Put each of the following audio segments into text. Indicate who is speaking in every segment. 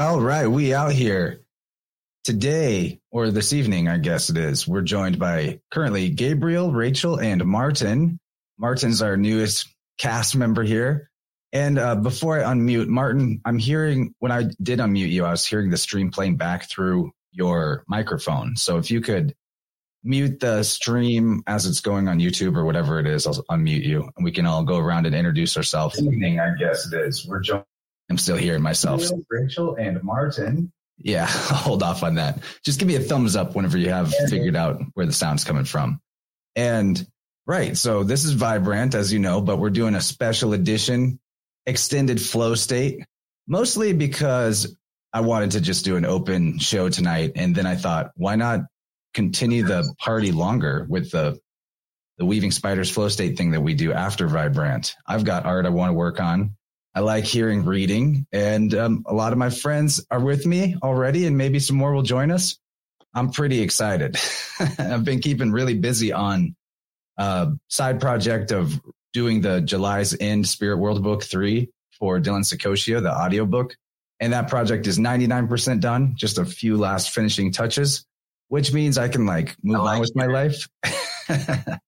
Speaker 1: All right, we out here today or this evening, I guess it is. We're joined by currently Gabriel, Rachel, and Martin. Martin's our newest cast member here. And uh, before I unmute, Martin, I'm hearing when I did unmute you, I was hearing the stream playing back through your microphone. So if you could mute the stream as it's going on YouTube or whatever it is, I'll unmute you and we can all go around and introduce ourselves. Evening, I guess it is. We're joined. I'm still hearing myself. Rachel and Martin. Yeah, I'll hold off on that. Just give me a thumbs up whenever you have figured out where the sound's coming from. And right, so this is Vibrant, as you know, but we're doing a special edition extended flow state, mostly because I wanted to just do an open show tonight. And then I thought, why not continue the party longer with the the weaving spiders flow state thing that we do after Vibrant. I've got art I want to work on. I like hearing reading, and um, a lot of my friends are with me already, and maybe some more will join us. I'm pretty excited. I've been keeping really busy on a uh, side project of doing the July's End Spirit World Book 3 for Dylan Sakoshia, the audiobook. And that project is 99% done, just a few last finishing touches which means I can like move like on with my life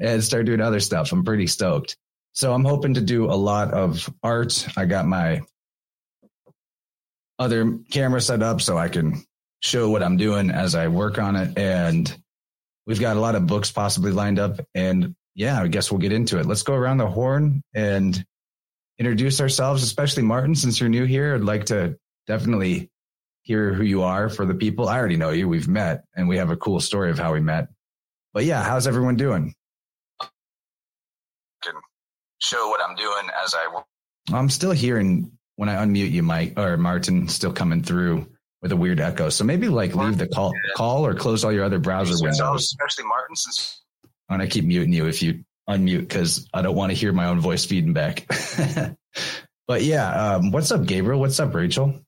Speaker 1: and start doing other stuff. I'm pretty stoked. So I'm hoping to do a lot of art. I got my other camera set up so I can show what I'm doing as I work on it. And we've got a lot of books possibly lined up. And yeah, I guess we'll get into it. Let's go around the horn and introduce ourselves, especially Martin, since you're new here. I'd like to definitely hear who you are for the people. I already know you. We've met and we have a cool story of how we met. But yeah, how's everyone doing? Can show what I'm doing as I work. I'm still hearing when I unmute you, Mike or Martin, still coming through with a weird echo. So maybe like leave the call call or close all your other browser windows. Especially Martin, since I'm gonna keep muting you if you unmute because I don't want to hear my own voice feeding back. but yeah, um, what's up, Gabriel? What's up, Rachel?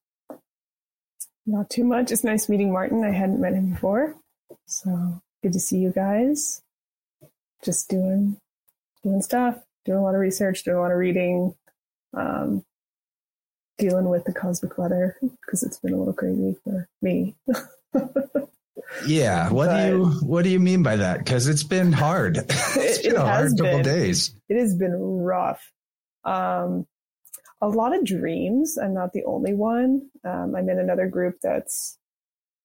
Speaker 2: Not too much. It's nice meeting Martin. I hadn't met him before. So good to see you guys. Just doing doing stuff, doing a lot of research, doing a lot of reading, um, dealing with the cosmic weather because it's been a little crazy for me.
Speaker 1: yeah, what but, do you what do you mean by that? Because it's been hard. it's been it a hard couple been, days.
Speaker 2: It has been rough. Um, a lot of dreams. I'm not the only one. Um, I'm in another group that's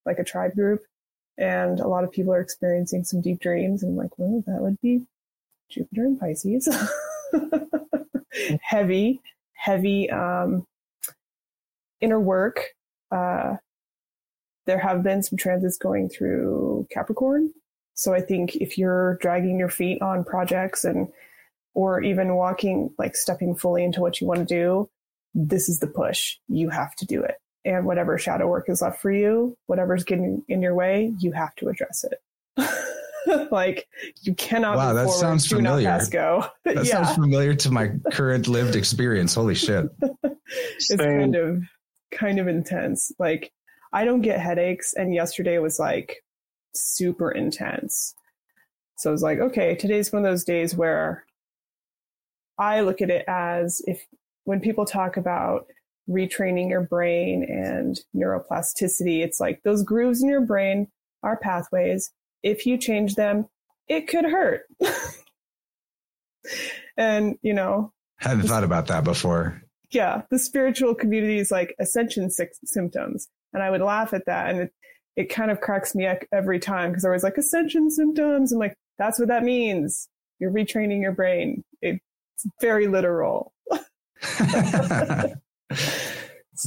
Speaker 2: like a tribe group, and a lot of people are experiencing some deep dreams. And I'm like, well, that would be Jupiter and Pisces. heavy, heavy um, inner work. Uh, there have been some transits going through Capricorn. So I think if you're dragging your feet on projects and or even walking, like stepping fully into what you want to do, this is the push. You have to do it. And whatever shadow work is left for you, whatever's getting in your way, you have to address it. like you cannot.
Speaker 1: Wow, that sounds familiar.
Speaker 2: go.
Speaker 1: that yeah. sounds familiar to my current lived experience. Holy shit!
Speaker 2: it's Same. kind of kind of intense. Like I don't get headaches, and yesterday was like super intense. So I was like, okay, today's one of those days where I look at it as if when people talk about retraining your brain and neuroplasticity, it's like those grooves in your brain are pathways. If you change them, it could hurt. and, you know,
Speaker 1: I hadn't thought about that before.
Speaker 2: Yeah. The spiritual community is like ascension symptoms. And I would laugh at that. And it, it kind of cracks me up every time because I was like, ascension symptoms. I'm like, that's what that means. You're retraining your brain. It's very literal.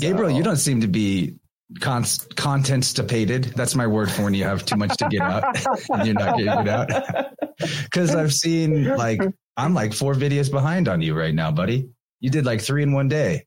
Speaker 1: Gabriel, you don't seem to be con- content stupated. That's my word for when you have too much to get out and you're not getting it out. Because I've seen like I'm like four videos behind on you right now, buddy. You did like three in one day.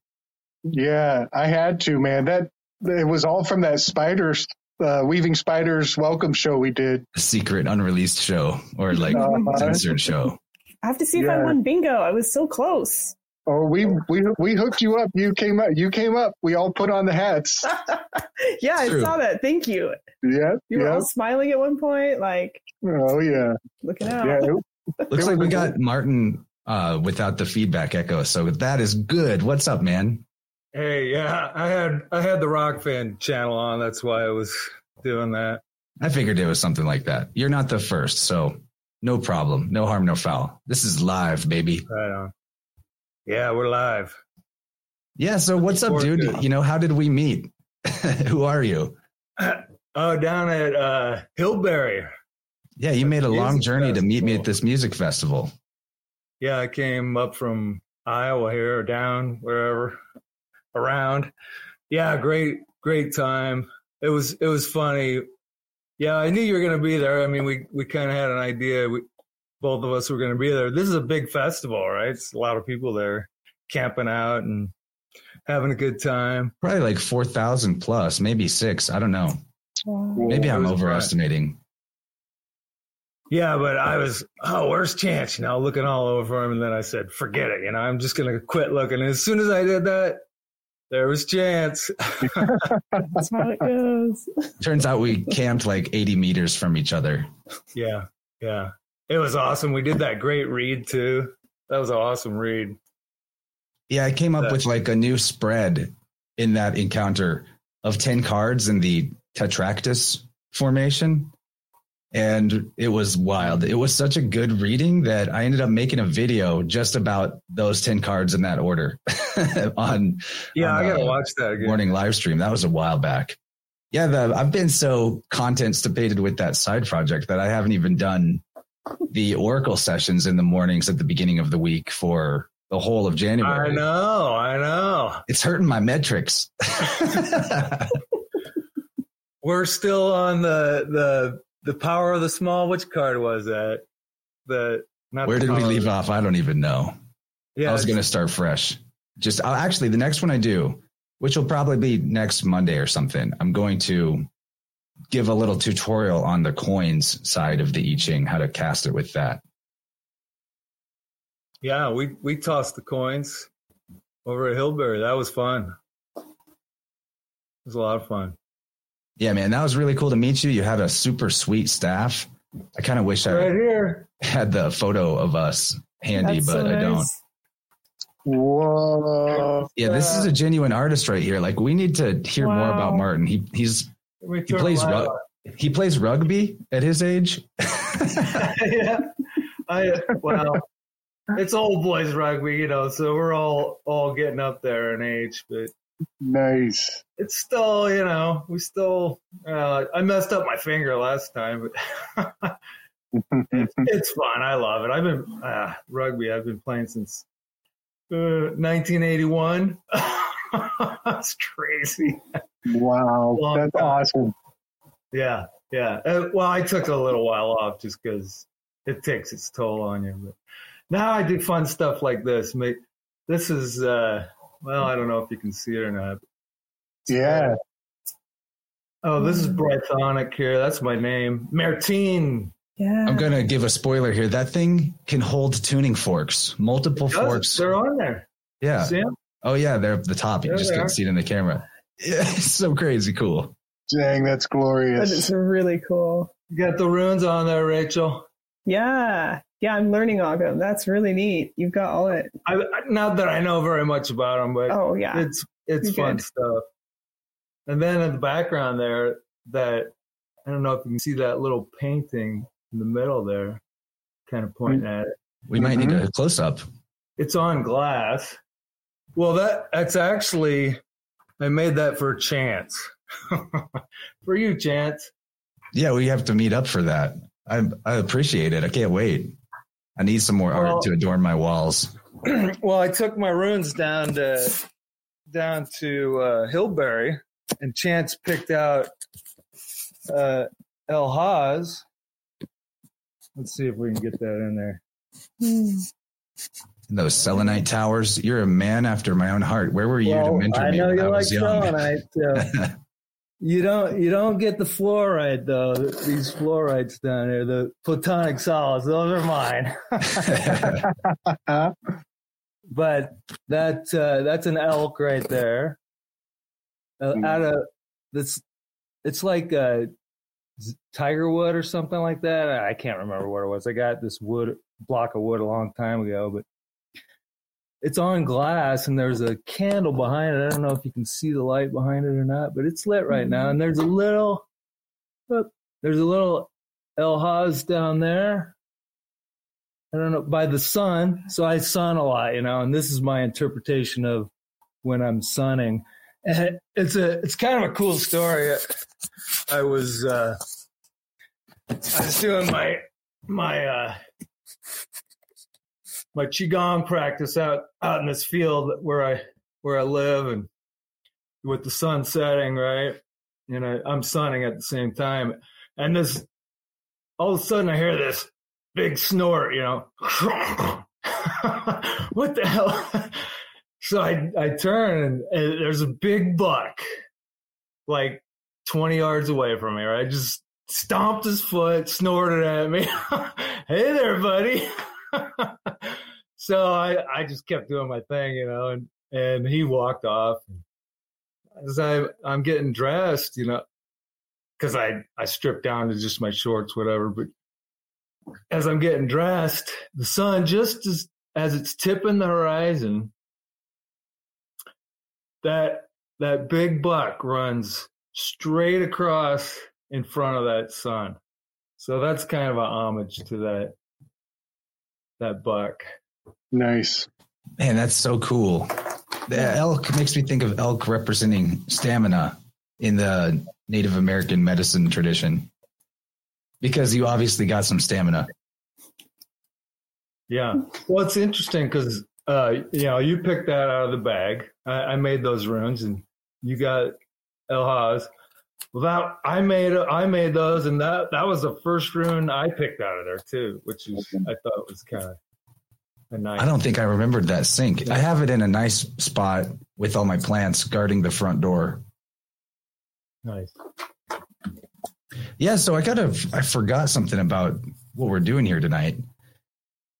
Speaker 3: Yeah, I had to, man. That it was all from that spiders uh, weaving spiders welcome show we did.
Speaker 1: A secret unreleased show or like uh, censored show.
Speaker 2: I have to see yeah. if I won bingo. I was so close.
Speaker 3: Oh, we we we hooked you up. You came up. You came up. We all put on the hats.
Speaker 2: yeah, I saw that. Thank you.
Speaker 3: Yeah,
Speaker 2: you were all smiling at one point, like.
Speaker 3: Oh yeah,
Speaker 2: looking out. Yeah,
Speaker 1: it, looks like we got Martin uh, without the feedback echo, so that is good. What's up, man?
Speaker 4: Hey, yeah, I had I had the Rock fan channel on. That's why I was doing that.
Speaker 1: I figured it was something like that. You're not the first, so no problem. No harm, no foul. This is live, baby.
Speaker 4: Right on. Yeah, we're live.
Speaker 1: Yeah, so what's up, dude?
Speaker 4: Good.
Speaker 1: You know, how did we meet? Who are you?
Speaker 4: Oh, down at uh, Hillberry.
Speaker 1: Yeah, you made a long journey to meet me at this music festival.
Speaker 4: Yeah, I came up from Iowa here or down wherever around. Yeah, great, great time. It was it was funny. Yeah, I knew you were gonna be there. I mean, we we kind of had an idea. We both of us were gonna be there. This is a big festival, right? It's a lot of people there camping out and having a good time.
Speaker 1: Probably like 4,000 plus, maybe six. I don't know.
Speaker 2: Wow.
Speaker 1: Maybe I'm
Speaker 4: was
Speaker 1: overestimating.
Speaker 4: Yeah, but I was, oh, where's Chance? You know, looking all over him. And then I said, forget it. You know, I'm just going to quit looking. And as soon as I did that, there was Chance.
Speaker 2: That's how it goes.
Speaker 1: Turns out we camped like 80 meters from each other.
Speaker 4: yeah, yeah. It was awesome. We did that great read too. That was an awesome read.
Speaker 1: Yeah, I came up
Speaker 4: That-
Speaker 1: with like a new spread in that encounter of 10 cards in the Tetractys formation. And it was wild. It was such a good reading that I ended up making a video just about those 10 cards in that order on
Speaker 4: Yeah,
Speaker 1: On
Speaker 4: I got to watch that again.
Speaker 1: morning live stream. That was a while back. Yeah, the, I've been so content-stipated with that side project that I haven't even done the Oracle sessions in the mornings at the beginning of the week for the whole of January.
Speaker 4: I know, I know.
Speaker 1: It's hurting my metrics.
Speaker 4: We're still on the the the power of the small. Which card was that? The not
Speaker 1: Where
Speaker 4: the
Speaker 1: did we leave off? I don't even know.
Speaker 4: Yeah,
Speaker 1: I was going to start fresh. Just I'll, actually, the next one I do, which will probably be next Monday or something, I'm going to give a little tutorial on the coins side of the I Ching, how to cast it with that.
Speaker 4: Yeah, we we tossed the coins over at Hillberry. That was fun. It was a lot of fun.
Speaker 1: Yeah, man, that was really cool to meet you. You had a super sweet staff. I kind of wish I
Speaker 4: here.
Speaker 1: had the photo of us handy,
Speaker 2: That's
Speaker 1: but
Speaker 2: so
Speaker 1: I don't.
Speaker 3: Whoa.
Speaker 1: Yeah, this is a genuine artist right here. Like we need to hear more about Martin. He he's
Speaker 4: We
Speaker 1: he plays rug, he plays rugby at his age.
Speaker 4: yeah. I well, it's old boys rugby, you know, so we're all all getting up there in age, but
Speaker 3: Nice.
Speaker 4: it's still, you know, we still. Uh, I messed up my finger last time, but it's, it's fun. I love it. I've been uh, rugby. I've been playing since uh, 1981. That's crazy.
Speaker 3: Wow.
Speaker 4: Long
Speaker 3: That's
Speaker 4: time.
Speaker 3: awesome.
Speaker 4: Yeah, yeah. Uh, well, I took a little while off just because it takes its toll on you. But now I do fun stuff like this. This is uh, well, I don't know if you can see it or not.
Speaker 3: Yeah.
Speaker 4: Oh, this is Brythonic here. That's my name, Martine.
Speaker 2: Yeah.
Speaker 1: I'm gonna give a spoiler here. That thing can hold tuning forks, multiple forks.
Speaker 4: They're on there.
Speaker 1: Yeah.
Speaker 4: See 'em?
Speaker 1: Oh yeah, they're at the top. You
Speaker 4: There
Speaker 1: just
Speaker 4: they
Speaker 1: couldn't
Speaker 4: are.
Speaker 1: see it in the camera. Yeah, it's so crazy cool.
Speaker 3: Dang, that's glorious.
Speaker 2: it's really cool.
Speaker 4: You got the runes on there, Rachel.
Speaker 2: Yeah. Yeah, I'm learning all of them. That's really neat. You've got all it.
Speaker 4: I, I- not that I know very much about them, but
Speaker 2: Oh, yeah.
Speaker 4: it's it's
Speaker 2: You're
Speaker 4: fun
Speaker 2: good.
Speaker 4: stuff. And then in the background there, that I don't know if you can see that little painting in the middle there, kind of pointing at it.
Speaker 1: We might need mm-hmm. a close up.
Speaker 4: It's on glass. Well, that that's actually I made that for Chance, for you, Chance.
Speaker 1: Yeah, we have to meet up for that. I I appreciate it. I can't wait. I need some more
Speaker 4: Well-
Speaker 1: art to adorn my walls.
Speaker 4: well, I took my runes down to down to uh, Hillberry, and Chance picked out uh, Elhaz. Let's see if we can get that in there.
Speaker 2: Hmm.
Speaker 1: Those selenite towers. You're a man after my own heart. Where were you to
Speaker 4: Well,
Speaker 1: mentor
Speaker 4: I
Speaker 1: me
Speaker 4: know
Speaker 1: when
Speaker 4: you
Speaker 1: I
Speaker 4: like
Speaker 1: was young?
Speaker 4: selenite. So you don't you don't get the fluorite though. These fluorites down here, the platonic solids, those are mine. but that uh, that's an elk right there. Uh,
Speaker 3: Mm.
Speaker 4: Out of this, it's like uh, z- tiger wood or something like that. I can't remember what it was. I got this wood block of wood a long time ago, but it's on glass and there's a candle behind it. I don't know if you can see the light behind it or not, but it's lit right now. And there's a little, there's a little Elhaz down there. I don't know by the sun. So I sun a lot, you know, and this is my interpretation of when I'm sunning. And it's a, it's kind of a cool story. I was, uh, I was doing my, my, uh, my qigong practice out out in this field where I where I live and with the sun setting, right? And I, I'm sunning at the same time. And this all of a sudden I hear this big snort, you know. what the hell? so I I turn and, and there's a big buck like 20 yards away from me, right? Just stomped his foot, snorted at me. hey there, buddy. So I, I just kept doing my thing, you know, and, and he walked off. As I, I'm getting dressed, you know, because I, I stripped down to just my shorts, whatever. But as I'm getting dressed, the sun just as, as it's tipping the horizon, that that big buck runs straight across in front of that sun. So that's kind of a homage to that that buck.
Speaker 3: Nice.
Speaker 1: Man, that's so cool. The elk makes me think of elk representing stamina in the Native American medicine tradition because you obviously got some stamina.
Speaker 4: Yeah. Well, it's interesting because, uh, you know, you picked that out of the bag. I, I made those runes and you got Elhaz. Well, that I made I made those, and that that was the first rune I picked out of there too, which is I thought was kind of a nice.
Speaker 1: I don't think I remembered that sink. I have it in a nice spot with all my plants guarding the front door.
Speaker 4: Nice.
Speaker 1: Yeah, so I gotta I forgot something about what we're doing here tonight.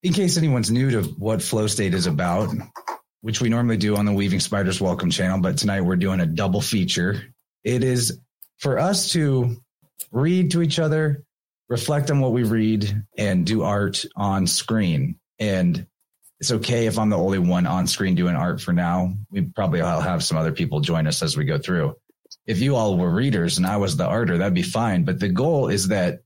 Speaker 1: In case anyone's new to what flow state is about, which we normally do on the Weaving Spiders Welcome channel, but tonight we're doing a double feature. It is for us to read to each other, reflect on what we read, and do art on screen. And it's okay if I'm the only one on screen doing art for now. We probably all have some other people join us as we go through. If you all were readers and I was the arter, that'd be fine. But the goal is that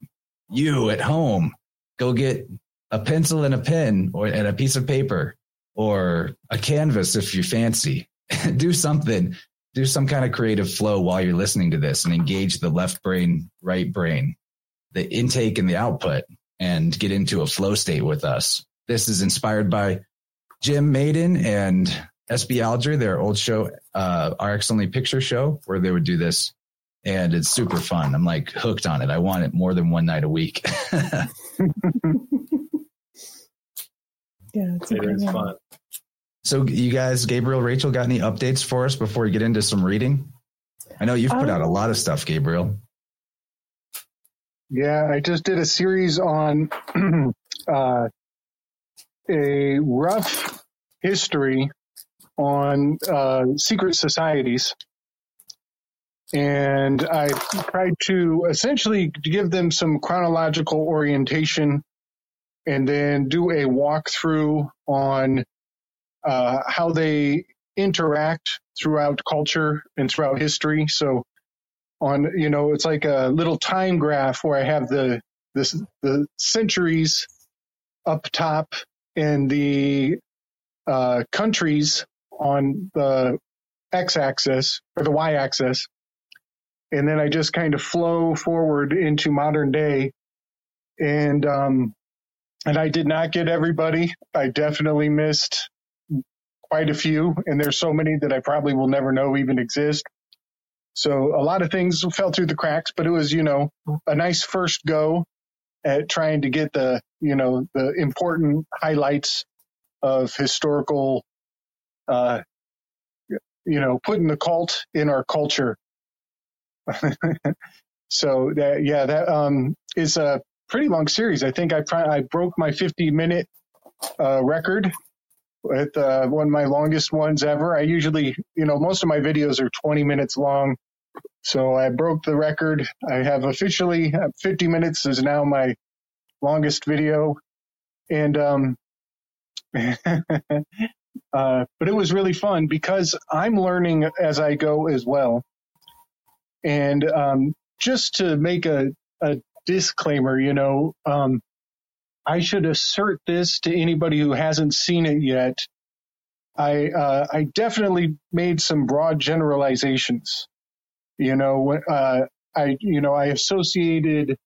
Speaker 1: you at home go get a pencil and a pen or and a piece of paper or a canvas if you fancy. do something do some kind of creative flow while you're listening to this and engage the left brain, right brain, the intake and the output and get into a flow state with us. This is inspired by Jim Maiden and SB Alger, their old show, uh, RX Only Picture Show, where they would do this. And it's super fun. I'm like hooked on it. I want it more than one night a week.
Speaker 2: yeah, it's
Speaker 4: It is fun.
Speaker 1: So, you guys, Gabriel, Rachel, got any updates for us before we get into some reading? I know you've put out a
Speaker 2: Um,
Speaker 1: lot of stuff, Gabriel.
Speaker 3: Yeah, I just did a series on uh, a rough history on uh, secret societies. And I tried to essentially give them some chronological orientation and then do a walkthrough on uh, how they interact throughout culture and throughout history. So on, you know, it's like a little time graph where I have the, the centuries up top and the, uh, countries on the x axis or the y axis. And then I just kind of flow forward into modern day. And, um, and I did not get everybody. I definitely missed quite a few. And there's so many that I probably will never know even exist. So a lot of things fell through the cracks, but it was, you know, a nice first go at trying to get the, you know, the important highlights of historical, uh, you know, putting the cult in our culture. so that, yeah, that, um, is a pretty long series. I think I, pri- I broke my 50 minute, uh, record with, uh, one of my longest ones ever. I usually, you know, most of my videos are 20 minutes long. So I broke the record. I have officially uh, 50 minutes is now my longest video. And, um, Uh, but it was really fun because I'm learning as I go as well. And um, just to make a, a disclaimer, you know, um, I should assert this to anybody who hasn't seen it yet. I uh, I definitely made some broad generalizations. You know, uh, I you know I associated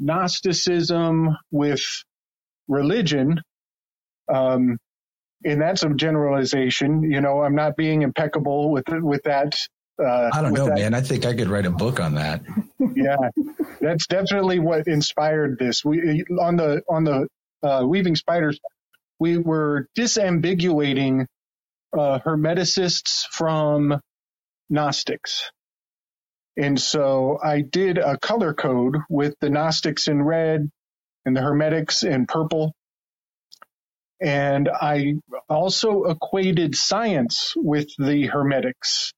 Speaker 3: Gnosticism with religion, um, and that's a generalization. You know, I'm not being impeccable with with that.
Speaker 1: Uh, I don't know, that. man. I think I could write a book on that.
Speaker 3: yeah, that's definitely what inspired this. We on the on the uh, weaving spiders, we were disambiguating uh, hermeticists from Gnostics. And so I did a color code with the Gnostics in red and the Hermetics in purple. And I also equated science with the Hermetics,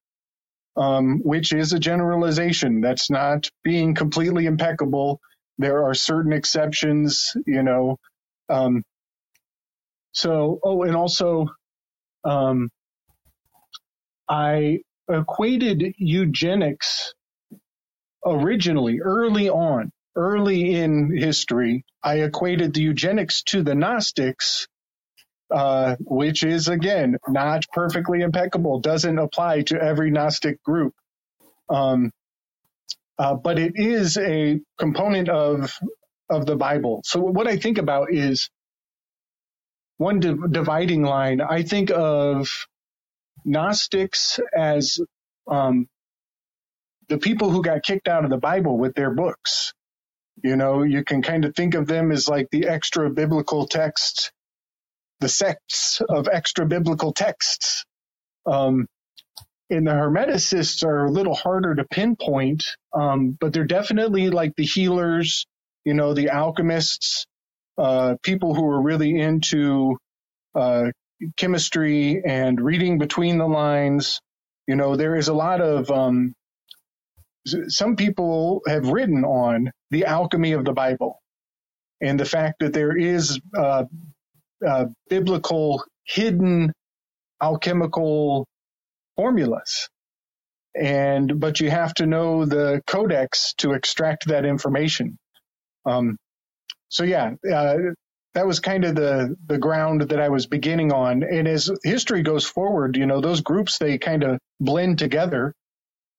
Speaker 3: um, which is a generalization. That's not being completely impeccable. There are certain exceptions, you know. Um, so, oh, and also, um, I equated eugenics originally, early on, early in history, I equated the eugenics to the Gnostics, uh, which is again not perfectly impeccable, doesn't apply to every Gnostic group. Um, uh, but it is a component of of the Bible. So what I think about is one dividing line. I think of Gnostics as um, the people who got kicked out of the Bible with their books. You know, you can kind of think of them as like the extra biblical texts, the sects of extra biblical texts. Um, and the Hermeticists are a little harder to pinpoint, um, but they're definitely like the healers, you know, the alchemists, uh, people who are really into uh, chemistry and reading between the lines. You know, there is a lot of um, some people have written on the alchemy of the Bible and the fact that there is uh, uh, biblical hidden alchemical formulas. And, but you have to know the codex to extract that information. Um, so yeah, uh, that was kind of the, the ground that I was beginning on. And as history goes forward, you know, those groups, they kind of blend together.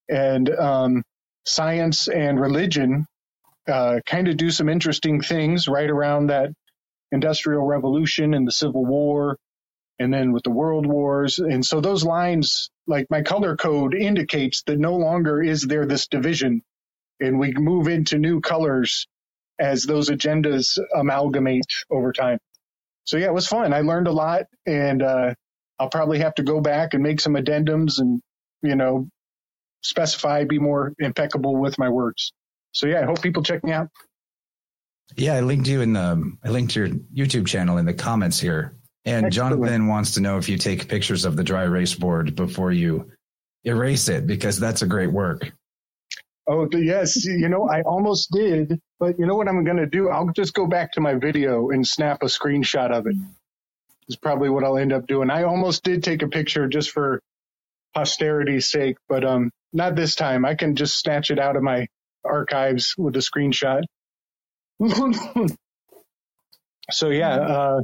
Speaker 3: And, um, science and religion uh, kind of do some interesting things right around that industrial revolution and the civil war and then with the world wars. And so those lines like my color code indicates that no longer is there this division and we move into new colors as those agendas amalgamate over time. So yeah it was fun. I learned a lot and uh, i'll probably have to go back and make some addendums and you know specify, be more impeccable with my words. So yeah, I hope people check me out.
Speaker 1: Yeah, I linked you in the I linked your YouTube channel in the comments here. And Excellent. Jonathan wants to know if you take pictures of the dry erase board before you erase it because that's a great work.
Speaker 3: Oh yes, you know I almost did, but you know what I'm going to do? I'll just go back to my video and snap a screenshot of it. Is probably what I'll end up doing. I almost did take a picture just for posterity's sake, but um, not this time. I can just snatch it out of my archives with a screenshot. so yeah, uh,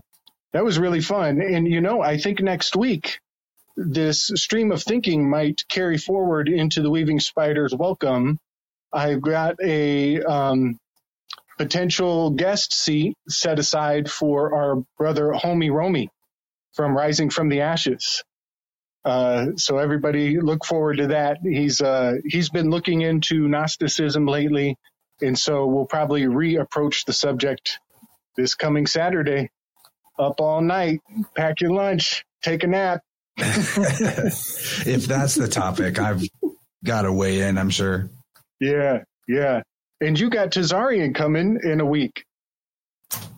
Speaker 3: that was really fun. And you know, I think next week this stream of thinking might carry forward into the Weaving Spiders welcome. I've got a um, potential guest seat set aside for our brother Homie Romy from Rising from the Ashes. Uh, so everybody look forward to that. He's uh, he's been looking into Gnosticism lately, and so we'll probably reapproach the subject this coming Saturday. Up all night, pack your lunch, take a nap.
Speaker 1: if that's the topic, I've got to weigh in. I'm sure.
Speaker 3: Yeah, yeah. And you got Tazarian coming in a week.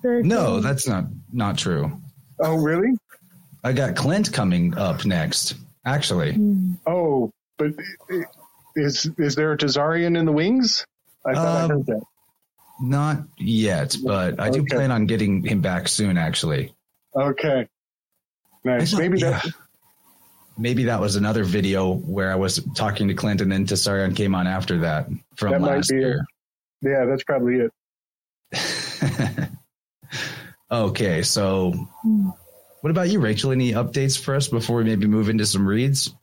Speaker 1: No, that's not not true.
Speaker 3: Oh, really?
Speaker 1: I got Clint coming up next, actually.
Speaker 3: Oh, but is is there a Tazarian in the wings? I thought um, I heard that.
Speaker 1: Not yet, but I do okay. plan on getting him back soon, actually.
Speaker 3: Okay. Nice. Maybe
Speaker 1: yeah.
Speaker 3: that.
Speaker 1: Maybe that was another video where I was talking to Clint and then Tessarion came on after that from
Speaker 3: That might
Speaker 1: last
Speaker 3: be it.
Speaker 1: year.
Speaker 3: Yeah, that's probably it.
Speaker 1: okay, so what about you, Rachel? Any updates for us before we maybe move into some reads?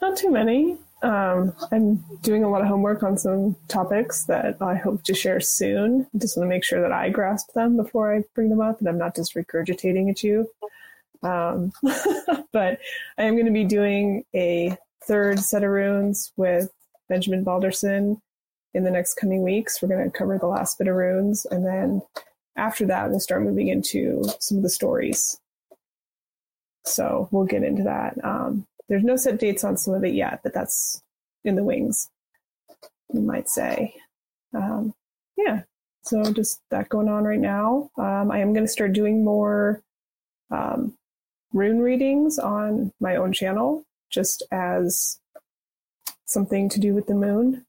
Speaker 2: Not too many. Um, I'm doing a lot of homework on some topics that I hope to share soon. I just want to make sure that I grasp them before I bring them up and I'm not just regurgitating at you. Um, but I am going to be doing a third set of runes with Benjamin Balderson in the next coming weeks. We're going to cover the last bit of runes and then after that we'll start moving into some of the stories. So we'll get into that. Um, there's no set dates on some of it yet, but that's in the wings, you might say. Um, yeah, so just that going on right now. Um, I am going to start doing more um, rune readings on my own channel, just as something to do with the moon.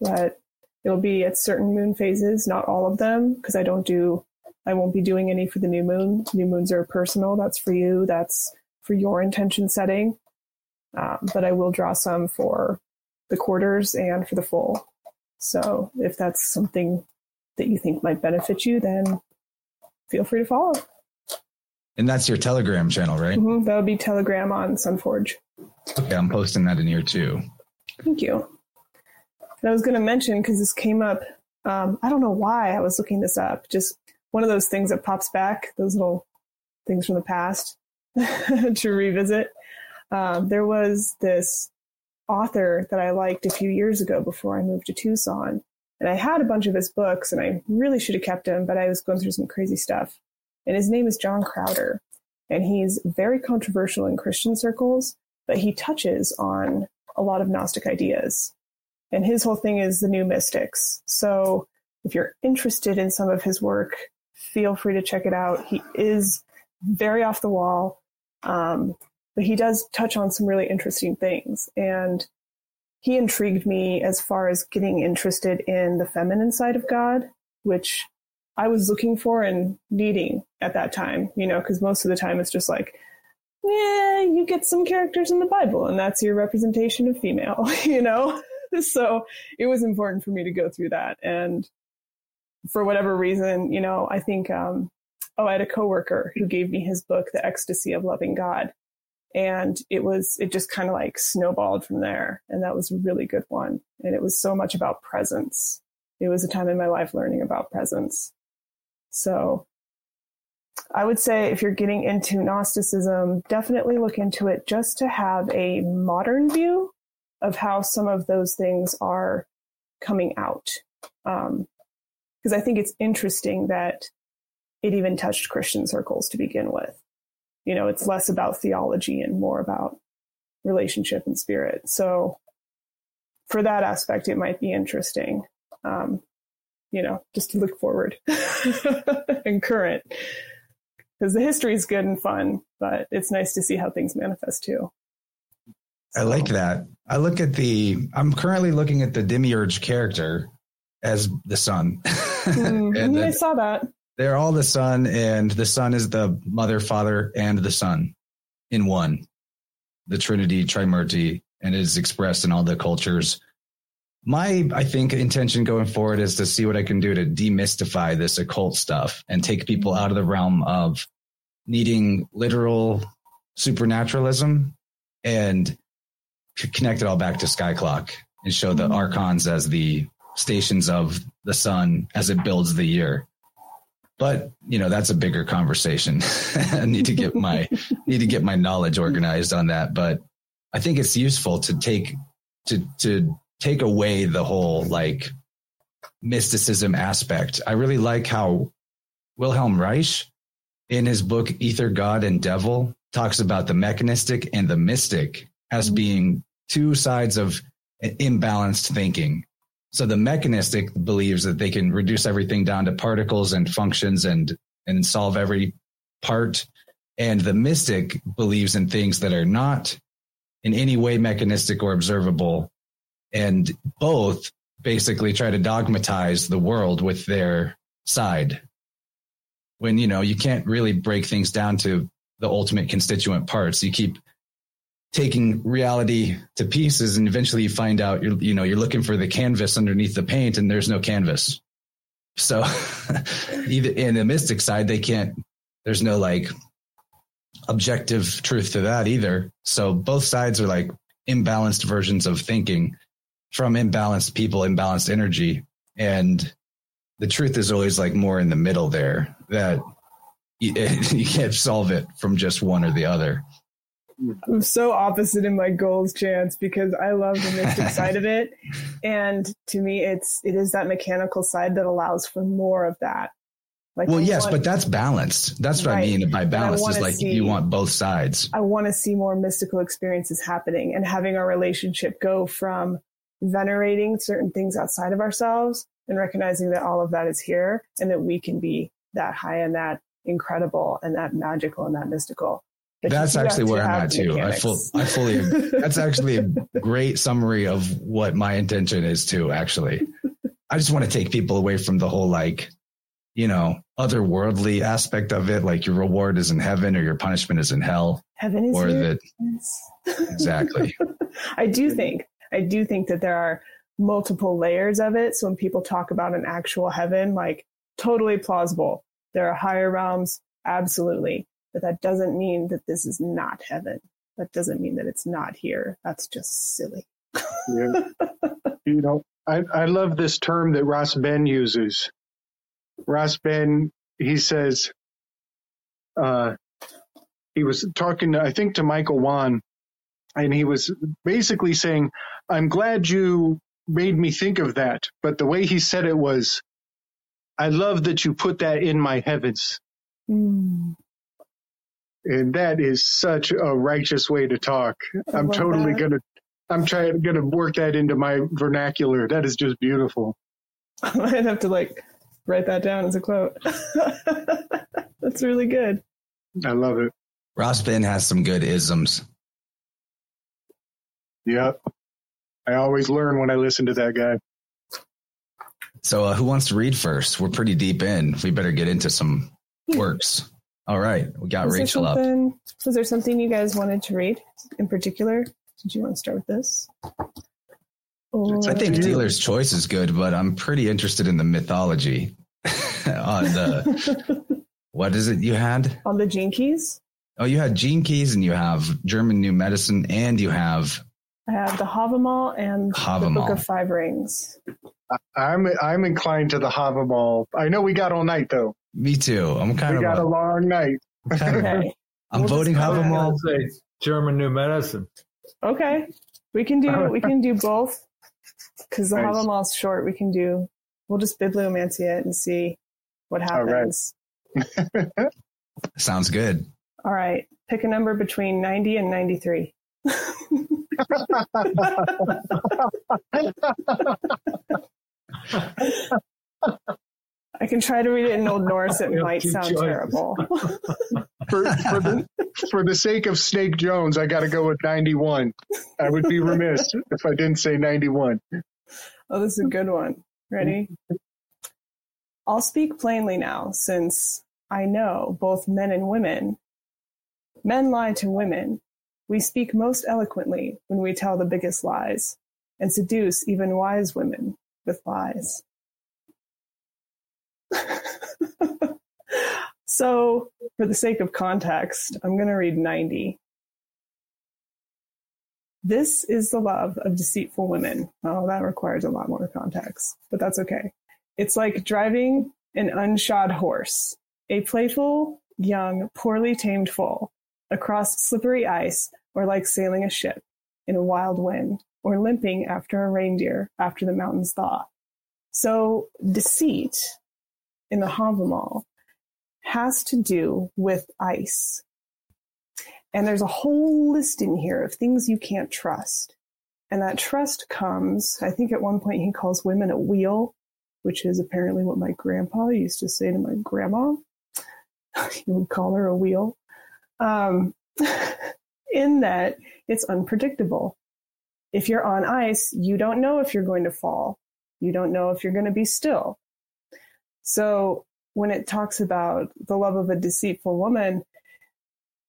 Speaker 2: But it'll be at certain moon phases, not all of them, because I don't do, I won't be doing any for the new moon. New moons are personal. That's for you. That's for your intention setting. Um, but I will draw some for the quarters and for the full. So if that's something that you think might benefit you, then feel free to follow.
Speaker 1: And that's your Telegram channel, right?
Speaker 2: Mhm, That would be Telegram on Sunforge.
Speaker 1: Okay, I'm posting that in here too.
Speaker 2: Thank you. And I was going to mention because this came up. Um, I don't know why I was looking this up. Just one of those things that pops back, those little things from the past to revisit. Um, there was this author that I liked a few years ago before I moved to Tucson. And I had a bunch of his books and I really should have kept them, but I was going through some crazy stuff. And his name is John Crowder. And he's very controversial in Christian circles, but he touches on a lot of Gnostic ideas. And his whole thing is the new mystics. So if you're interested in some of his work, feel free to check it out. He is very off the wall. Um, but he does touch on some really interesting things. And he intrigued me as far as getting interested in the feminine side of God, which I was looking for and needing at that time, you know, because most of the time it's just like, yeah, you get some characters in the Bible and that's your representation of female, you know? so it was important for me to go through that. And for whatever reason, you know, I think, um, oh, I had a coworker who gave me his book, The Ecstasy of Loving God. And it was it just kind of like snowballed from there. And that was a really good one. And it was so much about presence. It was a time in my life learning about presence. So i would say if you're getting into gnosticism definitely look into it just to have a modern view of how some of those things are coming out. Um, because i think it's interesting that it even touched christian circles to begin with you know, it's less about theology and more about relationship and spirit. So for that aspect, it might be interesting. Um, you know, just to look forward and current because the history is good and fun, but it's nice to see how things manifest too.
Speaker 1: I like that. I look at the, I'm currently looking at the Demiurge character as the sun.
Speaker 2: Mhm,
Speaker 1: And
Speaker 2: I saw that.
Speaker 1: They're all the son, and the son is the mother, father, and the son in one. The Trinity, Trimurti, and it is expressed in all the cultures. My, I think, intention going forward is to see what I can do to demystify this occult stuff and take people out of the realm of needing literal supernaturalism and connect it all back to Sky Clock and show the mm-hmm. archons as the stations of the sun as it builds the year but you know that's a bigger conversation. I need to get my need to get my knowledge organized on that. But i think it's useful to take to to take away the whole like mysticism aspect. I really like how wilhelm reich in his book ether god and devil talks about the mechanistic and the mystic as mm-hmm. being two sides of imbalanced thinking so the mechanistic believes that they can reduce everything down to particles and functions and and solve every part. And the mystic believes in things that are not in any way mechanistic or observable. And both basically try to dogmatize the world with their side. When, you know, you can't really break things down to the ultimate constituent parts. You keep taking reality to pieces and eventually you find out you're you know you're looking for the canvas underneath the paint and there's no canvas. So either in the mystic side they can't there's no like objective truth to that either. So both sides are like imbalanced versions of thinking from imbalanced people imbalanced energy. And the truth is always like more in the middle there that you, you can't solve it from just one or the other
Speaker 2: I'm so opposite in my goals, Chance, because I love the mystic side of it, and to me, it's it is that mechanical side that allows for more of that.
Speaker 1: Like well, yes, want, but that's balanced. That's what right. I mean by balance is like see, you want both sides.
Speaker 2: I want to see more mystical experiences happening and having our relationship go from venerating certain things outside of ourselves and recognizing that all of that is here and that we can be that high and that incredible and that magical and that mystical
Speaker 1: that's actually where I'm at too. I, full, I fully. that's actually a great summary of what my intention is too. Actually, I just want to take people away from the whole like, you know, otherworldly aspect of it. Like your reward is in heaven or your punishment is in hell.
Speaker 2: Heaven is
Speaker 1: or that exactly.
Speaker 2: I do think. I do think that there are multiple layers of it. So when people talk about an actual heaven, like totally plausible. There are higher realms, absolutely but that doesn't mean that this is not heaven. That doesn't mean that it's not here. That's just silly.
Speaker 3: yeah. You know, I, I love this term that Ras Ben uses. Ras Ben, he says, uh, he was talking, I think, to Michael Wan, and he was basically saying, I'm glad you made me think of that. But the way he said it was, I love that you put that in my heavens. Mm. And that is such a righteous way to talk. I am totally that. gonna I'm trying gonna work that into my vernacular. That is just beautiful.
Speaker 2: I might have to like write that down as a quote. That's really good.
Speaker 3: I love it.
Speaker 1: Ras Ben has some good isms.
Speaker 3: Yep. I always learn when I listen to that guy.
Speaker 1: So, uh, who wants to read first? We're pretty deep in. We better get into some works. All right, we got was Rachel up.
Speaker 2: Was there something you guys wanted to read in particular? Did you want to start with this?
Speaker 1: Or... I think dealer's choice is good, but I'm pretty interested in the mythology on the what is it you had
Speaker 2: on the gene keys.
Speaker 1: Oh, you had gene keys, and you have German new medicine, and you have
Speaker 2: I have the Havamal and Havamal. the Book of Five Rings.
Speaker 3: I'm I'm inclined to the Havamal. I know we got all night though.
Speaker 1: Me too. I'm kind
Speaker 3: we
Speaker 1: of.
Speaker 3: We got a, a long night.
Speaker 1: okay. I'm we'll voting Havamal.
Speaker 4: German New Medicine.
Speaker 2: Okay, we can do we can do both because the nice. Havamal's short. We can do. We'll just bibliomancy it and see what happens.
Speaker 1: Sounds good.
Speaker 2: All right. Pick a number between 90 and 93. I can try to read it in Old Norse. It might sound terrible.
Speaker 3: for, for, the, for the sake of Snake Jones, I got to go with 91. I would be remiss if I didn't say 91.
Speaker 2: Oh, this is a good one. Ready? I'll speak plainly now, since I know both men and women. Men lie to women. We speak most eloquently when we tell the biggest lies, and seduce even wise women with lies. so, for the sake of context, I'm going to read 90. This is the love of deceitful women. Oh, that requires a lot more context, but that's okay. It's like driving an unshod horse, a playful, young, poorly tamed foal across slippery ice, or like sailing a ship in a wild wind, or limping after a reindeer after the mountains thaw. So deceit in the Havamal has to do with ice. And there's a whole list in here of things you can't trust. And that trust comes, I think at one point he calls women a wheel, which is apparently what my grandpa used to say to my grandma. he would call her a wheel. Um, in that it's unpredictable. If you're on ice, you don't know if you're going to fall. You don't know if you're going to be still. So when it talks about the love of a deceitful woman,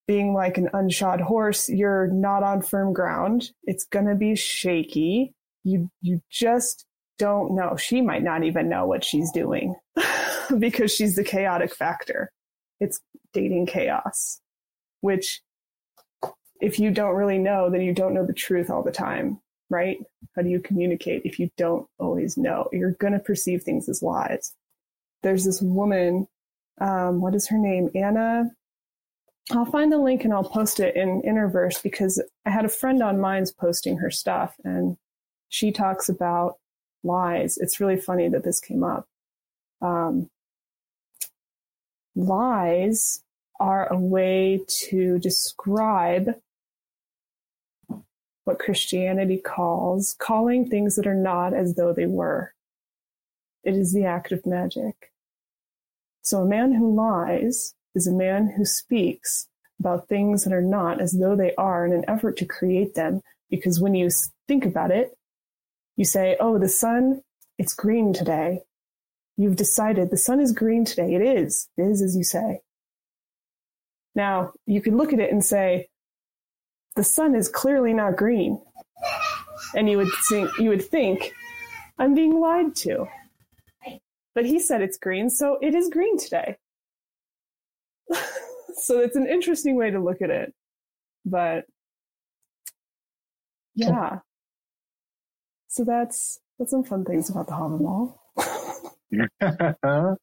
Speaker 2: being like an unshod horse, you're not on firm ground. It's going to be shaky. You, you just don't know. She might not even know what she's doing because she's the chaotic factor. It's dating chaos, which if you don't really know, then you don't know the truth all the time, right? How do you communicate if you don't always know? You're going to perceive things as lies. There's this woman, um, what is her name? Anna. I'll find the link and I'll post it in Interverse because I had a friend on mine's posting her stuff and she talks about lies. It's really funny that this came up. Um, lies are a way to describe what Christianity calls calling things that are not as though they were. It is the act of magic. So a man who lies is a man who speaks about things that are not as though they are in an effort to create them. Because when you think about it, you say, oh, the sun, it's green today. You've decided the sun is green today. It is. It is as you say. Now, you could look at it and say, the sun is clearly not green. And you would think, you would think, I'm being lied to. But he said it's green, so it is green today. so it's an interesting way to look at it. But yeah. So that's that's some fun things about the Havamal.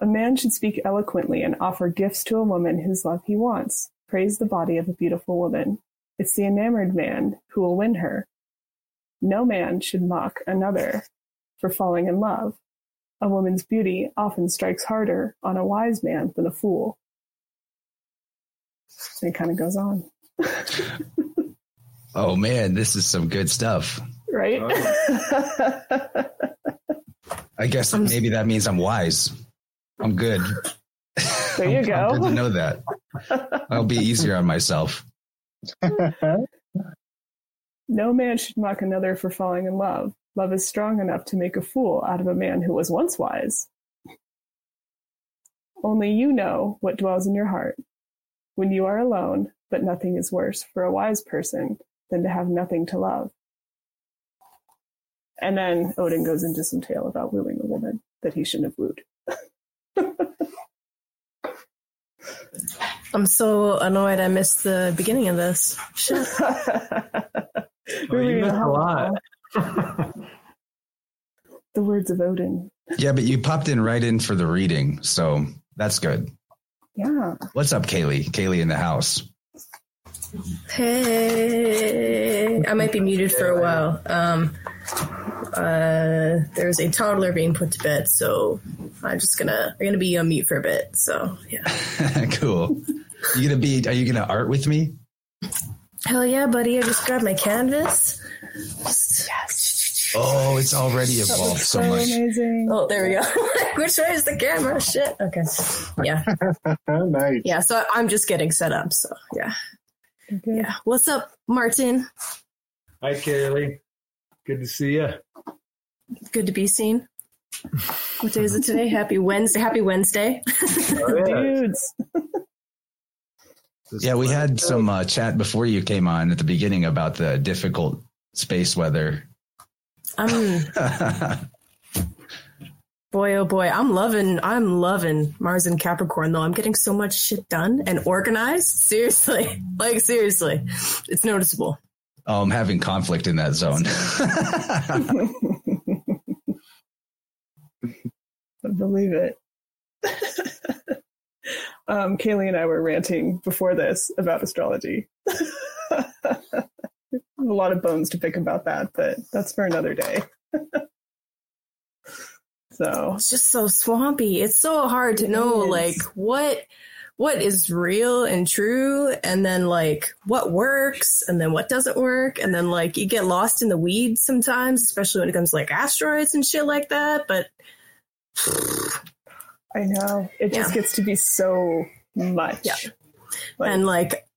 Speaker 2: a man should speak eloquently and offer gifts to a woman whose love he wants. Praise the body of a beautiful woman. It's the enamored man who will win her. No man should mock another for falling in love. A woman's beauty often strikes harder on a wise man than a fool. And it kind of goes on.
Speaker 1: oh man, this is some good stuff.
Speaker 2: Right?
Speaker 1: Oh. I guess I'm, maybe that means I'm wise. I'm good.
Speaker 2: There you
Speaker 1: I'm,
Speaker 2: go.
Speaker 1: I'm good to know that. I'll be easier on myself.
Speaker 2: no man should mock another for falling in love. Love is strong enough to make a fool out of a man who was once wise. Only you know what dwells in your heart. When you are alone, but nothing is worse for a wise person than to have nothing to love. And then Odin goes into some tale about wooing a woman that he shouldn't have wooed.
Speaker 5: I'm so annoyed I missed the beginning of this. Shit.
Speaker 4: Oh, you missed a lot.
Speaker 2: The words of Odin.
Speaker 1: Yeah, but you popped in right in for the reading, so that's good.
Speaker 2: Yeah.
Speaker 1: What's up, Kaylee? Kaylee in the house.
Speaker 5: Hey, I might be muted for a while. Um, uh, there's a toddler being put to bed, so I'm just gonna I'm gonna be on mute for a bit. So yeah.
Speaker 1: cool. You gonna be? Are you gonna art with me?
Speaker 5: Hell yeah, buddy! I just grabbed my canvas.
Speaker 2: Yes.
Speaker 1: Oh, it's already evolved so,
Speaker 2: so
Speaker 1: much.
Speaker 2: amazing.
Speaker 5: Oh, there we go. Which way is the camera? Shit. Okay. Yeah.
Speaker 3: nice.
Speaker 5: Yeah. So I'm just getting set up. So yeah.
Speaker 2: Okay.
Speaker 5: Yeah. What's up, Martin?
Speaker 4: Hi, Kaylee. Good to see you.
Speaker 5: Good to be seen. What day is it today? Happy Wednesday. Happy Wednesday.
Speaker 4: Oh, yeah.
Speaker 2: Dudes.
Speaker 1: Yeah, we had some uh, chat before you came on at the beginning about the difficult space weather.
Speaker 5: I'm boy oh boy. I'm loving I'm loving Mars and Capricorn though. I'm getting so much shit done and organized. Seriously. Like seriously. It's noticeable.
Speaker 1: oh, I'm having conflict in that zone.
Speaker 2: I believe it. um, Kaylee and I were ranting before this about astrology. A lot of bones to pick about that, but that's for another day. so
Speaker 5: It's just so swampy. It's so hard to know like what what is real and true and then like what works and then what doesn't work and then like you get lost in the weeds sometimes especially when it comes to like asteroids and shit like that but
Speaker 2: I know it just gets to be so much.
Speaker 5: Yeah.
Speaker 2: Like-
Speaker 5: and like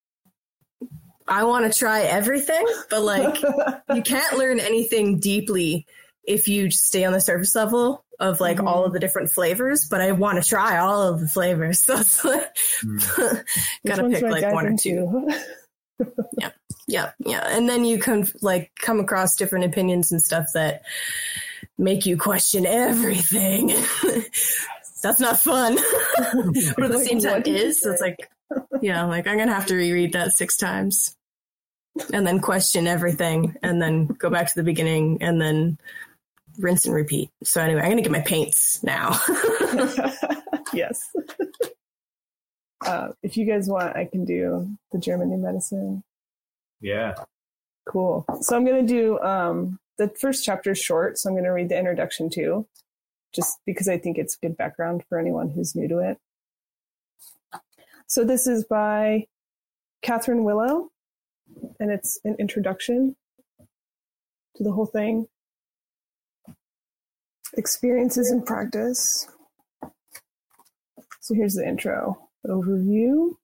Speaker 5: I want to try everything but like you can't learn anything deeply if you stay on the surface level of like
Speaker 2: Mhm.
Speaker 5: all of the different flavors, but I want to try all of the flavors. So it's like,
Speaker 2: Which
Speaker 5: gotta pick like one or two.
Speaker 2: into?
Speaker 5: Yeah, yeah. And then you can like come across different opinions and stuff that make you question everything. That's not fun. but at the same time it is. So it's like yeah, like I'm gonna have to reread that six times. And then question everything and then go back to the beginning and then rinse and repeat. So anyway, I'm gonna get my paints now.
Speaker 2: yes. Uh, if you guys want, I can do the German New Medicine.
Speaker 4: Yeah.
Speaker 2: Cool. So I'm going to do um, the first chapter is short, so I'm going to read the introduction too, just because I think it's good background for anyone who's new to it. So this is by Catherine Willow, and it's an introduction to the whole thing. Experiences and practice. So here's the intro overview.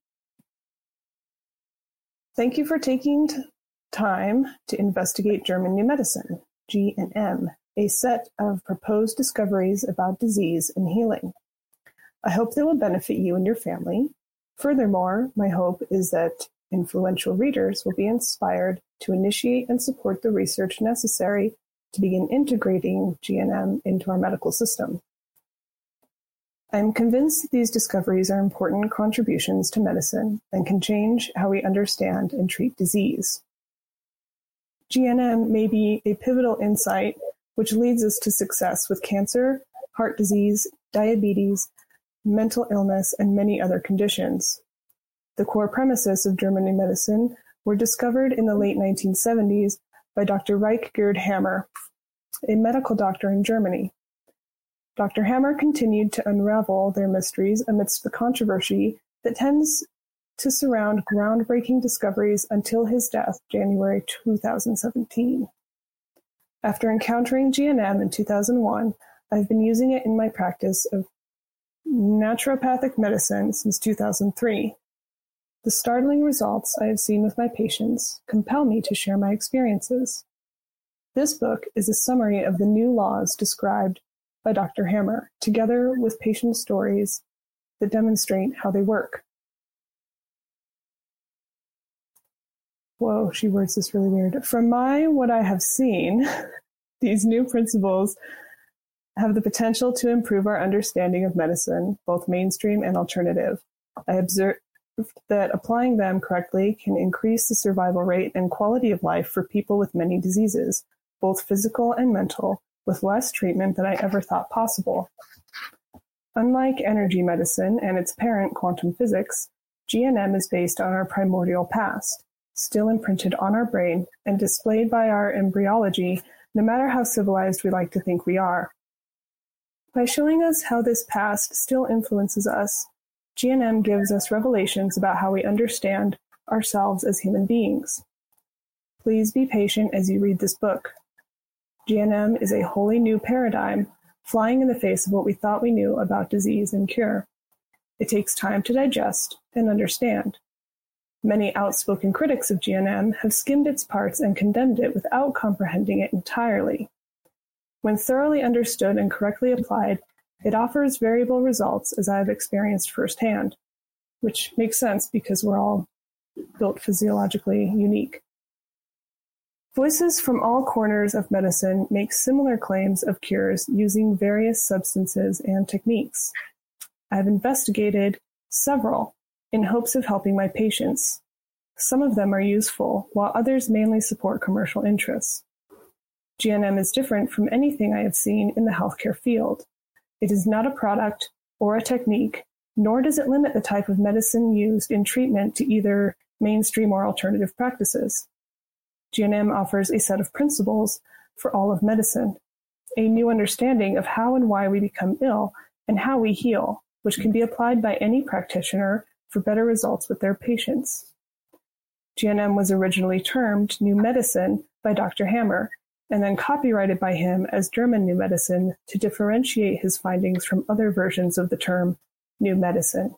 Speaker 2: Thank you for taking t- time to investigate German New Medicine, GNM, a set of proposed discoveries about disease and healing. I hope they will benefit you and your family. Furthermore, my hope is that influential readers will be inspired to initiate and support the research necessary to begin integrating GNM into our medical system. I am convinced that these discoveries are important contributions to medicine and can change how we understand and treat disease. GNM may be a pivotal insight which leads us to success with cancer, heart disease, diabetes, mental illness, and many other conditions. The core premises of German Medicine were discovered in the late 1970s by Dr. Ryke Geerd Hamer, a medical doctor in Germany. Dr. Hamer continued to unravel their mysteries amidst the controversy that tends to surround groundbreaking discoveries until his death, January 2017. After encountering GNM in 2001, I've been using it in my practice of naturopathic medicine since 2003. The startling results I have seen with my patients compel me to share my experiences. This book is a summary of the new laws described by Dr. Hamer, together with patient stories that demonstrate how they work. Whoa, she words this really weird. From my what I have seen, these new principles have the potential to improve our understanding of medicine, both mainstream and alternative. I observed that applying them correctly can increase the survival rate and quality of life for people with many diseases, both physical and mental, with less treatment than I ever thought possible. Unlike energy medicine and its parent, quantum physics, GNM is based on our primordial past, still imprinted on our brain and displayed by our embryology, no matter how civilized we like to think we are. By showing us how this past still influences us, GNM gives us revelations about how we understand ourselves as human beings. Please be patient as you read this book. GNM is a wholly new paradigm, flying in the face of what we thought we knew about disease and cure. It takes time to digest and understand. Many outspoken critics of GNM have skimmed its parts and condemned it without comprehending it entirely. When thoroughly understood and correctly applied, it offers variable results as I have experienced firsthand, which makes sense because we're all built physiologically unique. Voices from all corners of medicine make similar claims of cures using various substances and techniques. I have investigated several in hopes of helping my patients. Some of them are useful, while others mainly support commercial interests. GNM is different from anything I have seen in the healthcare field. It is not a product or a technique, nor does it limit the type of medicine used in treatment to either mainstream or alternative practices. GNM offers a set of principles for all of medicine, a new understanding of how and why we become ill and how we heal, which can be applied by any practitioner for better results with their patients. GNM was originally termed New Medicine by Dr. Hamer and then copyrighted by him as German New Medicine to differentiate his findings from other versions of the term New Medicine.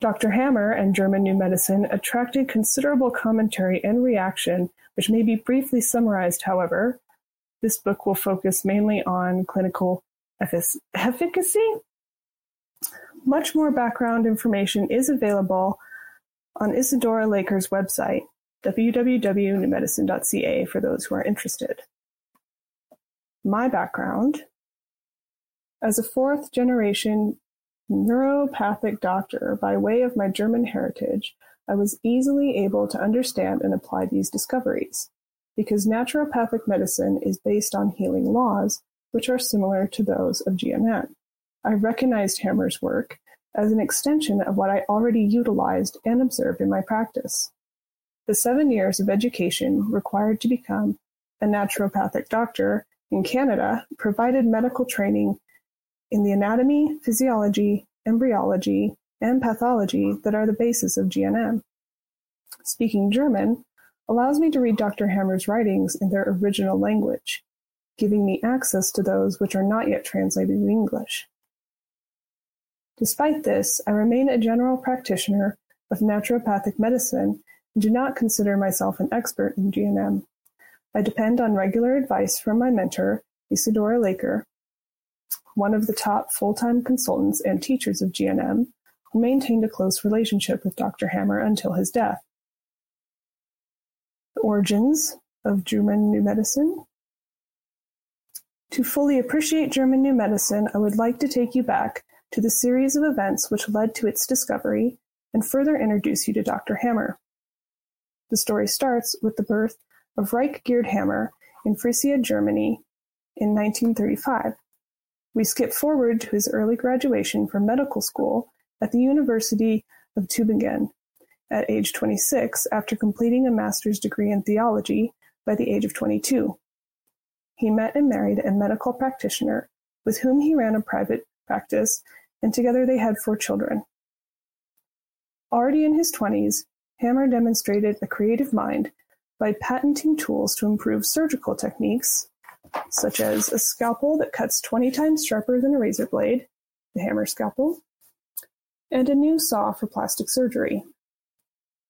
Speaker 2: Dr. Hamer and German New Medicine attracted considerable commentary and reaction, which may be briefly summarized, however. this book will focus mainly on clinical efficacy. Much more background information is available on Ilsedore Laker's website, www.newmedicine.ca, for those who are interested. My background as a fourth generation naturopathic doctor by way of my German heritage, I was easily able to understand and apply these discoveries, because naturopathic medicine is based on healing laws, which are similar to those of GNM. I recognized Hamer's work as an extension of what I already utilized and observed in my practice. The seven years of education required to become a naturopathic doctor in Canada provided medical training in the anatomy, physiology, embryology, and pathology that are the basis of GNM. Speaking German allows me to read Dr. Hamer's writings in their original language, giving me access to those which are not yet translated in English. Despite this, I remain a general practitioner of naturopathic medicine do not consider myself an expert in GNM. I depend on regular advice from my mentor, Ilsedore Laker, one of the top full-time consultants and teachers of GNM, who maintained a close relationship with Dr. Hamer until his death. The origins of German New Medicine. To fully appreciate German New Medicine, I would like to take you back to the series of events which led to its discovery and further introduce you to Dr. Hamer. The story starts with the birth of Ryke Geerd Hamer in Frisia, Germany in 1935. We skip forward to his early graduation from medical school at the University of Tübingen at age 26 after completing a master's degree in theology by the age of 22. He met and married a medical practitioner with whom he ran a private practice, and together they had four children. Already in his 20s, Hamer demonstrated a creative mind by patenting tools to improve surgical techniques such as a scalpel that cuts 20 times sharper than a razor blade, the Hamer scalpel, and a new saw for plastic surgery.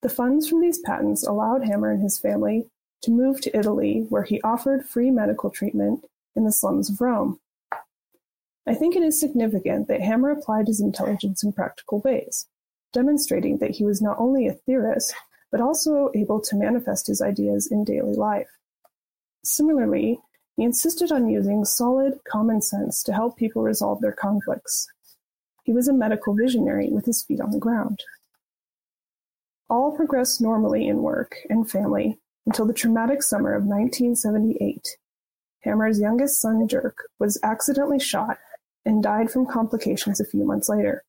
Speaker 2: The funds from these patents allowed Hamer and his family to move to Italy, where he offered free medical treatment in the slums of Rome. I think it is significant that Hamer applied his intelligence in practical ways, demonstrating that he was not only a theorist, but also able to manifest his ideas in daily life. Similarly, he insisted on using solid common sense to help people resolve their conflicts. He was a medical visionary with his feet on the ground. All progressed normally in work and family until the traumatic summer of 1978. Hamer's youngest son, Dirk, was accidentally shot and died from complications a few months later.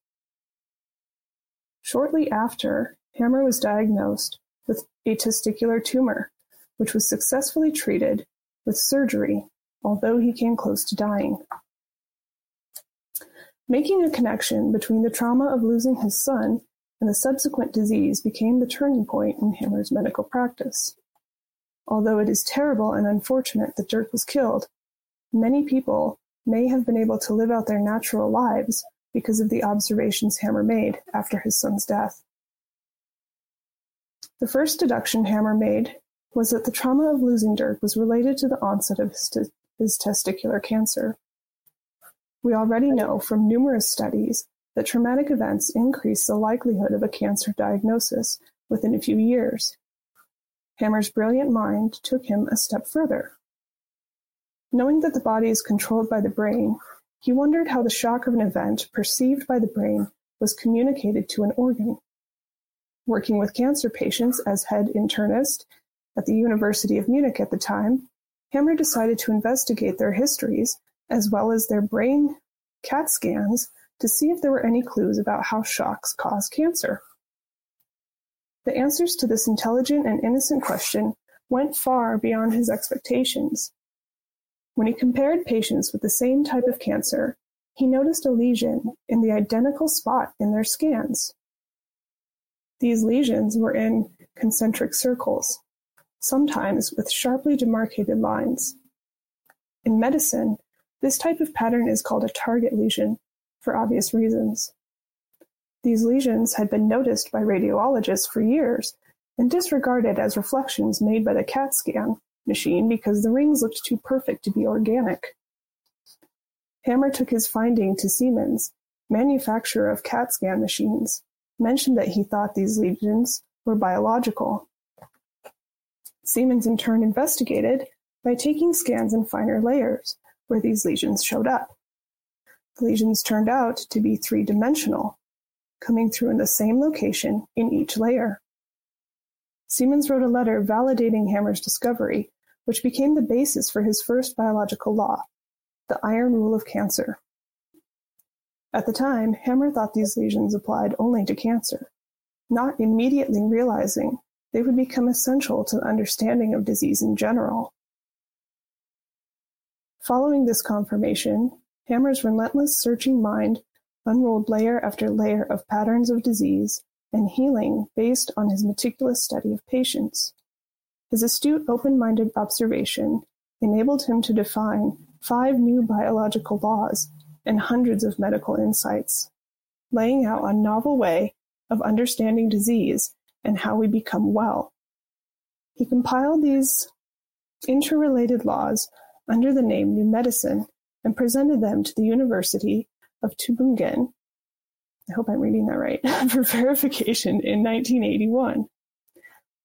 Speaker 2: Shortly after, Hamer was diagnosed with a testicular tumor, which was successfully treated with surgery, although he came close to dying. Making a connection between the trauma of losing his son and the subsequent disease became the turning point in Hamer's medical practice. Although it is terrible and unfortunate that Dirk was killed, many people may have been able to live out their natural lives because of the observations Hamer made after his son's death. The first deduction Hamer made was that the trauma of losing Dirk was related to the onset of his, his testicular cancer. We already know from numerous studies that traumatic events increase the likelihood of a cancer diagnosis within a few years. Hamer's brilliant mind took him a step further. Knowing that the body is controlled by the brain, he wondered how the shock of an event perceived by the brain was communicated to an organ. Working with cancer patients as head internist at the University of Munich at the time, Hamer decided to investigate their histories as well as their brain CAT scans to see if there were any clues about how shocks cause cancer. The answers to this intelligent and innocent question went far beyond his expectations. When he compared patients with the same type of cancer, he noticed a lesion in the identical spot in their scans. These lesions were in concentric circles, sometimes with sharply demarcated lines. In medicine, this type of pattern is called a target lesion, for obvious reasons. These lesions had been noticed by radiologists for years and disregarded as reflections made by the CAT scan machine because the rings looked too perfect to be organic. Hamer took his finding to Siemens, manufacturer of CAT scan machines, mentioned that he thought these lesions were biological. Siemens in turn investigated by taking scans in finer layers where these lesions showed up. The lesions turned out to be three-dimensional, coming through in the same location in each layer. Siemens wrote a letter validating Hamer's discovery, which became the basis for his first biological law, the iron rule of cancer. At the time, Hamer thought these lesions applied only to cancer, not immediately realizing they would become essential to the understanding of disease in general. Following this confirmation, Hamer's relentless searching mind unrolled layer after layer of patterns of disease and healing based on his meticulous study of patients. His astute, open-minded observation enabled him to define five new biological laws and hundreds of medical insights, laying out a novel way of understanding disease and how we become well. He compiled these interrelated laws under the name New Medicine and presented them to the University of Tübingen I hope I'm reading that right, for verification in 1981.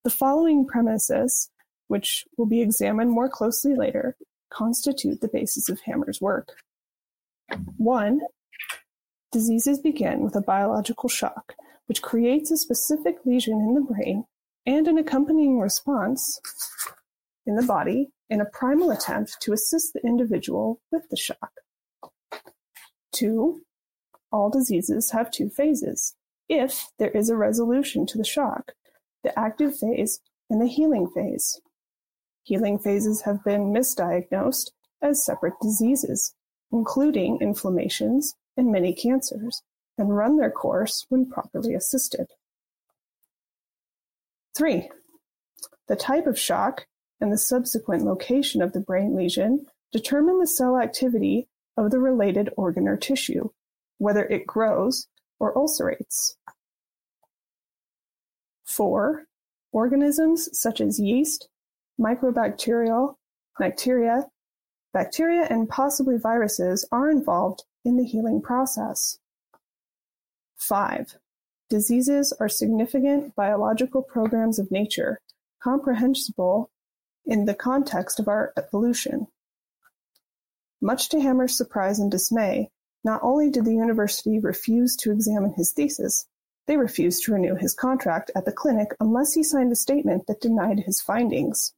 Speaker 2: The following premises, which will be examined more closely later, constitute the basis of Hamer's work. One, diseases begin with a biological shock, which creates a specific lesion in the brain and an accompanying response in the body in a primal attempt to assist the individual with the shock. Two, all diseases have two phases, if there is a resolution to the shock, the active phase and the healing phase. Healing phases have been misdiagnosed as separate diseases, including inflammations and many cancers, and run their course when properly assisted. 3. The type of shock and the subsequent location of the brain lesion determine the cell activity of the related organ or tissue, whether it grows or ulcerates. Four, organisms such as yeast, mycobacterial, bacteria, bacteria and possibly viruses are involved in the healing process. Five, diseases are significant biological programs of nature, comprehensible in the context of our evolution. Much to Hamer's surprise and dismay, not only did the university refuse to examine his thesis, they refused to renew his contract at the clinic unless he signed a statement that denied his findings.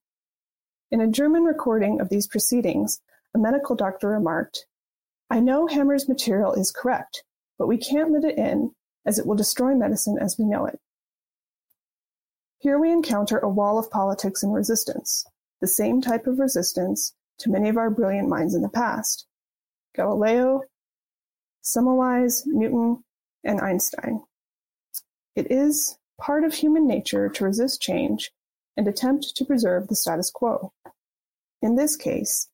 Speaker 2: In a German recording of these proceedings, a medical doctor remarked, I know Hamer's material is correct, but we can't let it in as it will destroy medicine as we know it. Here we encounter a wall of politics and resistance, the same type of resistance to many of our brilliant minds in the past. Galileo, Semmelweis, Newton, and Einstein. It is part of human nature to resist change and attempt to preserve the status quo. In this case,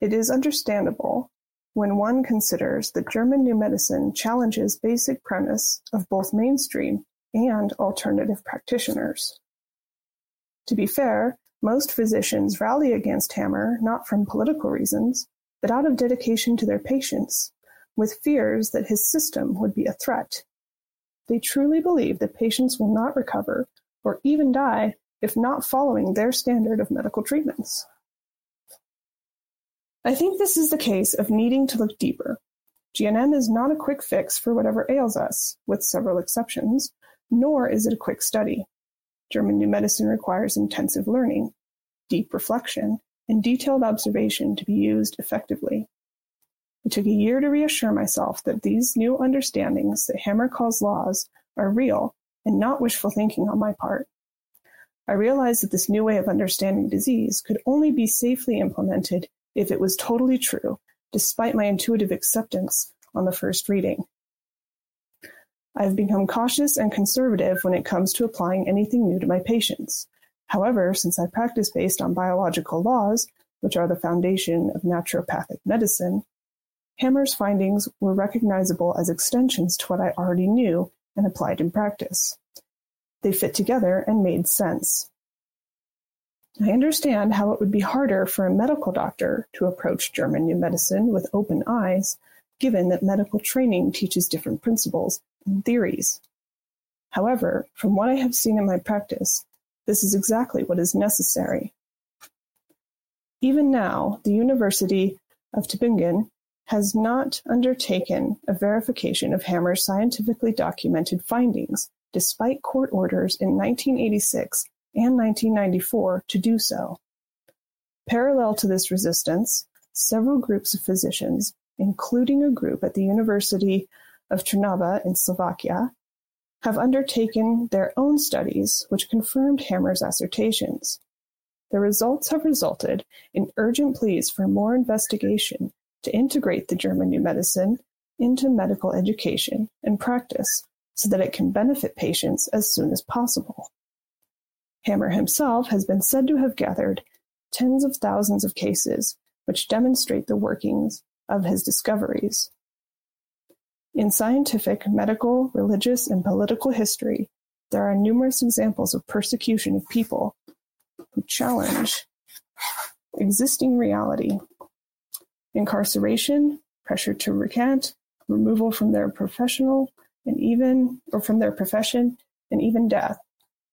Speaker 2: it is understandable when one considers that German New Medicine challenges basic premise of both mainstream and alternative practitioners. To be fair, most physicians rally against Hamer not from political reasons, but out of dedication to their patients with fears that his system would be a threat. They truly believe that patients will not recover or even die if not following their standard of medical treatments. I think this is the case of needing to look deeper. GNM is not a quick fix for whatever ails us, with several exceptions, nor is it a quick study. German New Medicine requires intensive learning, deep reflection, and detailed observation to be used effectively. It took a year to reassure myself that these new understandings that Hamer calls laws are real and not wishful thinking on my part. I realized that this new way of understanding disease could only be safely implemented if it was totally true, despite my intuitive acceptance on the first reading. I have become cautious and conservative when it comes to applying anything new to my patients. However, since I practice based on biological laws, which are the foundation of naturopathic medicine, Hamer's findings were recognizable as extensions to what I already knew and applied in practice. They fit together and made sense. I understand how it would be harder for a medical doctor to approach German new medicine with open eyes, given that medical training teaches different principles and theories. However, from what I have seen in my practice, this is exactly what is necessary. Even now, the University of Tübingen has not undertaken a verification of Hamer's scientifically documented findings, despite court orders in 1986 and 1994 to do so. Parallel to this resistance, several groups of physicians, including a group at the University of Trnava in Slovakia, have undertaken their own studies which confirmed Hamer's assertions. The results have resulted in urgent pleas for more investigation to integrate the German New Medicine into medical education and practice so that it can benefit patients as soon as possible. Hamer himself has been said to have gathered tens of thousands of cases which demonstrate the workings of his discoveries. In scientific, medical, religious, and political history, there are numerous examples of persecution of people who challenge existing reality. Incarceration, pressure to recant, removal from their professional and even or from their profession, and even death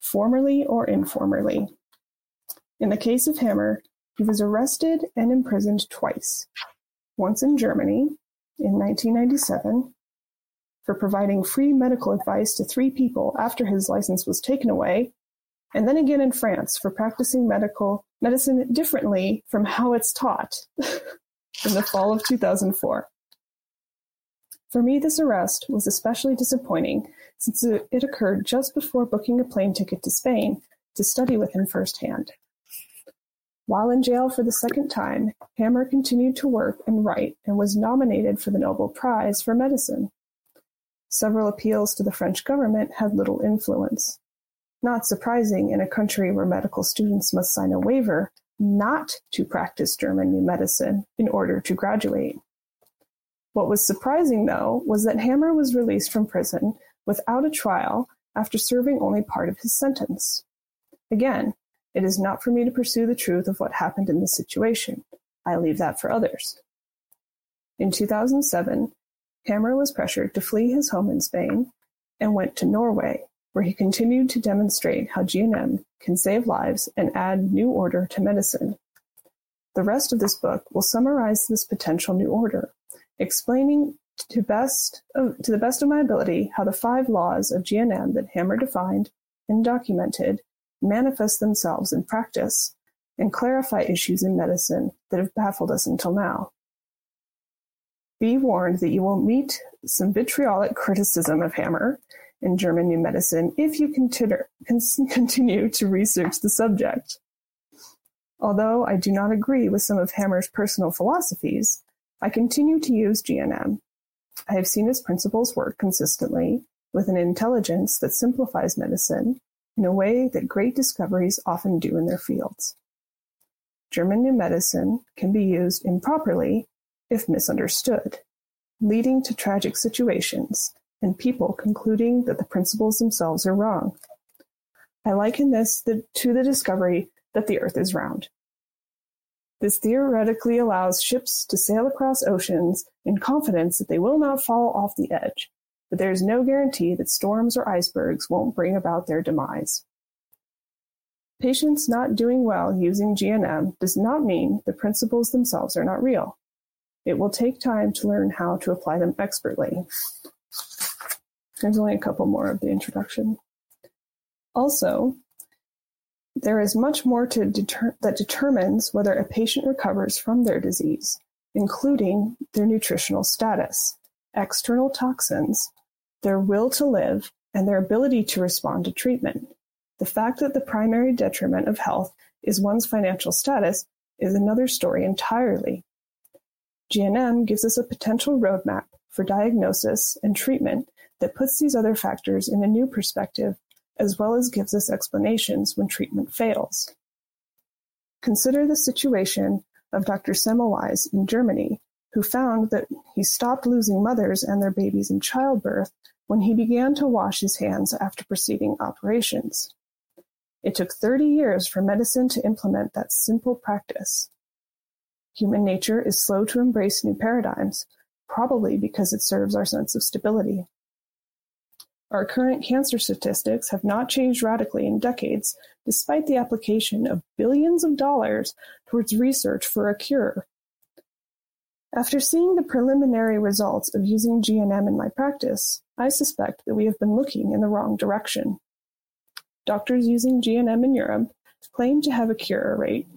Speaker 2: formally or informally. In the case of Hamer, he was arrested and imprisoned twice, once in Germany in 1997 for providing free medical advice to three people after his license was taken away, and then again in France for practicing medical medicine differently from how it's taught in the fall of 2004. For me, this arrest was especially disappointing since it occurred just before booking a plane ticket to Spain to study with him firsthand. While in jail for the second time, Hamer continued to work and write and was nominated for the Nobel Prize for Medicine. Several appeals to the French government had little influence. Not surprising in a country where medical students must sign a waiver not to practice German New Medicine in order to graduate. What was surprising, though, was that Hamer was released from prison without a trial after serving only part of his sentence. Again, it is not for me to pursue the truth of what happened in this situation. I leave that for others. In 2007, Hamer was pressured to flee his home in Spain and went to Norway, where he continued to demonstrate how GNM can save lives and add new order to medicine. The rest of this book will summarize this potential new order, explaining to, best of, to the best of my ability how the five laws of GNM that Hamer defined and documented manifest themselves in practice and clarify issues in medicine that have baffled us until now. Be warned that you will meet some vitriolic criticism of Hamer in German New Medicine if you consider, continue to research the subject. Although I do not agree with some of Hamer's personal philosophies, I continue to use GNM I have seen his principles work consistently with an intelligence that simplifies medicine in a way that great discoveries often do in their fields. German New Medicine can be used improperly if misunderstood, leading to tragic situations and people concluding that the principles themselves are wrong. I liken this to the discovery that the earth is round. This theoretically allows ships to sail across oceans in confidence that they will not fall off the edge, but there is no guarantee that storms or icebergs won't bring about their demise. Patients not doing well using GNM does not mean the principles themselves are not real. It will take time to learn how to apply them expertly. There's only a couple more of the introduction. Also, there is much more deter- that determines whether a patient recovers from their disease, including their nutritional status, external toxins, their will to live, and their ability to respond to treatment. The fact that the primary detriment of health is one's financial status is another story entirely. GNM gives us a potential roadmap for diagnosis and treatment that puts these other factors in a new perspective as well as gives us explanations when treatment fails. Consider the situation of Dr. Semmelweis in Germany, who found that he stopped losing mothers and their babies in childbirth when he began to wash his hands after preceding operations. It took 30 years for medicine to implement that simple practice. Human nature is slow to embrace new paradigms, probably because it serves our sense of stability. Our current cancer statistics have not changed radically in decades, despite the application of billions of dollars towards research for a cure. After seeing the preliminary results of using GNM in my practice, I suspect that we have been looking in the wrong direction. Doctors using GNM in Europe claim to have a cure rate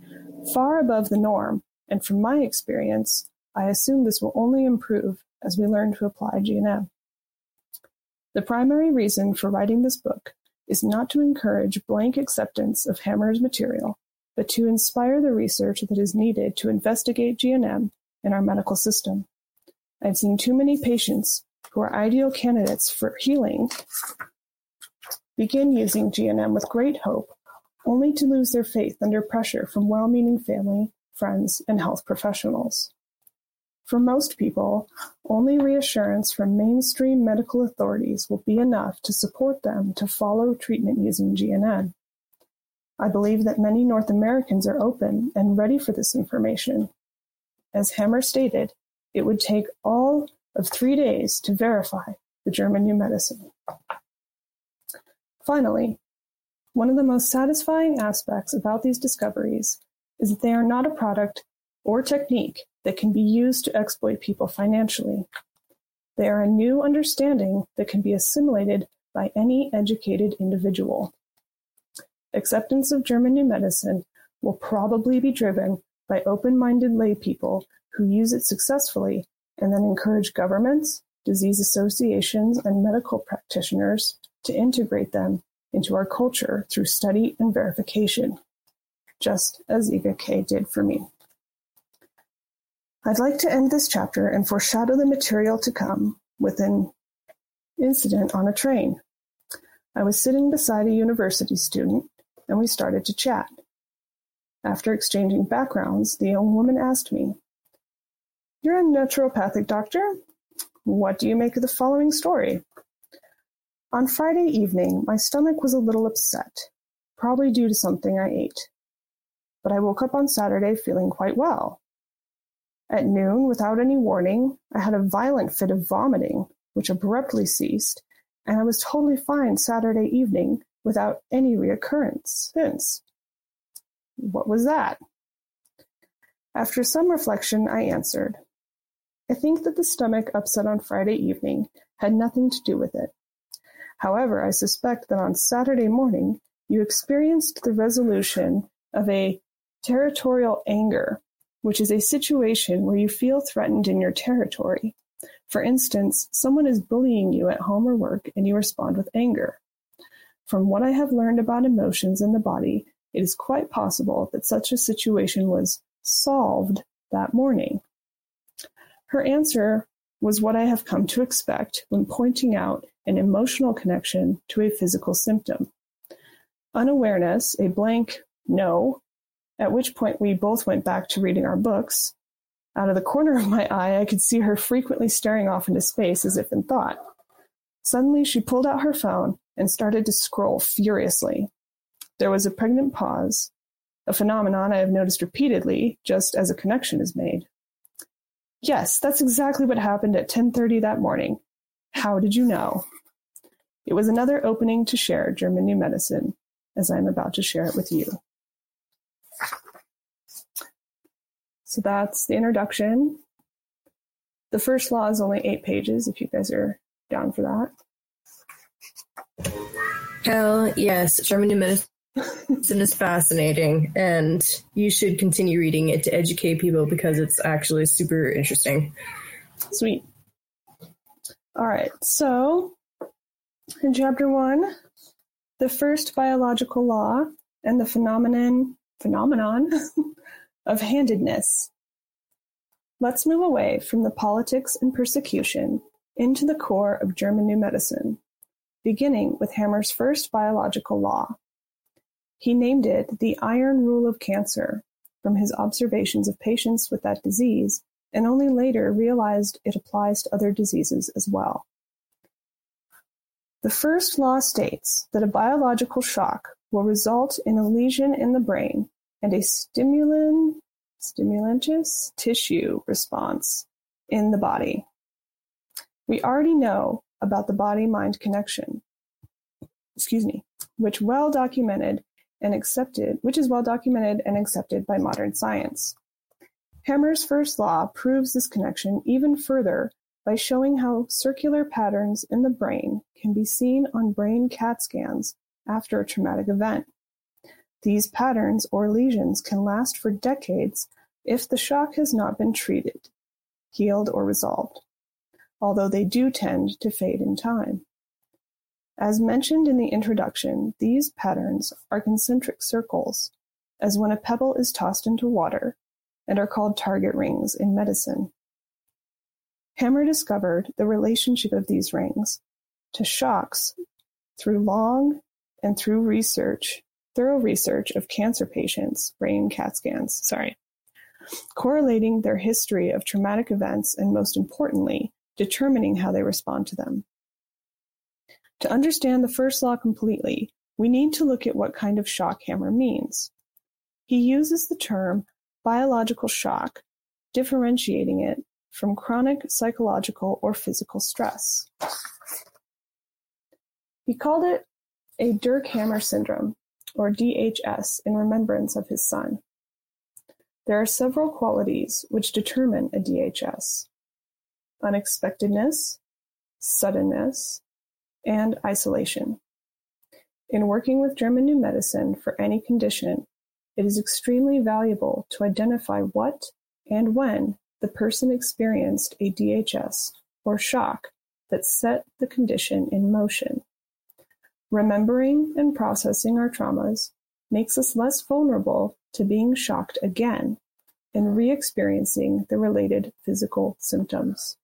Speaker 2: far above the norm, and from my experience, I assume this will only improve as we learn to apply GNM. The primary reason for writing this book is not to encourage blank acceptance of Hamer's material, but to inspire the research that is needed to investigate GNM in our medical system. I've seen too many patients who are ideal candidates for healing begin using GNM with great hope, only to lose their faith under pressure from well meaning family, friends, and health professionals. For most people, only reassurance from mainstream medical authorities will be enough to support them to follow treatment using GNM. I believe that many North Americans are open and ready for this information. As Hamer stated, it would take all of three days to verify the German new medicine. Finally, one of the most satisfying aspects about these discoveries is that they are not a product or technique that can be used to exploit people financially. They are a new understanding that can be assimilated by any educated individual. Acceptance of German New Medicine will probably be driven by open-minded lay people who use it successfully and then encourage governments, disease associations, and medical practitioners to integrate them into our culture through study and verification, just as Iga K did for me. I'd like to end this chapter and foreshadow the material to come with an incident on a train. I was sitting beside a university student and we started to chat. After exchanging backgrounds, the young woman asked me, You're a naturopathic doctor? What do you make of the following story? On Friday evening, my stomach was a little upset, probably due to something I ate. But I woke up on Saturday feeling quite well. At noon, without any warning, I had a violent fit of vomiting, which abruptly ceased, and I was totally fine Saturday evening without any reoccurrence since. What was that? After some reflection, I answered, I think that the stomach upset on Friday evening had nothing to do with it. However, I suspect that on Saturday morning you experienced the resolution of a territorial anger which is a situation where you feel threatened in your territory. For instance, someone is bullying you at home or work and you respond with anger. From what I have learned about emotions in the body, it is quite possible that such a situation was solved that morning. Her answer was what I have come to expect when pointing out an emotional connection to a physical symptom. Unawareness, a blank no, at which point we both went back to reading our books. Out of the corner of my eye, I could see her frequently staring off into space as if in thought. Suddenly, she pulled out her phone and started to scroll furiously. There was a pregnant pause, a phenomenon I have noticed repeatedly just as a connection is made. Yes, that's exactly what happened at 10:30 that morning. How did you know? It was another opening to share German New Medicine, as I am about to share it with you. So that's the introduction. The first law is only eight pages if you guys are down for
Speaker 5: that. Hell yes. German New Medicine is fascinating and you should continue reading it to educate people because it's actually super interesting.
Speaker 2: Sweet. All right. So in chapter one, the first biological law and the phenomenon phenomenon of handedness. Let's move away from the politics and persecution into the core of German New Medicine, beginning with Hamer's first biological law. He named it the iron rule of cancer from his observations of patients with that disease, and only later realized it applies to other diseases as well. The first law states that a biological shock will result in a lesion in the brain and a stimulant, stimulantous tissue response in the body. We already know about the body-mind connection, excuse me, which well documented and accepted, which is well documented and accepted by modern science. Hamer's first law proves this connection even further by showing how circular patterns in the brain can be seen on brain CAT scans after a traumatic event. These patterns or lesions can last for decades if the shock has not been treated, healed, or resolved, although they do tend to fade in time. As mentioned in the introduction, these patterns are concentric circles, as when a pebble is tossed into water, and are called target rings in medicine. Hamer discovered the relationship of these rings to shocks through long and through research, thorough research of cancer patients' brain CAT scans, sorry, correlating their history of traumatic events and most importantly, determining how they respond to them. To understand the first law completely, we need to look at what kind of shock Hamer means. He uses the term biological shock, differentiating it from chronic psychological or physical stress. He called it a Dirk-Hamer syndrome, or DHS, in remembrance of his son. There are several qualities which determine a DHS unexpectedness, suddenness, and isolation. In working with German New Medicine for any condition, it is extremely valuable to identify what and when the person experienced a DHS or shock that set the condition in motion. Remembering and processing our traumas makes us less vulnerable to being shocked again and re-experiencing the related physical symptoms.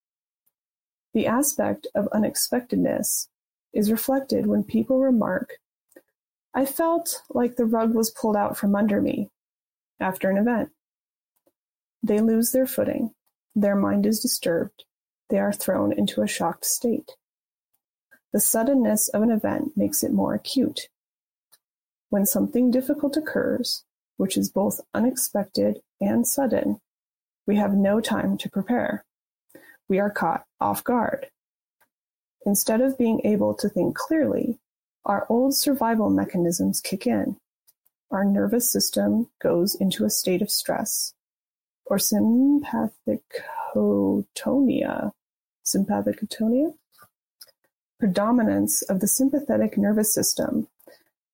Speaker 2: The aspect of unexpectedness is reflected when people remark, I felt like the rug was pulled out from under me after an event. They lose their footing, their mind is disturbed, they are thrown into a shocked state. The suddenness of an event makes it more acute. When something difficult occurs, which is both unexpected and sudden, we have no time to prepare. We are caught off guard. Instead of being able to think clearly, our old survival mechanisms kick in. Our nervous system goes into a state of stress or sympathictonia. Sympathictonia? Predominance of the sympathetic nervous system,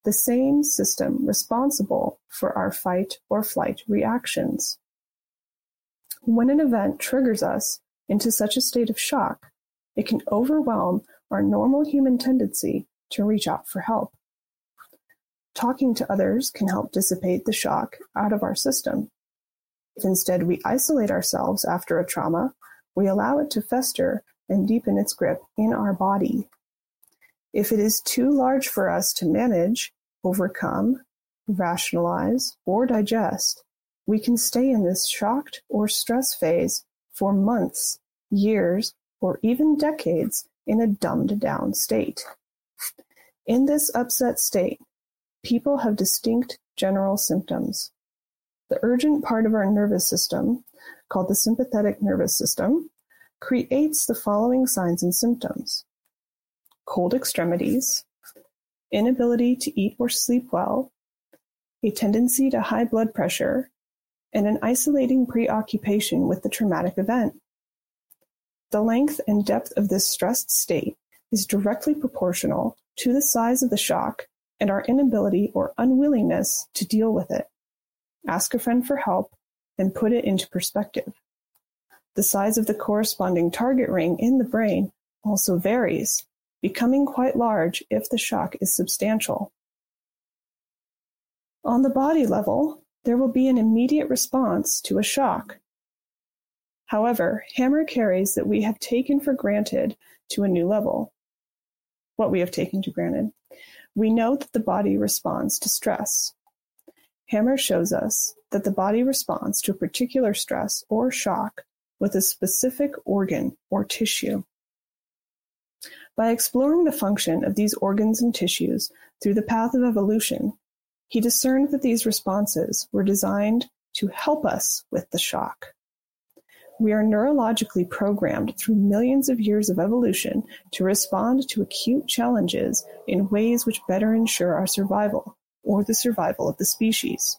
Speaker 2: the same system responsible for our fight or flight reactions. When an event triggers us into such a state of shock, it can overwhelm our normal human tendency to reach out for help. Talking to others can help dissipate the shock out of our system. If instead we isolate ourselves after a trauma, we allow it to fester and deepen its grip in our body. If it is too large for us to manage, overcome, rationalize, or digest, we can stay in this shocked or stress phase for months, years, or even decades in a dumbed down state. In this upset state, people have distinct general symptoms. The urgent part of our nervous system, called the sympathetic nervous system, creates the following signs and symptoms. Cold extremities, inability to eat or sleep well, a tendency to high blood pressure, and an isolating preoccupation with the traumatic event. The length and depth of this stressed state is directly proportional to the size of the shock and our inability or unwillingness to deal with it. Ask a friend for help and put it into perspective. The size of the corresponding target ring in the brain also varies, becoming quite large if the shock is substantial. On the body level, there will be an immediate response to a shock. However, Hamer carries that we have taken for granted to a new level what we have taken to granted. We know that the body responds to stress. Hamer shows us that the body responds to a particular stress or shock with a specific organ or tissue. By exploring the function of these organs and tissues through the path of evolution, he discerned that these responses were designed to help us with the shock. We are neurologically programmed through millions of years of evolution to respond to acute challenges in ways which better ensure our survival, or the survival of the species.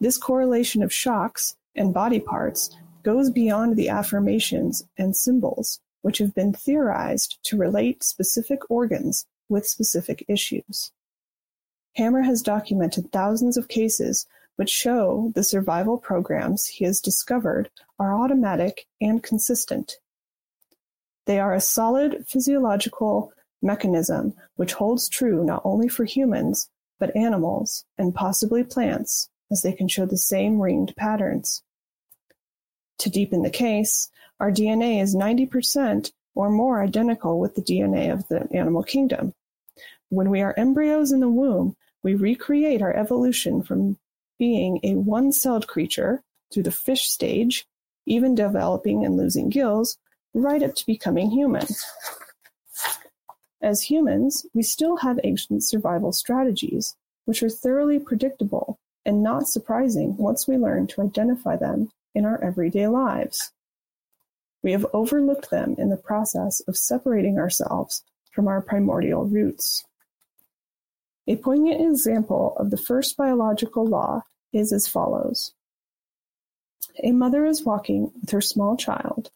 Speaker 2: This correlation of shocks and body parts goes beyond the affirmations and symbols which have been theorized to relate specific organs with specific issues. Hamer has documented thousands of cases which show the survival programs he has discovered are automatic and consistent. They are a solid physiological mechanism which holds true not only for humans, but animals and possibly plants, as they can show the same ringed patterns. To deepen the case, our DNA is 90% or more identical with the DNA of the animal kingdom. When we are embryos in the womb, we recreate our evolution from being a one-celled creature through the fish stage, even developing and losing gills, right up to becoming human. As humans, we still have ancient survival strategies, which are thoroughly predictable and not surprising once we learn to identify them in our everyday lives. We have overlooked them in the process of separating ourselves from our primordial roots. A poignant example of the first biological law is as follows. A mother is walking with her small child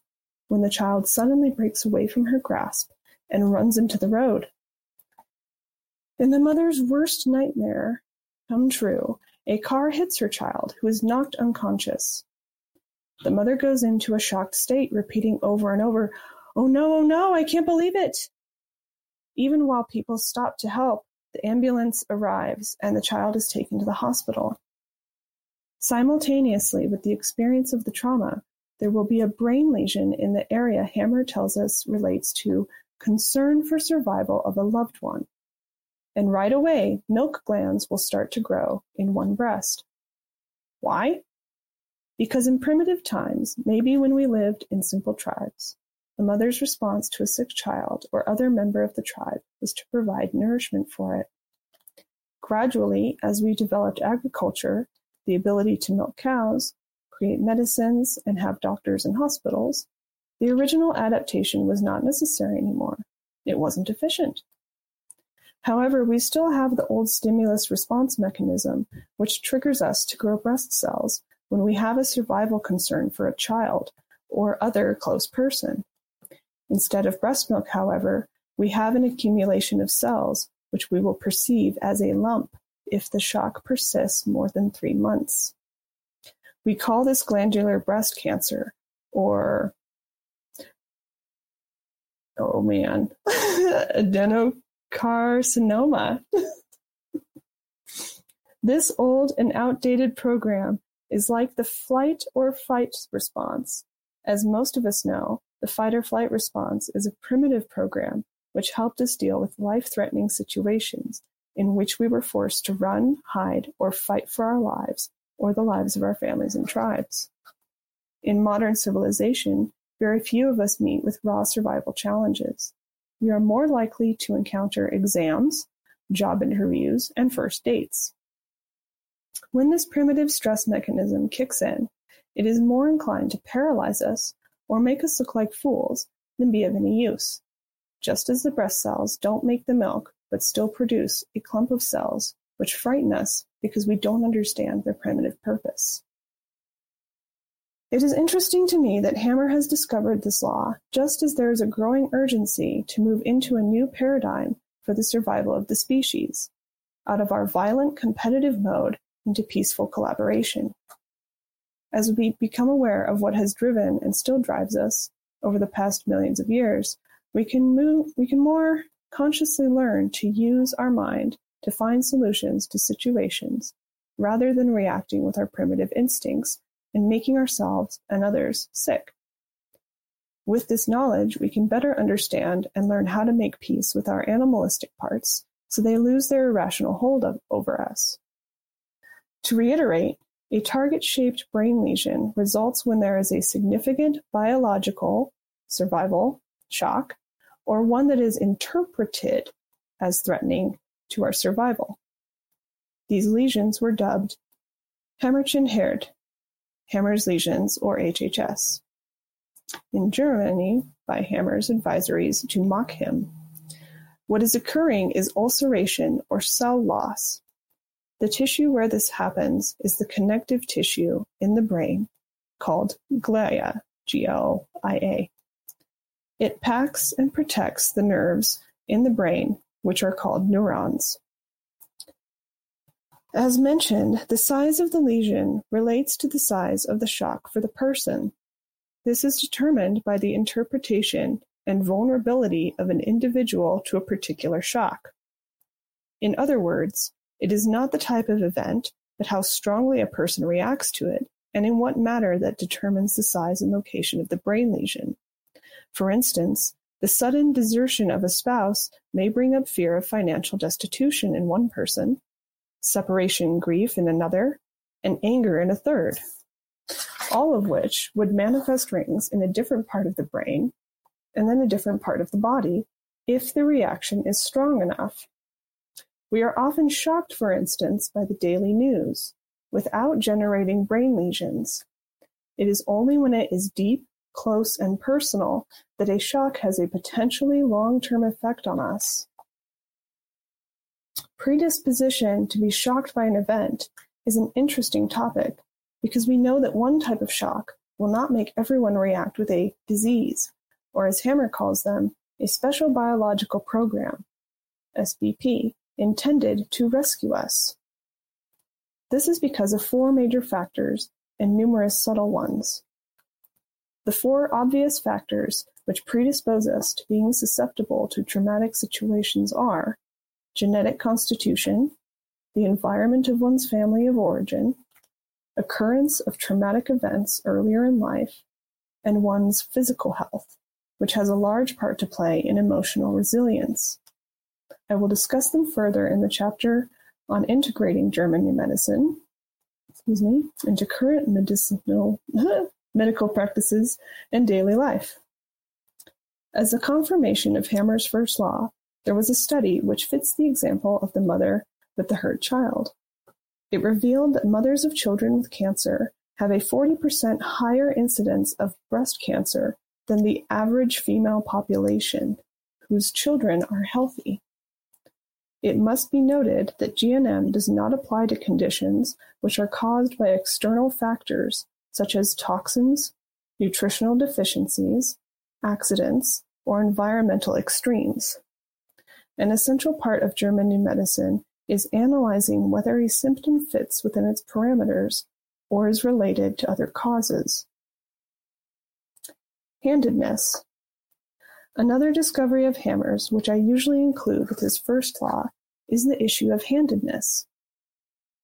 Speaker 2: when the child suddenly breaks away from her grasp and runs into the road. In the mother's worst nightmare come true, a car hits her child, who is knocked unconscious. The mother goes into a shocked state, repeating over and over, Oh no, oh no, I can't believe it. Even while people stop to help, the ambulance arrives and the child is taken to the hospital. Simultaneously with the experience of the trauma, there will be a brain lesion in the area Hamer tells us relates to concern for survival of a loved one. And right away, milk glands will start to grow in one breast. Why? Because in primitive times, maybe when we lived in simple tribes, the mother's response to a sick child or other member of the tribe was to provide nourishment for it. Gradually, as we developed agriculture the ability to milk cows, create medicines, and have doctors and hospitals, the original adaptation was not necessary anymore. It wasn't efficient. However, we still have the old stimulus response mechanism, which triggers us to grow breast cells when we have a survival concern for a child or other close person. Instead of breast milk, however, we have an accumulation of cells which we will perceive as a lump if the shock persists more than three months. We call this glandular breast cancer or oh man, adenocarcinoma. this old and outdated program is like the flight or fight response. As most of us know, the fight or flight response is a primitive program which helped us deal with life threatening situations in which we were forced to run, hide, or fight for our lives or the lives of our families and tribes. In modern civilization, very few of us meet with raw survival challenges. We are more likely to encounter exams, job interviews, and first dates. When this primitive stress mechanism kicks in, it is more inclined to paralyze us or make us look like fools than be of any use. Just as the breast cells don't make the milk but still produce a clump of cells which frighten us because we don't understand their primitive purpose. It is interesting to me that Hamer has discovered this law just as there is a growing urgency to move into a new paradigm for the survival of the species, out of our violent competitive mode into peaceful collaboration. As we become aware of what has driven and still drives us over the past millions of years, we can move we can more consciously learn to use our mind to find solutions to situations rather than reacting with our primitive instincts and making ourselves and others sick. With this knowledge, we can better understand and learn how to make peace with our animalistic parts so they lose their irrational hold of, over us. To reiterate, a target-shaped brain lesion results when there is a significant biological survival shock or one that is interpreted as threatening to our survival. These lesions were dubbed Hammerchen-Herd, Hamer's lesions, or HHS. In Germany, by Hamer's advisories to mock him. What is occurring is ulceration or cell loss. The tissue where this happens is the connective tissue in the brain called glia, G-L-I-A. It packs and protects the nerves in the brain, which are called neurons. As mentioned, the size of the lesion relates to the size of the shock for the person. This is determined by the interpretation and vulnerability of an individual to a particular shock. In other words, it is not the type of event, but how strongly a person reacts to it, and in what manner that determines the size and location of the brain lesion. For instance, the sudden desertion of a spouse may bring up fear of financial destitution in one person, separation grief in another, and anger in a third, all of which would manifest rings in a different part of the brain and then a different part of the body if the reaction is strong enough. We are often shocked, for instance, by the daily news without generating brain lesions. It is only when it is deep close and personal, that a shock has a potentially long-term effect on us. Predisposition to be shocked by an event is an interesting topic because we know that one type of shock will not make everyone react with a disease, or as Hamer calls them, a special biological program, SBP, intended to rescue us. This is because of four major factors and numerous subtle ones. The four obvious factors which predispose us to being susceptible to traumatic situations are genetic constitution, the environment of one's family of origin, occurrence of traumatic events earlier in life, and one's physical health, which has a large part to play in emotional resilience. I will discuss them further in the chapter on integrating German New Medicine, excuse me, into current medicinal medical practices, and daily life. As a confirmation of Hamer's first law, there was a study which fits the example of the mother with the hurt child. It revealed that mothers of children with cancer have a 40% higher incidence of breast cancer than the average female population whose children are healthy. It must be noted that GNM does not apply to conditions which are caused by external factors such as toxins, nutritional deficiencies, accidents, or environmental extremes. An essential part of German New Medicine is analyzing whether a symptom fits within its parameters or is related to other causes. Handedness. Another discovery of Hamer's, which I usually include with his first law, is the issue of handedness.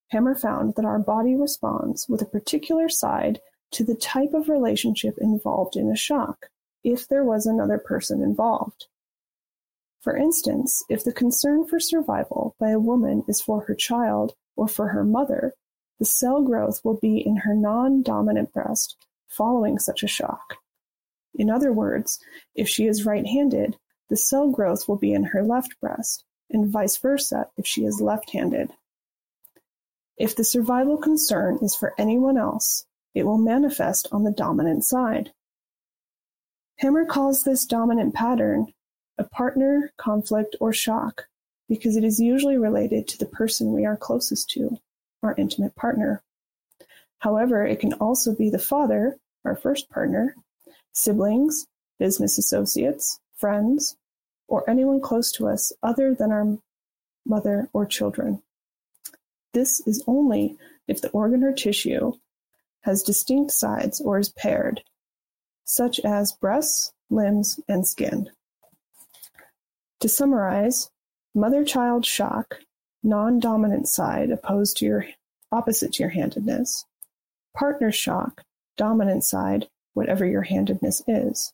Speaker 2: Hamer found that our body responds with a particular side to the type of relationship involved in a shock, if there was another person involved. For instance, if the concern for survival by a woman is for her child or for her mother, the cell growth will be in her non-dominant breast following such a shock. In other words, if she is right-handed, the cell growth will be in her left breast, and vice versa if she is left-handed. If the survival concern is for anyone else, it will manifest on the dominant side. Hamer calls this dominant pattern a partner, conflict, or shock because it is usually related to the person we are closest to, our intimate partner. However, it can also be the father, our first partner, siblings, business associates, friends, or anyone close to us other than our mother or children. This is only if the organ or tissue has distinct sides or is paired, such as breasts, limbs, and skin. To summarize, mother-child shock, non-dominant side opposed to your opposite to your handedness, partner shock, dominant side, whatever your handedness is.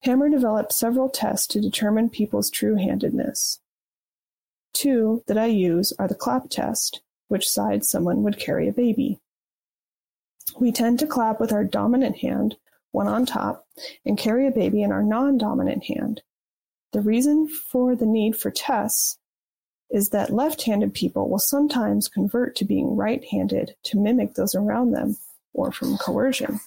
Speaker 2: Hamer developed several tests to determine people's true handedness. Two that I use are the clap test, which side someone would carry a baby. We tend to clap with our dominant hand one on top, and carry a baby in our non dominant hand. The reason for the need for tests is that left handed people will sometimes convert to being right handed to mimic those around them or from coercion.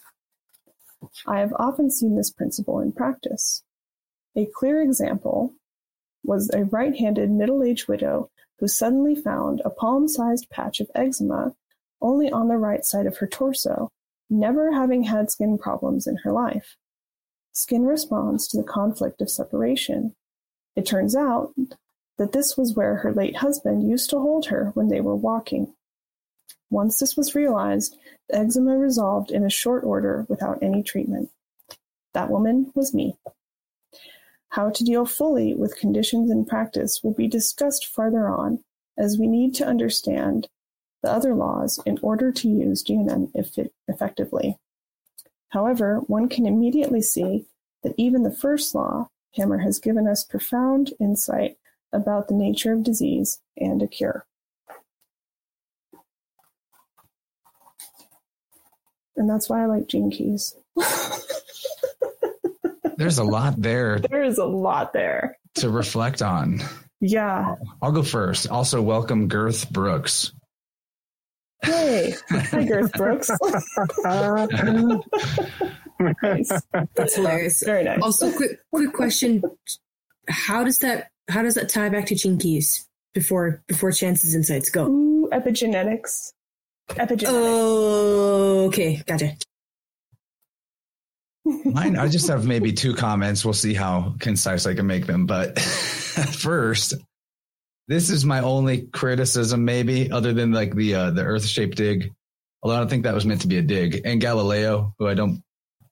Speaker 2: I have often seen this principle in practice. A clear example was a right handed middle aged widow who suddenly found a palm sized patch of eczema only on the right side of her torso, never having had skin problems in her life. Skin responds to the conflict of separation. It turns out that this was where her late husband used to hold her when they were walking. Once this was realized, the eczema resolved in a short order without any treatment. That woman was me. How to deal fully with conditions in practice will be discussed farther on, as we need to understand the other laws in order to use GNM effectively. However, one can immediately see that even the first law, Hamer has given us profound insight about the nature of disease and a cure. And that's why I like Gene Keys.
Speaker 1: There's a lot there.
Speaker 2: There is a lot there
Speaker 1: to reflect on.
Speaker 2: Yeah.
Speaker 1: I'll go first. Also, welcome Girth Brooks.
Speaker 2: Hey, hi Girth Brooks.
Speaker 5: nice. That's hilarious.
Speaker 2: Very nice.
Speaker 5: Also, quick quick question: How does that how does that tie back to Gene Keys before before Chance's insights go?
Speaker 2: Ooh, epigenetics. Epigenetics.
Speaker 5: Oh, okay, gotcha.
Speaker 1: Mine, I just have maybe two comments. We'll see how concise I can make them. But first, this is my only criticism, maybe, other than like the uh, the Earth shaped dig. Although I don't think that was meant to be a dig. And Galileo, who I don't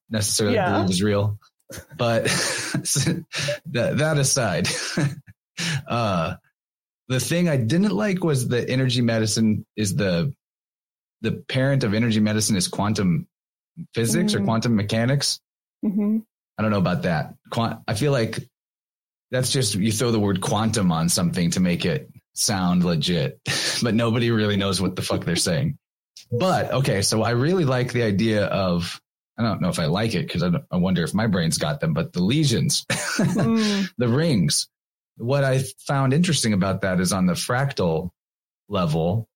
Speaker 1: necessarily yeah. believe is real. But that, that aside, uh, the thing I didn't like was the energy medicine is the the parent of energy medicine is quantum physics mm-hmm. or quantum mechanics.
Speaker 2: Mm-hmm.
Speaker 1: I don't know about that. Quant- I feel like that's just you throw the word quantum on something to make it sound legit, but nobody really knows what the fuck they're saying. But okay, so I really like the idea of I don't know if I like it because I, I, wonder if my brain's got them, but the lesions, mm. the rings. What I found interesting about that is on the fractal level,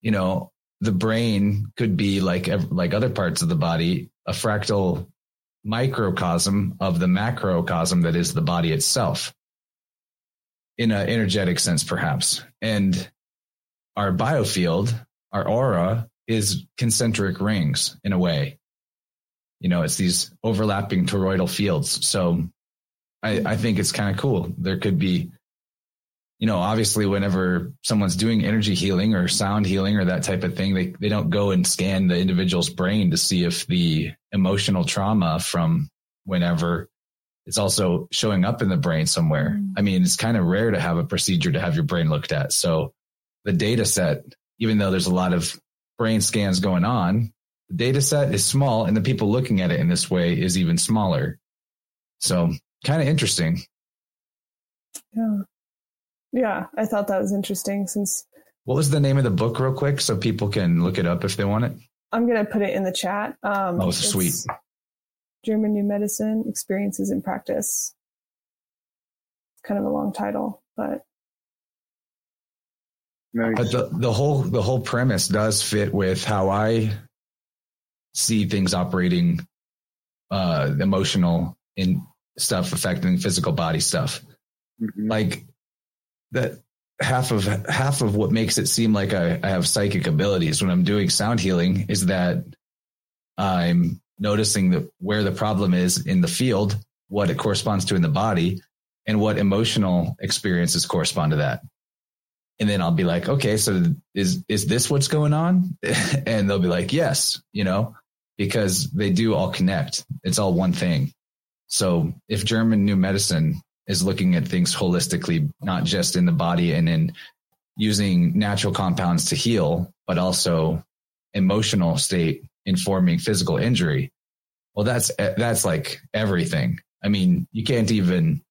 Speaker 1: you know, the brain could be like like other parts of the body, a fractal microcosm of the macrocosm that is the body itself in an energetic sense, perhaps. And our biofield, our aura is concentric rings in a way. You know, it's these overlapping toroidal fields. So I, I think it's kind of cool. There could be you know, obviously whenever someone's doing energy healing or sound healing or that type of thing, they, they don't go and scan the individual's brain to see if the emotional trauma from whenever it's also showing up in the brain somewhere. Mm. I mean, it's kind of rare to have a procedure to have your brain looked at. So the data set, even though there's a lot of brain scans going on, the data set is small and the people looking at it in this way is even smaller. So kind of interesting.
Speaker 2: Yeah. Yeah, I thought that was interesting since.
Speaker 1: What was the name of the book, real quick, so people can look it up if they want it?
Speaker 2: I'm going to put it in the chat. Um,
Speaker 1: oh, sweet.
Speaker 2: German New Medicine Experiences in Practice. It's kind of a long title, but.
Speaker 1: Nice. But the, the whole the whole premise does fit with how I see things operating, uh, emotional in stuff affecting physical body stuff. Mm-hmm. Like that half of half of what makes it seem like I, I have psychic abilities when I'm doing sound healing is that I'm noticing that where the problem is in the field, what it corresponds to in the body, and what emotional experiences correspond to that. And then I'll be like, okay, so is is this what's going on? and they'll be like, yes, you know, because they do all connect. It's all one thing. So if German new medicine is looking at things holistically, not just in the body and in using natural compounds to heal, but also emotional state informing physical injury. Well, that's, that's like everything. I mean, you can't even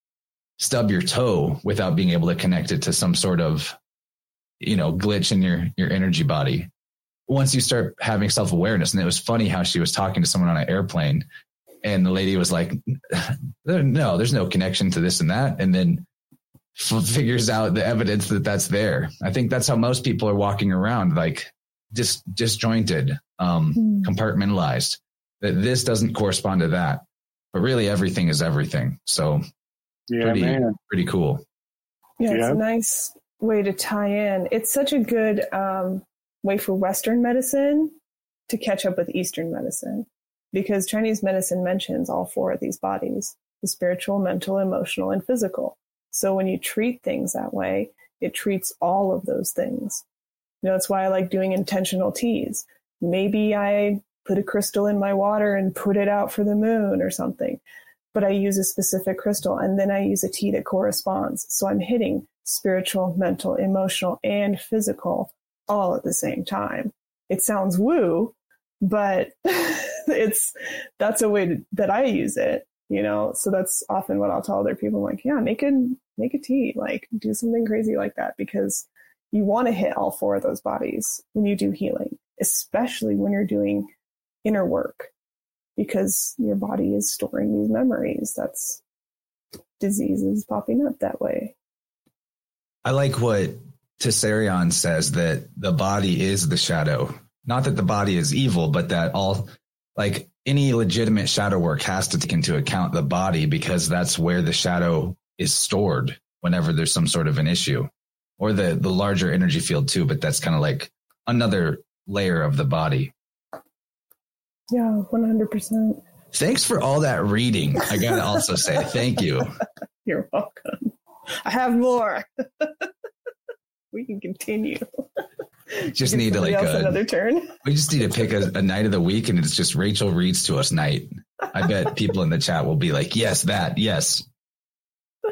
Speaker 1: stub your toe without being able to connect it to some sort of, you know, glitch in your, your energy body. once you start having self awareness, and it was funny how she was talking to someone on an airplane, and the lady was like, "No, there's no connection to this and that," and then f- figures out the evidence that that's there. I think that's how most people are walking around, like dis- disjointed, um,
Speaker 2: Hmm.
Speaker 1: compartmentalized. That this doesn't correspond to that, but really everything is everything. So
Speaker 3: Yeah,
Speaker 1: pretty
Speaker 3: man.
Speaker 1: pretty cool.
Speaker 2: Yeah, it's
Speaker 3: Yeah.
Speaker 2: a nice way to tie in. It's such a good um, way for Western medicine to catch up with Eastern medicine because Chinese medicine mentions all four of these bodies the spiritual, mental, emotional, and physical. So when you treat things that way, it treats all of those things. You know, that's why I like doing intentional teas. Maybe I put a crystal in my water and put it out for the moon or something but I use a specific crystal and then I use a tea that corresponds. So I'm hitting spiritual, mental, emotional, and physical all at the same time. It sounds woo, but it's that's a way to, that I use it, you know. So that's often what I'll tell other people like, yeah, make a make a tea, like do something crazy like that because you want to hit all four of those bodies when you do healing, especially when you're doing inner work because your body is storing these memories. That's diseases popping up that way.
Speaker 1: I like what Tessarion says that the body is the shadow. Not that the body is evil, but that all, like any legitimate shadow work has to take into account the body because that's where the shadow is stored whenever there's some sort of an issue or the, the larger energy field too. But that's kind of like another layer of the body.
Speaker 2: Yeah, 100%.
Speaker 1: Thanks for all that reading. I got to also say thank you.
Speaker 2: You're welcome. I have more. we can continue.
Speaker 1: Just need to like uh,
Speaker 2: another turn.
Speaker 1: We just need to pick a, a night of the week and it's just Rachel reads to us night. I bet people in the chat will be like, yes, that, yes.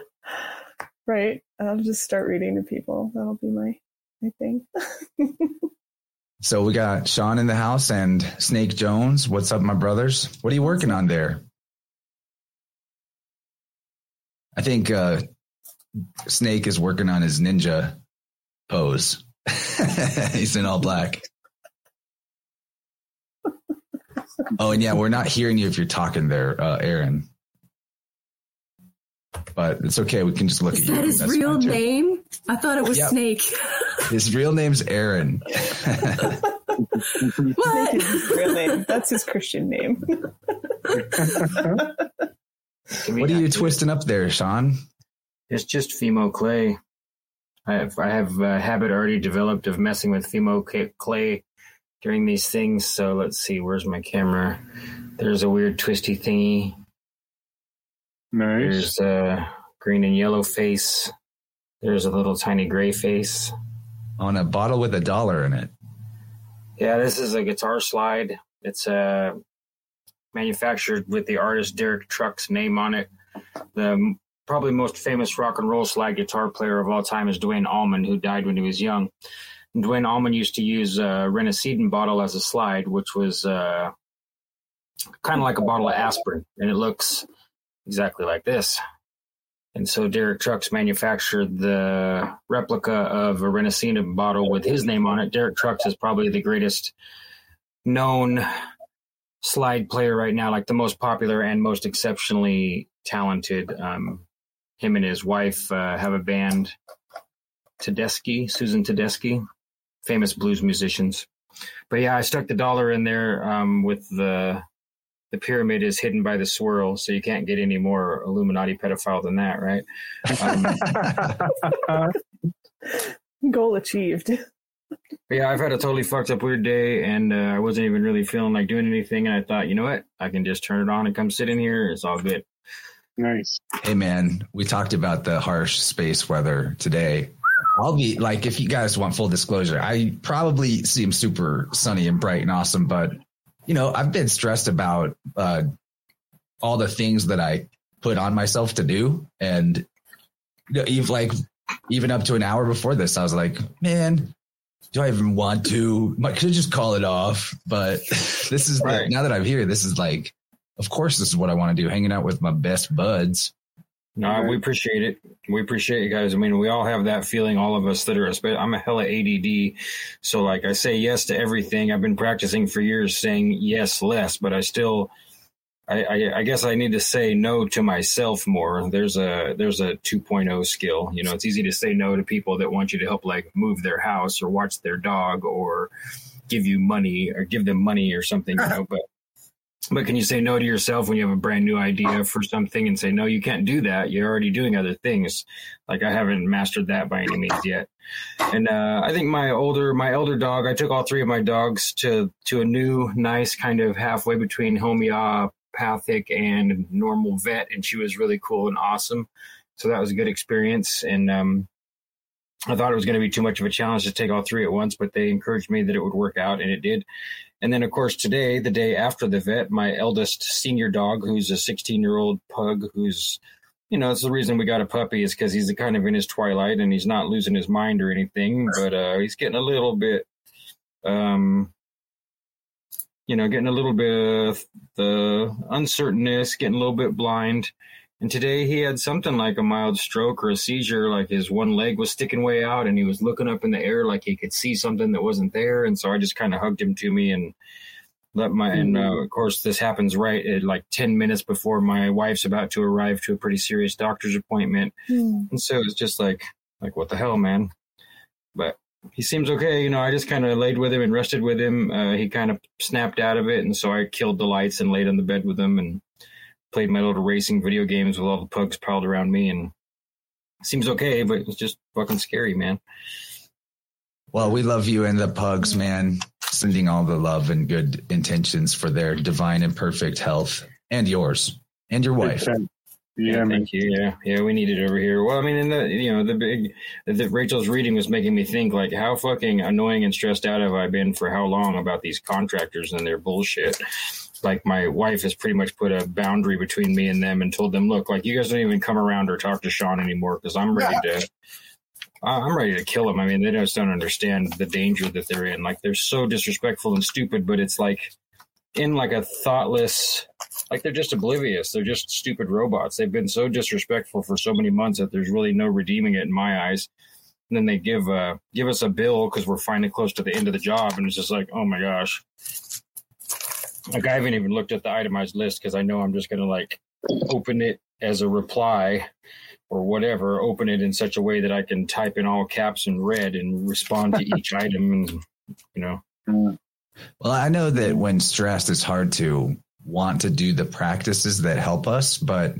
Speaker 2: Right. I'll just start reading to people. That'll be my my thing.
Speaker 1: So we got Sean in the house and Snake Jones. What's up, my brothers? What are you working on there? I think uh, Snake is working on his ninja pose. He's in all black. Oh, and yeah, we're not hearing you if you're talking there, uh, Aaron. But it's okay. We can just look
Speaker 5: Is
Speaker 1: at you.
Speaker 5: that his
Speaker 1: That's
Speaker 5: real name? I thought it was
Speaker 1: Yep.
Speaker 5: Snake.
Speaker 1: His real name's Aaron.
Speaker 5: What?
Speaker 2: That's his real name. That's his Christian name.
Speaker 1: what are you twisting up there, Sean?
Speaker 6: It's just Fimo clay. I have I have a habit already developed of messing with Fimo clay during these things. So let's see, where's my camera? There's a weird twisty thingy.
Speaker 3: Nice.
Speaker 6: There's a green and yellow face. There's a little tiny gray face.
Speaker 1: On a bottle with a dollar in it.
Speaker 6: Yeah, this is a guitar slide. It's uh, manufactured with the artist Derek Trucks' name on it. The m- probably most famous rock and roll slide guitar player of all time is Duane Allman, who died when he was young. And Duane Allman used to use a Renacedon bottle as a slide, which was uh, kind of like a bottle of aspirin, and it looks exactly like this. And so Derek Trucks manufactured the replica of a Renacina bottle with his name on it. Derek Trucks is probably the greatest known slide player right now, like the most popular and most exceptionally talented. Um, him and his wife uh, have a band, Tedeschi, Susan Tedeschi, famous blues musicians. But yeah, I stuck the dollar in there um, with the the pyramid is hidden by the swirl, so you can't get any more Illuminati pedophile than that, right? Um,
Speaker 2: Goal achieved.
Speaker 6: Yeah, I've had a totally fucked up weird day, and uh, I wasn't even really feeling like doing anything. And I thought, you know what? I can just turn it on and come sit in here. It's all good.
Speaker 3: Nice.
Speaker 1: Hey man, we talked about the harsh space weather today. I'll be like, if you guys want full disclosure, I probably seem super sunny and bright and awesome, but you know, I've been stressed about uh, all the things that I put on myself to do, and you know, even like even up to an hour before this, I was like, man. Do I even want to? I could just call it off, but this is
Speaker 6: Right.
Speaker 1: now that I'm here. This is like, of course, this is what I want to do. Hanging out with my best buds.
Speaker 6: No, we appreciate it. We appreciate you guys. I mean, we all have that feeling. All of us that are. I'm a hella ADD, so like I say yes to everything. I've been practicing for years saying yes less, but I still. I, I, I guess I need to say no to myself more. There's a there's a 2.0 skill. You know, it's easy to say no to people that want you to help like move their house or watch their dog or give you money or give them money or something. You know, but but can you say no to yourself when you have a brand new idea for something and say, no, you can't do that? You're already doing other things. Like I haven't mastered that by any means yet. And uh, I think my older, my elder dog, I took all three of my dogs to to a new, nice kind of halfway between homeopathic and normal vet, and she was really cool and awesome. So that was a good experience. And um, I thought it was going to be too much of a challenge to take all three at once, but they encouraged me that it would work out, and it did. And then, of course, today, the day after the vet, my eldest senior dog, who's a 16 year old pug, who's, you know, it's the reason we got a puppy is because he's kind of in his twilight and he's not losing his mind or anything, but uh, he's getting a little bit, um, you know, getting a little bit of the uncertainness, getting a little bit blind. And today he had something like a mild stroke or a seizure, like his one leg was sticking way out and he was looking up in the air like he could see something that wasn't there. And so I just kind of hugged him to me and let my, and uh, of course, this happens right at like 10 minutes before my wife's about to arrive to a pretty serious doctor's appointment. Mm. And so it's just like, like, what the hell, man? But he seems okay. You know, I just kind of laid with him and rested with him. Uh, he kind of snapped out of it. And so I killed the lights and laid on the bed with him and played my little racing video games with all the pugs piled around me, and seems okay, but it's just fucking scary, man.
Speaker 1: Well, we love you and the pugs, man. Sending all the love and good intentions for their divine and perfect health, and yours, and your wife.
Speaker 6: Yeah, thank you. Yeah, yeah, we need it over here. Well, I mean, in the you know the big that Rachel's reading was making me think like how fucking annoying and stressed out have I been for how long about these contractors and their bullshit like my wife has pretty much put a boundary between me and them and told them, look, like you guys don't even come around or talk to Sean anymore because I'm ready yeah. to. I'm ready to kill them. I mean, they just don't understand the danger that they're in. Like they're so disrespectful and stupid, but it's like in like a thoughtless, like they're just oblivious. They're just stupid robots. They've been so disrespectful for so many months that there's really no redeeming it in my eyes. And then they give uh give us a bill because we're finally close to the end of the job, and it's just like, oh my gosh, like I haven't even looked at the itemized list because I know I'm just gonna like open it as a reply or whatever, open it in such a way that I can type in all caps and red and respond to each item and you know.
Speaker 1: Well, I know that when stressed it's hard to want to do the practices that help us, but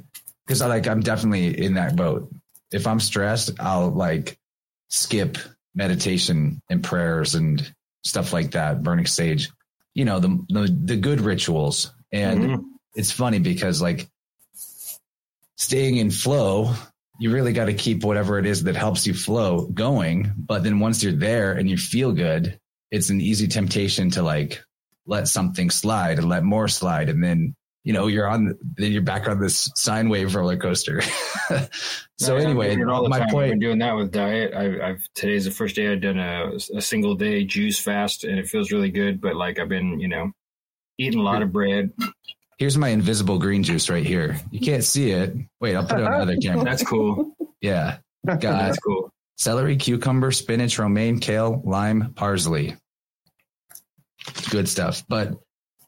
Speaker 1: because I like I'm definitely in that boat. If I'm stressed, I'll like skip meditation and prayers and stuff like that, burning sage you know the the, the good rituals. And mm-hmm. it's funny because like staying in flow you really got to keep whatever it is that helps you flow going. But then once you're there and you feel good it's an easy temptation to like let something slide and let more slide. And then you know you're on then you're back on this sine wave roller coaster. So yeah, anyway my
Speaker 6: time.
Speaker 1: point
Speaker 6: I've been doing that with diet. I've, I've today's the first day i've done a, a, single day juice fast and it feels really good but like i've been you know eating a lot of bread.
Speaker 1: Here's my invisible green juice right here. You can't see it. Wait i'll put it on another camera.
Speaker 6: That's cool.
Speaker 1: Yeah. Got that's cool. Celery cucumber spinach romaine kale lime parsley. Good stuff. But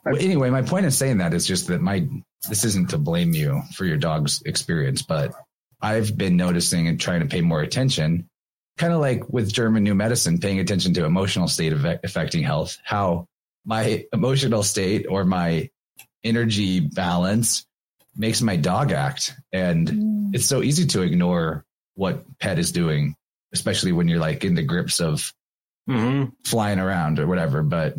Speaker 1: anyway, my point in saying that is just that my this isn't to blame you for your dog's experience, but I've been noticing and trying to pay more attention, kind of like with German new medicine, paying attention to emotional state of affecting health, how my emotional state or my energy balance makes my dog act. And mm. it's so easy to ignore what pet is doing, especially when you're like in the grips of mm-hmm. flying around or whatever. But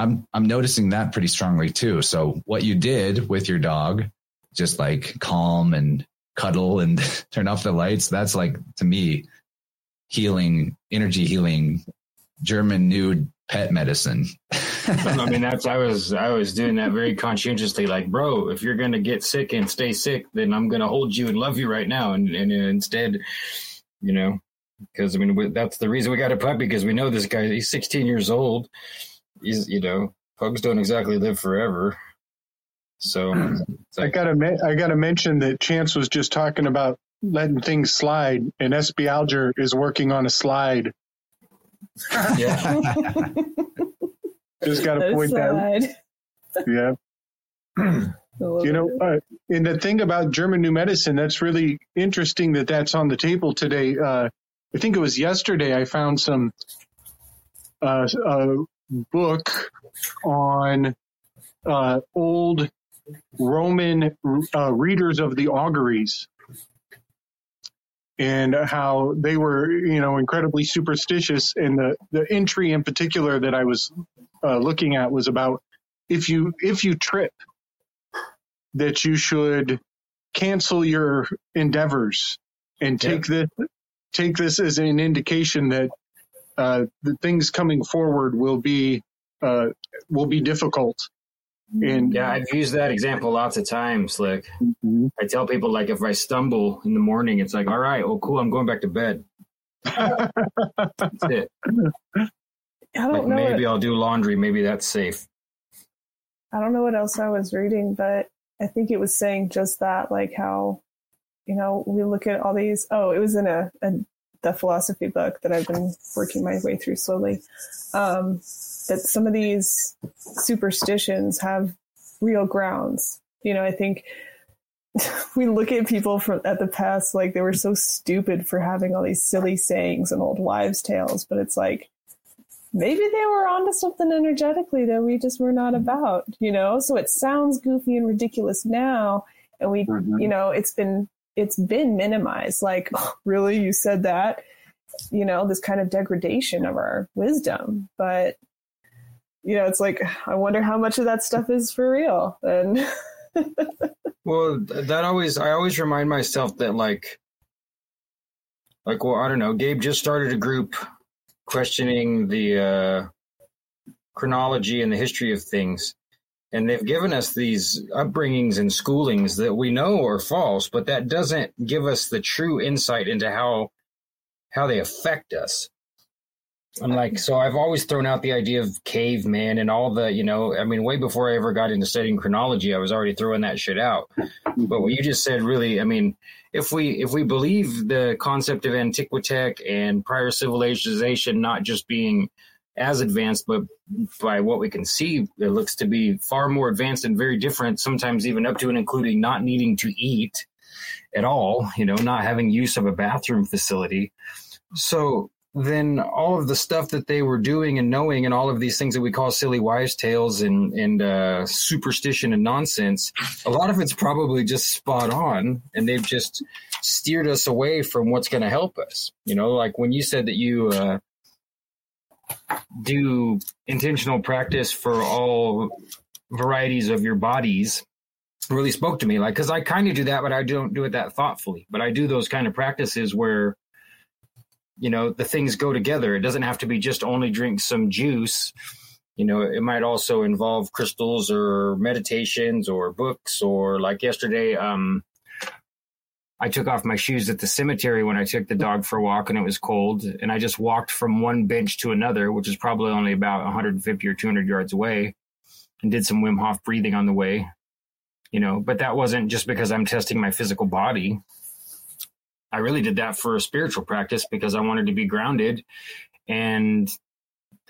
Speaker 1: I'm I'm noticing that pretty strongly too. So what you did with your dog, just like calm and cuddle and turn off the lights, that's like to me healing, energy healing, German nude pet medicine.
Speaker 6: I mean, that's I was I was doing that very conscientiously. Like, bro, if you're gonna get sick and stay sick, then I'm gonna hold you and love you right now. And and uh, instead, you know, because I mean that's the reason we got a puppy because we know this guy. He's 16 years old he's you know pugs don't exactly live forever. So it's
Speaker 3: I gotta I gotta mention that Chance was just talking about letting things slide, and SB Alger is working on a slide.
Speaker 6: yeah,
Speaker 3: Just gotta point that.
Speaker 2: Aside.
Speaker 3: Yeah. You know, uh, and the thing about German new medicine that's really interesting that that's on the table today. Uh, I think it was yesterday I found some uh, a book on uh, old Roman uh, readers of the auguries and how they were, you know, incredibly superstitious. And the the entry in particular that I was uh, looking at was about if you if you trip that you should cancel your endeavors and take this take this as an indication that uh, the things coming forward will be uh, will be difficult. And
Speaker 6: yeah. I've used that example lots of times. Like
Speaker 3: Mhm.
Speaker 6: I tell people, like if I stumble in the morning, it's like, all right, well, cool, I'm going back to bed. That's it.
Speaker 2: I don't
Speaker 6: Like
Speaker 2: know.
Speaker 6: maybe
Speaker 2: What,
Speaker 6: I'll do laundry. Maybe that's safe.
Speaker 2: I don't know what else I was reading, but I think it was saying just that, like how, you know, we look at all these. Oh, it was in a, a the philosophy book that I've been working my way through slowly. Um, that some of these superstitions have real grounds. You know, I think we look at people from at the past like they were so stupid for having all these silly sayings and old wives' tales, but it's like maybe they were onto something energetically that we just were not about, you know? So it sounds goofy and ridiculous now. And we,
Speaker 3: Mhm.
Speaker 2: you know, it's been, it's been minimized. Like, really, you said that, you know, this kind of degradation of our wisdom. But, you know, it's like, I wonder how much of that stuff is for real. And
Speaker 6: Well, that always I always remind myself that like like well, I don't know, Gabe just started a group questioning the uh chronology and the history of things. And they've given us these upbringings and schoolings that we know are false, but that doesn't give us the true insight into how how they affect us. I'm like, so I've always thrown out the idea of caveman and all the, you know, I mean, way before I ever got into studying chronology, I was already throwing that shit out. But what you just said really, I mean, if we if we believe the concept of antiquitech and prior civilization not just being as advanced, but by what we can see, it looks to be far more advanced and very different, sometimes even up to and including not needing to eat at all, you know, not having use of a bathroom facility. So then all of the stuff that they were doing and knowing and all of these things that we call silly wives tales and and uh, superstition and nonsense a lot of it's probably just spot on and they've just steered us away from what's going to help us you know like when you said that you uh, do intentional practice for all varieties of your bodies really spoke to me. Like because i kind of do that but i don't do it that thoughtfully. But i do those kind of practices where you know the things go together. It doesn't have to be just only drink some juice. You know it might also involve crystals or meditations or books or like yesterday um i took off my shoes at the cemetery when i took the dog for a walk and it was cold and i just walked from one bench to another which is probably only about 150 or 200 yards away and did some wim hof breathing on the way you know but that wasn't just because i'm testing my physical body I really did that for a spiritual practice because I wanted to be grounded. And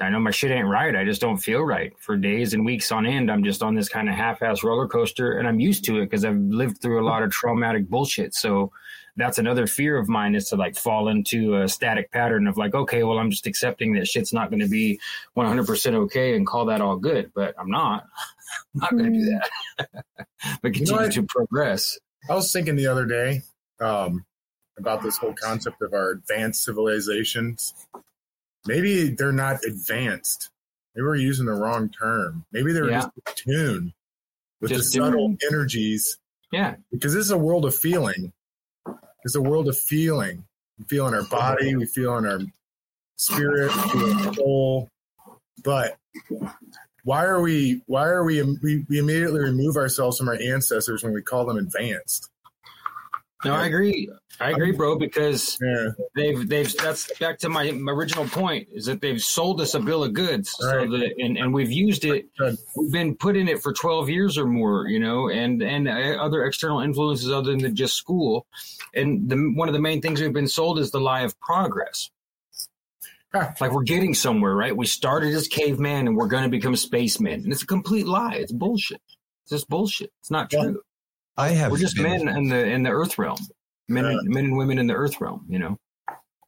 Speaker 6: I know my shit ain't right. I just don't feel right for days and weeks on end. I'm just on this kind of half ass roller coaster and I'm used to it because I've lived through a lot of traumatic bullshit. So that's another fear of mine is to like fall into a static pattern of like, okay, well, I'm just accepting that shit's not going to be 100% okay and call that all good. But I'm not. I'm not going to do that. but
Speaker 7: You know
Speaker 6: continue to progress.
Speaker 7: I was thinking the other day um, about this whole concept of our advanced civilizations. Maybe they're not advanced. Maybe we're using the wrong term. Maybe they're
Speaker 6: Yeah.
Speaker 7: just in tune with
Speaker 6: Just
Speaker 7: the subtle energies
Speaker 6: Yeah.
Speaker 7: because this is a world of feeling. It's a world of feeling. We feel in our body, we feel in our spirit, we feel in our soul. But why are we? Why are we? We, we immediately remove ourselves from our ancestors when we call them advanced.
Speaker 6: No, I agree. I agree, bro, because
Speaker 7: Yeah.
Speaker 6: they've they've that's back to my, my original point is that they've sold us a bill of goods. So that and, and we've used it we've been put in it for 12 years or more you know and and uh, other external influences other than just school. And the one of the main things we've been sold is the lie of progress.
Speaker 7: Huh.
Speaker 6: like we're getting somewhere right? We started as caveman and we're going to become spacemen. And it's a complete lie. It's bullshit. It's just bullshit. It's not
Speaker 7: Yeah.
Speaker 6: true
Speaker 1: I have
Speaker 6: we're just men in the in the earth realm men
Speaker 7: Yeah.
Speaker 6: and, men and women in the earth realm you know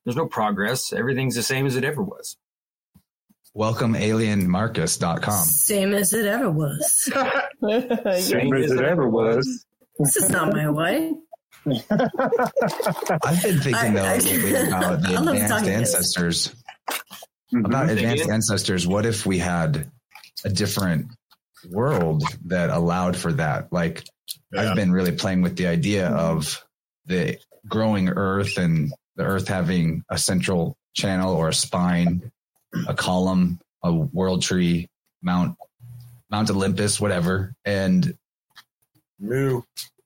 Speaker 6: there's no progress everything's the same as it ever was
Speaker 1: welcome alienmarcus.com.
Speaker 5: Same as it ever was.
Speaker 6: Same as it ever was.
Speaker 5: This is not my way.
Speaker 1: I've been thinking
Speaker 5: I-
Speaker 1: though
Speaker 5: I-
Speaker 1: lately about the advanced
Speaker 5: talking to this.
Speaker 1: ancestors.
Speaker 3: Mhm.
Speaker 1: About advanced ancestors, what if we had a different world that allowed for that? Like
Speaker 7: Yeah.
Speaker 1: I've been really playing with the idea of the growing earth and the earth having a central channel or a spine, a column, a world tree, Mount Mount Olympus, whatever. And
Speaker 7: Moo.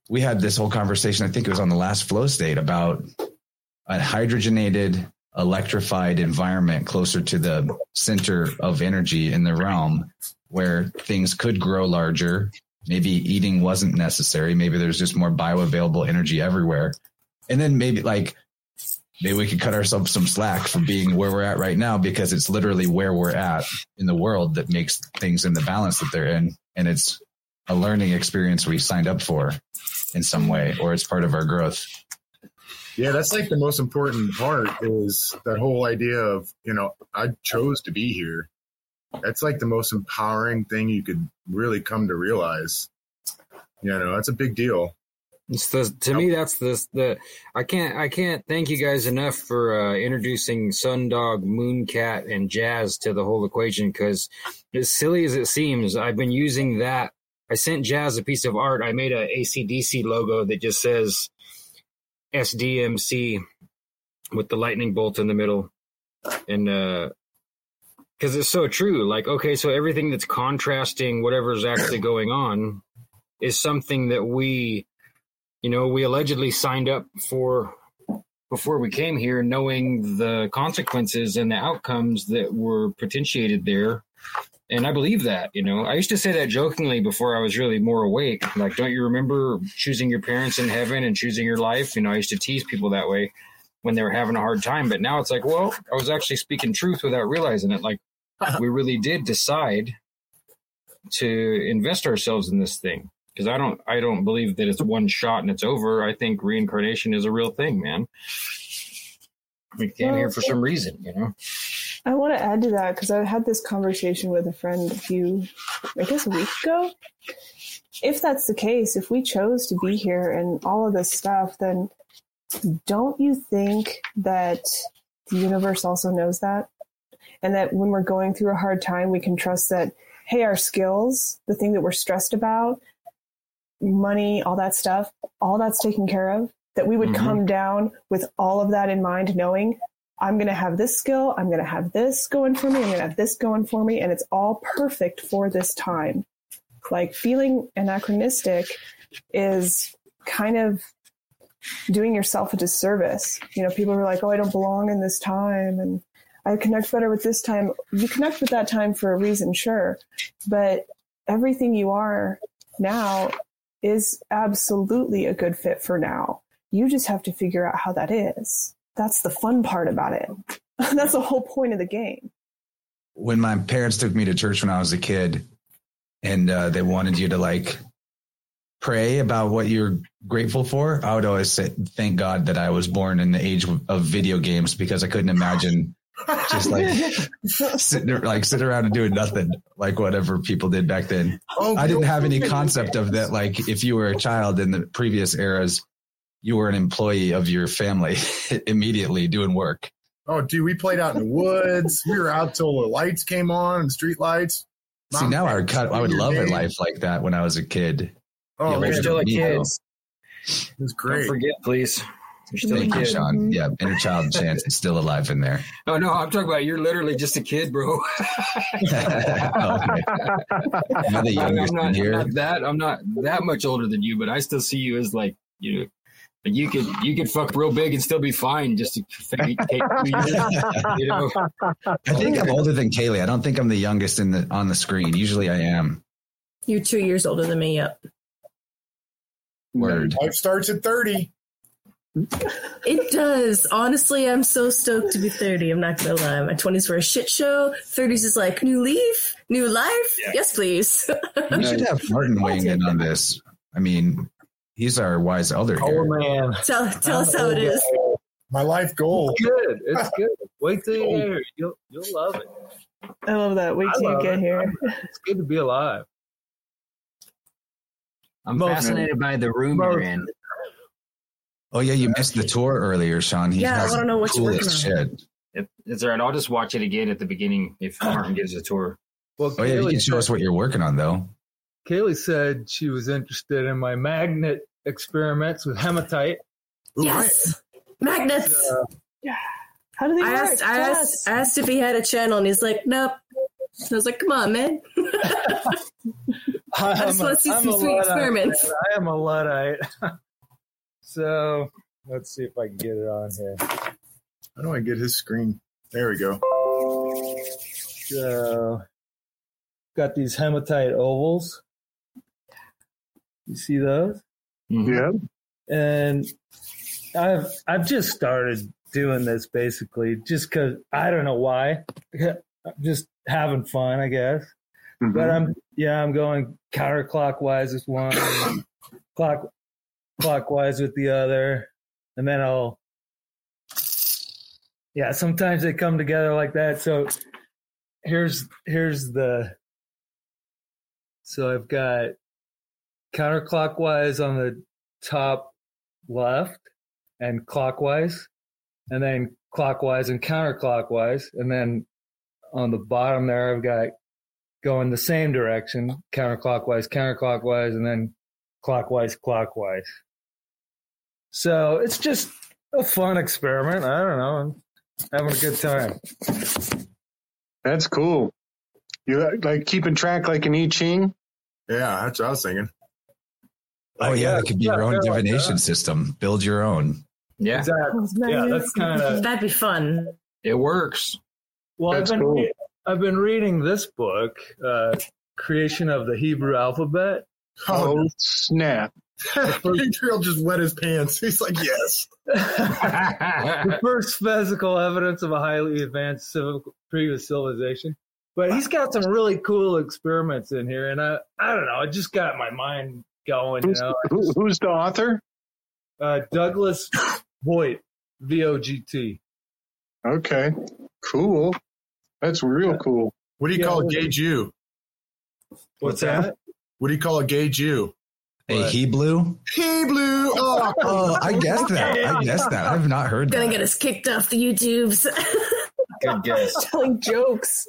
Speaker 1: we had this whole conversation, I think it was on the last flow state about a hydrogenated, electrified environment closer to the center of energy in the realm where things could grow larger. Maybe eating wasn't necessary. Maybe there's just more bioavailable energy everywhere. And then maybe like, maybe we could cut ourselves some slack for being where we're at right now because it's literally where we're at in the world that makes things in the balance that they're in. And it's a learning experience we signed up for in some way, or it's part of our growth.
Speaker 7: Yeah, that's like the most important part is that whole idea of, you know, I chose to be here. That's like the most empowering thing you could really come to realize. You know, that's a big deal.
Speaker 6: It's the, to me, that's the the I can't I can't thank you guys enough for uh, introducing Sundog, Mooncat, and Jazz to the whole equation. Because as silly as it seems, I've been using that. I sent Jazz a piece of art. I made a ACDC logo that just says SDMC with the lightning bolt in the middle, and uh, because it's so true. Like, okay, so everything that's contrasting whatever's actually going on is something that we you know, we allegedly signed up for before we came here, knowing the consequences and the outcomes that were potentiated there. And I believe that, you know, I used to say that jokingly before I was really more awake. Like, don't you remember choosing your parents in heaven and choosing your life? You know, I used to tease people that way when they were having a hard time. But now it's like, well, I was actually speaking truth without realizing it. Like, uh-huh. we really did decide to invest ourselves in this thing because I don't I don't believe that it's one shot and it's over. I think reincarnation is a real thing, man. We came here for some reason, you know.
Speaker 2: I want to add to that because I had this conversation with a friend a few, I guess, a week ago. If that's the case, if we chose to be here and all of this stuff, then don't you think that the universe also knows that? And that when we're going through a hard time, we can trust that, hey, our skills, the thing that we're stressed about, money, all that stuff, all that's taken care of. That we would
Speaker 6: Mhm.
Speaker 2: come down with all of that in mind, knowing I'm going to have this skill, I'm going to have this going for me, I'm going to have this going for me, and it's all perfect for this time. Like feeling anachronistic is kind of doing yourself a disservice. You know, people are like, oh, I don't belong in this time, and I connect better with this time. You connect with that time for a reason, sure, but everything you are now is absolutely a good fit for now. You just have to figure out how that is. That's the fun part about it. That's the whole point of the game.
Speaker 1: When my parents took me to church when I was a kid, and uh, they wanted you to like pray about what you're grateful for, I would always say, "Thank God that I was born in the age of video games," because I couldn't imagine just like sitting like sitting around and doing nothing like whatever people did back then.
Speaker 7: Oh,
Speaker 1: I didn't have any concept of that. Like if you were a child in the previous eras, you were an employee of your family immediately doing work.
Speaker 7: Oh, dude, we played out in the woods. We were out till the lights came on and street lights.
Speaker 1: See, now I would cut. I would love a life like that when I was a kid.
Speaker 7: Oh,
Speaker 1: Yeah,
Speaker 7: man,
Speaker 6: You're still a
Speaker 1: me,
Speaker 6: kid.
Speaker 1: though.
Speaker 7: it was
Speaker 6: Don't
Speaker 7: great.
Speaker 6: forget, please. You're still a
Speaker 1: Thank you,
Speaker 6: kid.
Speaker 1: Sean. Yeah, inner child chance is still alive in there.
Speaker 6: Oh no, I'm talking about you're literally just a kid, bro.
Speaker 1: okay. Am I the
Speaker 6: I'm
Speaker 1: youngest
Speaker 6: not,
Speaker 1: in
Speaker 6: I'm
Speaker 1: here?
Speaker 6: not that I'm not that much older than you, but I still see you as like you know you could you could fuck real big and still be fine. Just to take two years, you know.
Speaker 1: I think I'm older than Kaylee. I don't think I'm the youngest in the on the screen. Usually I am.
Speaker 5: You're two years older than me. Yep.
Speaker 1: Word.
Speaker 7: Life starts at 30.
Speaker 5: It does. Honestly, I'm so stoked to be 30. I'm not gonna lie. My 20s were a shit show. 30s is like new leaf, new life. Yes, please.
Speaker 1: We should have Martin weighing in on this. I mean, he's our wise elder
Speaker 4: Oh
Speaker 1: here.
Speaker 4: man,
Speaker 5: tell tell us how it oh, is.
Speaker 7: My life goal.
Speaker 4: it's good. It's good. Wait till you get here. You'll you'll love it.
Speaker 2: I love that. Wait till you get
Speaker 4: it.
Speaker 2: here.
Speaker 4: It's good to be alive.
Speaker 6: I'm
Speaker 4: Most-
Speaker 6: fascinated by the room
Speaker 4: most-
Speaker 6: you're in.
Speaker 1: Oh yeah, you missed the tour earlier, Sean. He
Speaker 5: Yeah, I
Speaker 1: has
Speaker 5: wanna know what
Speaker 1: the
Speaker 5: you're working
Speaker 1: coolest
Speaker 5: on.
Speaker 1: shit.
Speaker 6: It, it's all right. I'll just watch it again at the beginning if Martin gives a tour.
Speaker 4: Well,
Speaker 1: Oh yeah, you can show us what you're working on though.
Speaker 4: Kaylee said she was interested in my magnet experiments with hematite.
Speaker 7: Ooh,
Speaker 5: Yes, magnets.
Speaker 4: Uh,
Speaker 2: How do they
Speaker 5: I
Speaker 2: work?
Speaker 5: asked, I
Speaker 2: Tell
Speaker 5: asked. I asked if he had a channel, and he's like, "Nope." I was like, "Come on, man."
Speaker 4: I
Speaker 5: just wanna see some sweet experiments.
Speaker 4: I am a luddite. so let's see if I can get it on here.
Speaker 7: How do I get his screen? There we go.
Speaker 4: So got these hematite ovals. You see those?
Speaker 6: Mhm.
Speaker 3: Yeah.
Speaker 4: and I've I've just started doing this basically just because I don't know why. I'm just having fun, I guess.
Speaker 3: Mm-hmm.
Speaker 4: But I'm yeah, I'm going counterclockwise with one, clock clockwise with the other, and then I'll yeah. Sometimes they come together like that. So here's here's the so I've got counterclockwise on the top left and clockwise, and then clockwise and counterclockwise, and then on the bottom there I've got going the same direction, counterclockwise, counterclockwise, and then clockwise, clockwise. So it's just a fun experiment. I don't know. I'm having a good time.
Speaker 3: That's cool. You like keeping track like an I Ching?
Speaker 7: Yeah, that's what I was thinking.
Speaker 1: Oh yeah, it could be
Speaker 4: yeah,
Speaker 1: your own
Speaker 4: they're like
Speaker 1: divination system. Build your own.
Speaker 6: Yeah,
Speaker 4: Exactly. Yeah, that's kind of
Speaker 5: That'd be fun.
Speaker 6: it works.
Speaker 4: Well,
Speaker 3: That's
Speaker 4: I've been
Speaker 3: cool.
Speaker 4: Re- I've been reading this book, uh, Creation of the Hebrew Alphabet.
Speaker 7: Oh,
Speaker 3: Oh snap!
Speaker 7: Gabriel just wet his pants. He's like, yes.
Speaker 4: the first physical evidence of a highly advanced civil, previous civilization. But he's got some really cool experiments in here, and I I don't know, it just got my mind going. You
Speaker 3: Who's,
Speaker 4: know,
Speaker 3: who, who's the author?
Speaker 4: uh, Douglas Vogt, V O G T.
Speaker 3: Okay, cool. That's real cool.
Speaker 7: What do you
Speaker 4: Yeah,
Speaker 7: call a gay Jew?
Speaker 4: What's that?
Speaker 7: What do you call a gay Jew?
Speaker 1: A
Speaker 4: What?
Speaker 1: Hebrew?
Speaker 7: He blew. Oh,
Speaker 1: Oh, I guessed that. I guessed that. I've not heard that.
Speaker 5: Gonna
Speaker 1: that.
Speaker 5: get us kicked off the YouTubes.
Speaker 6: Good guess.
Speaker 2: Telling jokes.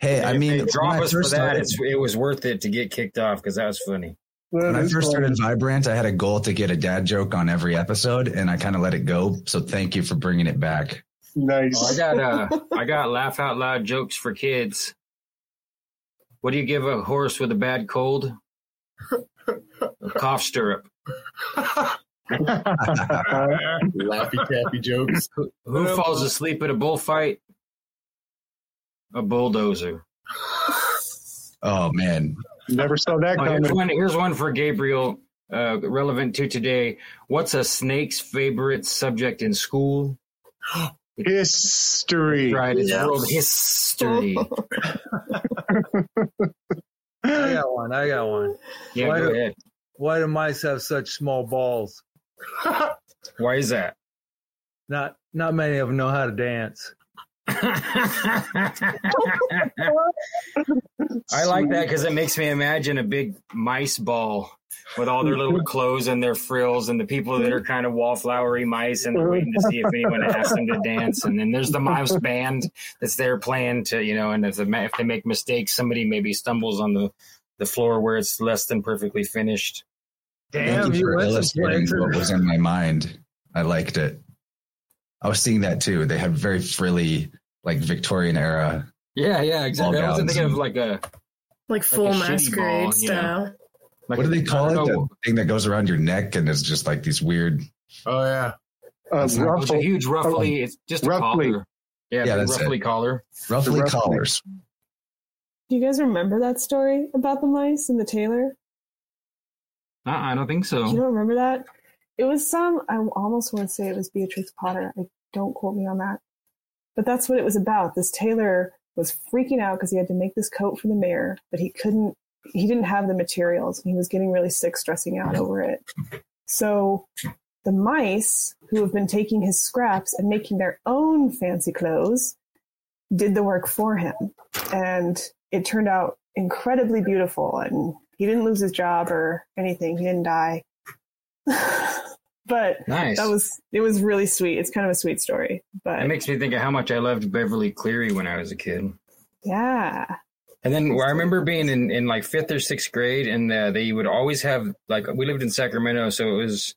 Speaker 1: Hey, I mean,
Speaker 6: they
Speaker 1: when
Speaker 6: drop
Speaker 1: I
Speaker 6: us for
Speaker 1: first
Speaker 6: that.
Speaker 1: started,
Speaker 6: It's, it was worth it to get kicked off because that was funny.
Speaker 1: when I first started Vibrant, I had a goal to get a dad joke on every episode, and I kind of let it go. So thank you for bringing it back.
Speaker 3: Nice.
Speaker 6: Oh, I got uh, I got laugh out loud jokes for kids. What do you give a horse with a bad cold? A cough stirrup.
Speaker 7: laffy taffy jokes.
Speaker 6: Who, who falls asleep at a bullfight? A bulldozer.
Speaker 1: Oh man,
Speaker 3: Never saw that
Speaker 6: Oh, here's
Speaker 3: coming.
Speaker 6: one. Here's one for Gabriel, uh, relevant to today. What's a snake's favorite subject in school?
Speaker 3: History.
Speaker 6: Right, it's
Speaker 7: Yes.
Speaker 6: world history.
Speaker 4: I got one. I got one.
Speaker 6: Yeah,
Speaker 4: Why
Speaker 6: go
Speaker 4: do-
Speaker 6: ahead.
Speaker 4: Why do mice have such small balls?
Speaker 6: Why is that?
Speaker 4: Not not many of them know how to dance.
Speaker 6: I like that because it makes me imagine a big mice ball with all their little clothes and their frills, and the people that are kind of wallflowery mice, and they're waiting to see if anyone asks them to dance. And then there's the mouse band that's there playing to, you know, and if, the, if they make mistakes, somebody maybe stumbles on the, the floor where it's less than perfectly finished.
Speaker 4: Damn,
Speaker 1: thank you
Speaker 4: you
Speaker 1: for illustrating what was in my mind. I liked it. I was seeing that too. They had very frilly, like Victorian era.
Speaker 6: Yeah, yeah, exactly. I wasn't thinking of like a
Speaker 5: like full
Speaker 6: a
Speaker 5: masquerade
Speaker 6: ball, you know.
Speaker 5: Style.
Speaker 6: Like
Speaker 1: what do they call it?
Speaker 6: don't
Speaker 1: The thing that goes around your neck and is just like these weird.
Speaker 7: Oh yeah.
Speaker 3: Uh,
Speaker 1: That's not-
Speaker 6: It's a huge ruffly. It's just a
Speaker 3: Ruffly.
Speaker 6: collar. Yeah,
Speaker 1: Yeah,
Speaker 6: big
Speaker 1: that's it.
Speaker 6: collar.
Speaker 1: Roughly
Speaker 3: roughly-
Speaker 1: collars.
Speaker 2: Do you guys remember that story about the mice and the tailor?
Speaker 6: Uh, I don't think so.
Speaker 2: You don't remember that? It was some, I almost want to say it was Beatrix Potter. I don't quote me on that. But that's what it was about. This tailor was freaking out because he had to make this coat for the mayor, but he couldn't, he didn't have the materials and he was getting really sick, stressing out over it. So the mice, who have been taking his scraps and making their own fancy clothes, did the work for him. And it turned out incredibly beautiful. And he didn't lose his job or anything, he didn't die. but
Speaker 6: Nice.
Speaker 2: that was it was really sweet. It's kind of a sweet story. But
Speaker 6: It makes me think of how much I loved Beverly Cleary when I was a kid.
Speaker 2: yeah.
Speaker 6: And then I remember being in, in like fifth or sixth grade, and uh, they would always have like we lived in Sacramento, so it was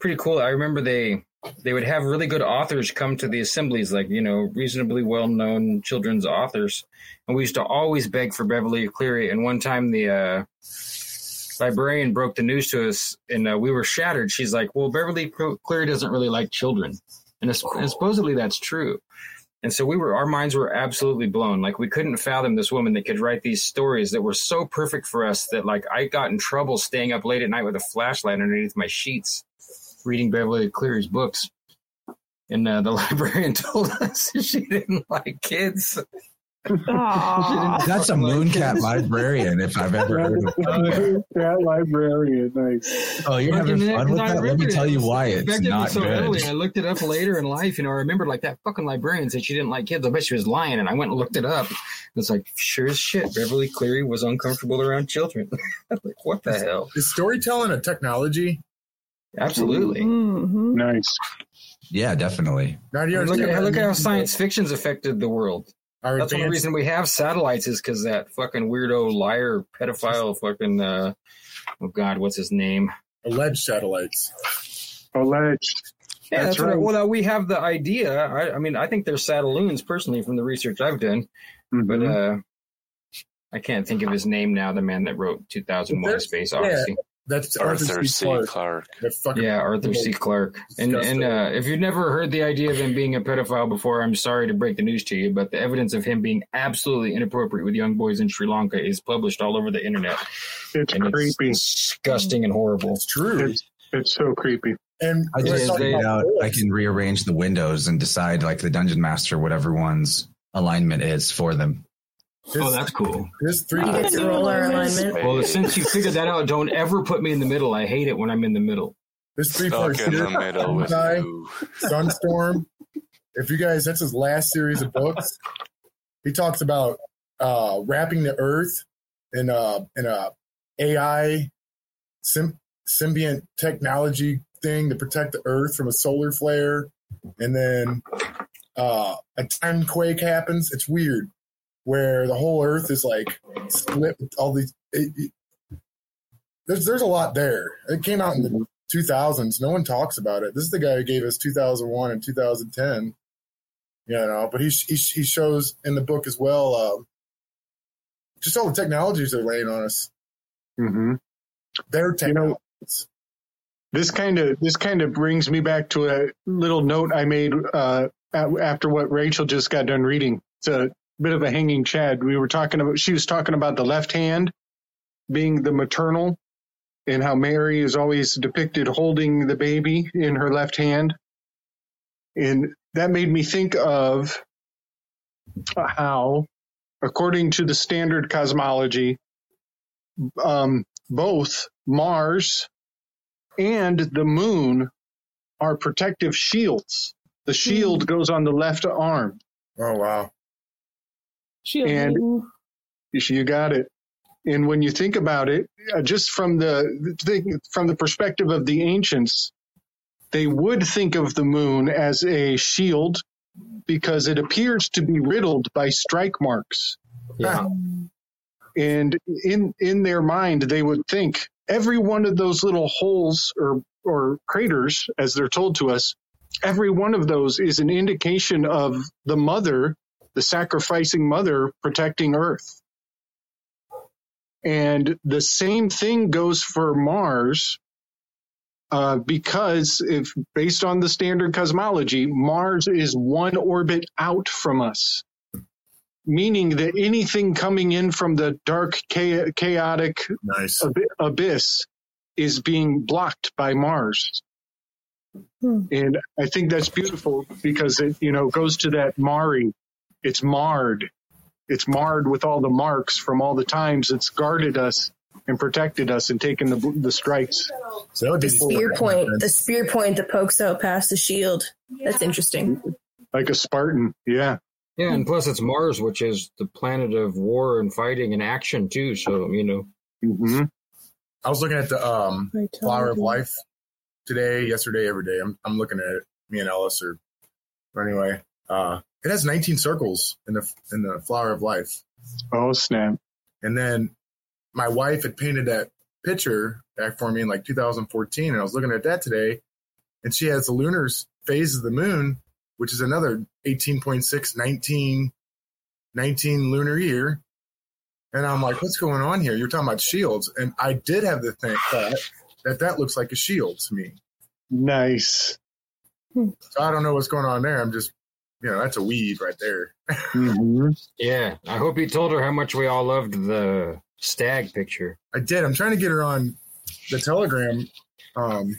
Speaker 6: pretty cool. I remember they they would have really good authors come to the assemblies, like you know reasonably well known children's authors, and we used to always beg for Beverly Cleary. And one time the uh, librarian broke the news to us, and uh, we were shattered. She's like, "Well, Beverly Cleary doesn't really like children," and, and supposedly that's true. And so we were, our minds were absolutely blown. Like we couldn't fathom this woman that could write these stories that were so perfect for us that like I got in trouble staying up late at night with a flashlight underneath my sheets, reading Beverly Cleary's books. And uh, the librarian told us she didn't like kids.
Speaker 2: Aw.
Speaker 1: That's a mooncat librarian if I've ever heard of it.
Speaker 3: that librarian, nice.
Speaker 1: Oh, you're having fun with that? Let me tell you why it's
Speaker 6: affected
Speaker 1: not
Speaker 6: so
Speaker 1: good.
Speaker 6: heavily, and I looked it up later in life. You know, I remember like that fucking librarian said she didn't like kids. I bet she was lying, and I went and looked it up. It's like sure as shit, Beverly Cleary was uncomfortable around children. like what the hell?
Speaker 7: Is storytelling a technology?
Speaker 6: Absolutely.
Speaker 2: Mhm.
Speaker 3: Nice.
Speaker 1: Yeah, definitely.
Speaker 7: Now,
Speaker 6: Look at, look at how science fiction's affected the world.
Speaker 7: Our
Speaker 6: That's one
Speaker 7: advanced-
Speaker 6: reason we have satellites is because that fucking weirdo liar pedophile fucking uh oh god, what's his name?
Speaker 7: alleged satellites.
Speaker 3: Alleged.
Speaker 6: Yeah,
Speaker 3: That's
Speaker 6: that's, right.
Speaker 3: right.
Speaker 6: Well, now we have the idea. I, I mean, I think they're satelloons personally from the research I've done, but
Speaker 3: Mhm.
Speaker 6: uh I can't think of his name now. The man that wrote 2001: A
Speaker 7: There's-
Speaker 6: Space
Speaker 7: yeah.
Speaker 6: Odyssey.
Speaker 7: That's
Speaker 8: Arthur C.
Speaker 7: Clarke.
Speaker 8: Clarke.
Speaker 7: That fucking
Speaker 6: Yeah, Arthur C. Clarke. And and uh, if you've never heard the idea of him being a pedophile before, I'm sorry to break the news to you, but the evidence of him being absolutely inappropriate with young boys in Sri Lanka is published all over the internet,
Speaker 3: It's
Speaker 6: and it's
Speaker 3: creepy.
Speaker 6: disgusting and horrible.
Speaker 7: It's true.
Speaker 3: It's it's so creepy.
Speaker 7: and
Speaker 1: I just
Speaker 6: is,
Speaker 1: out I can rearrange the windows and decide like the dungeon master, whatever one's alignment is for them.
Speaker 6: Oh, that's cool.
Speaker 7: This three
Speaker 5: You get to alignment.
Speaker 6: Well, since you figured that out, don't ever put me in the middle. I hate it when I'm in the middle.
Speaker 7: this three part
Speaker 8: Stuck in the middle with
Speaker 7: guy. Sunstorm. If you guys, that's his last series of books. He talks about uh, wrapping the Earth in a in a AI sym- symbiont technology thing to protect the Earth from a solar flare, and then uh, a time quake happens. It's weird, where the whole Earth is like split with all these. It, it- there's there's a lot there. It came out in the 2000s. No one talks about it. This is the guy who gave us 2001 and 2010. You know, but he he, he shows in the book as well. Um, just all the technologies they're laying on us.
Speaker 3: hmm
Speaker 7: Their
Speaker 3: You know, this kind of this kind of brings me back to a little note I made uh, after what Rachel just got done reading. It's a bit of a hanging chad. We were talking about she was talking about the left hand being the maternal, and how Mary is always depicted holding the baby in her left hand, and that made me think of how, according to the standard cosmology, um, both Mars and the moon are protective shields. The shield goes on the left arm.
Speaker 7: oh wow.
Speaker 2: Shield
Speaker 3: And-
Speaker 2: maiden.
Speaker 3: You got it. And when you think about it, uh, just from the thing, from the perspective of the ancients, they would think of the moon as a shield because it appears to be riddled by strike marks.
Speaker 6: Yeah.
Speaker 3: and in in their mind they would think every one of those little holes or or craters as they're told to us every one of those is an indication of the mother the sacrificing mother protecting earth And the same thing goes for Mars, uh, because if based on the standard cosmology, Mars is one orbit out from us, meaning that anything coming in from the dark, cha- chaotic
Speaker 7: Nice.
Speaker 3: ab- abyss is being blocked by Mars.
Speaker 2: Hmm.
Speaker 3: And I think that's beautiful because it, you know, goes to that Mari. It's marred. It's marred with all the marks from all the times it's guarded us and protected us and taken the the strikes.
Speaker 7: So
Speaker 5: The spear point, the spear point that pokes out past the shield. That's interesting.
Speaker 3: Like a Spartan. Yeah.
Speaker 6: Yeah, and plus it's Mars, which is the planet of war and fighting and action too. So you know,
Speaker 3: hmm
Speaker 7: I was looking at the um, Flower of Life today, yesterday, every day. I'm I'm looking at it. Me and Ellis are. But anyway, uh, it has 19 circles in the in the Flower of Life,
Speaker 3: Oh snap!
Speaker 7: and then my wife had painted that picture back for me in like 2014, and I was looking at that today, and she has the lunar phase of the moon, which is another 18.6, 19, 19 lunar year. And I'm like, what's going on here? You're talking about shields. And I did have the thing thought that that looks like a shield to me.
Speaker 3: Nice.
Speaker 7: So I don't know what's going on there. I'm just, you know, that's a weave right there.
Speaker 3: hmm
Speaker 6: yeah. I hope you told her how much we all loved the stag picture.
Speaker 7: I did. I'm trying to get her on the Telegram um,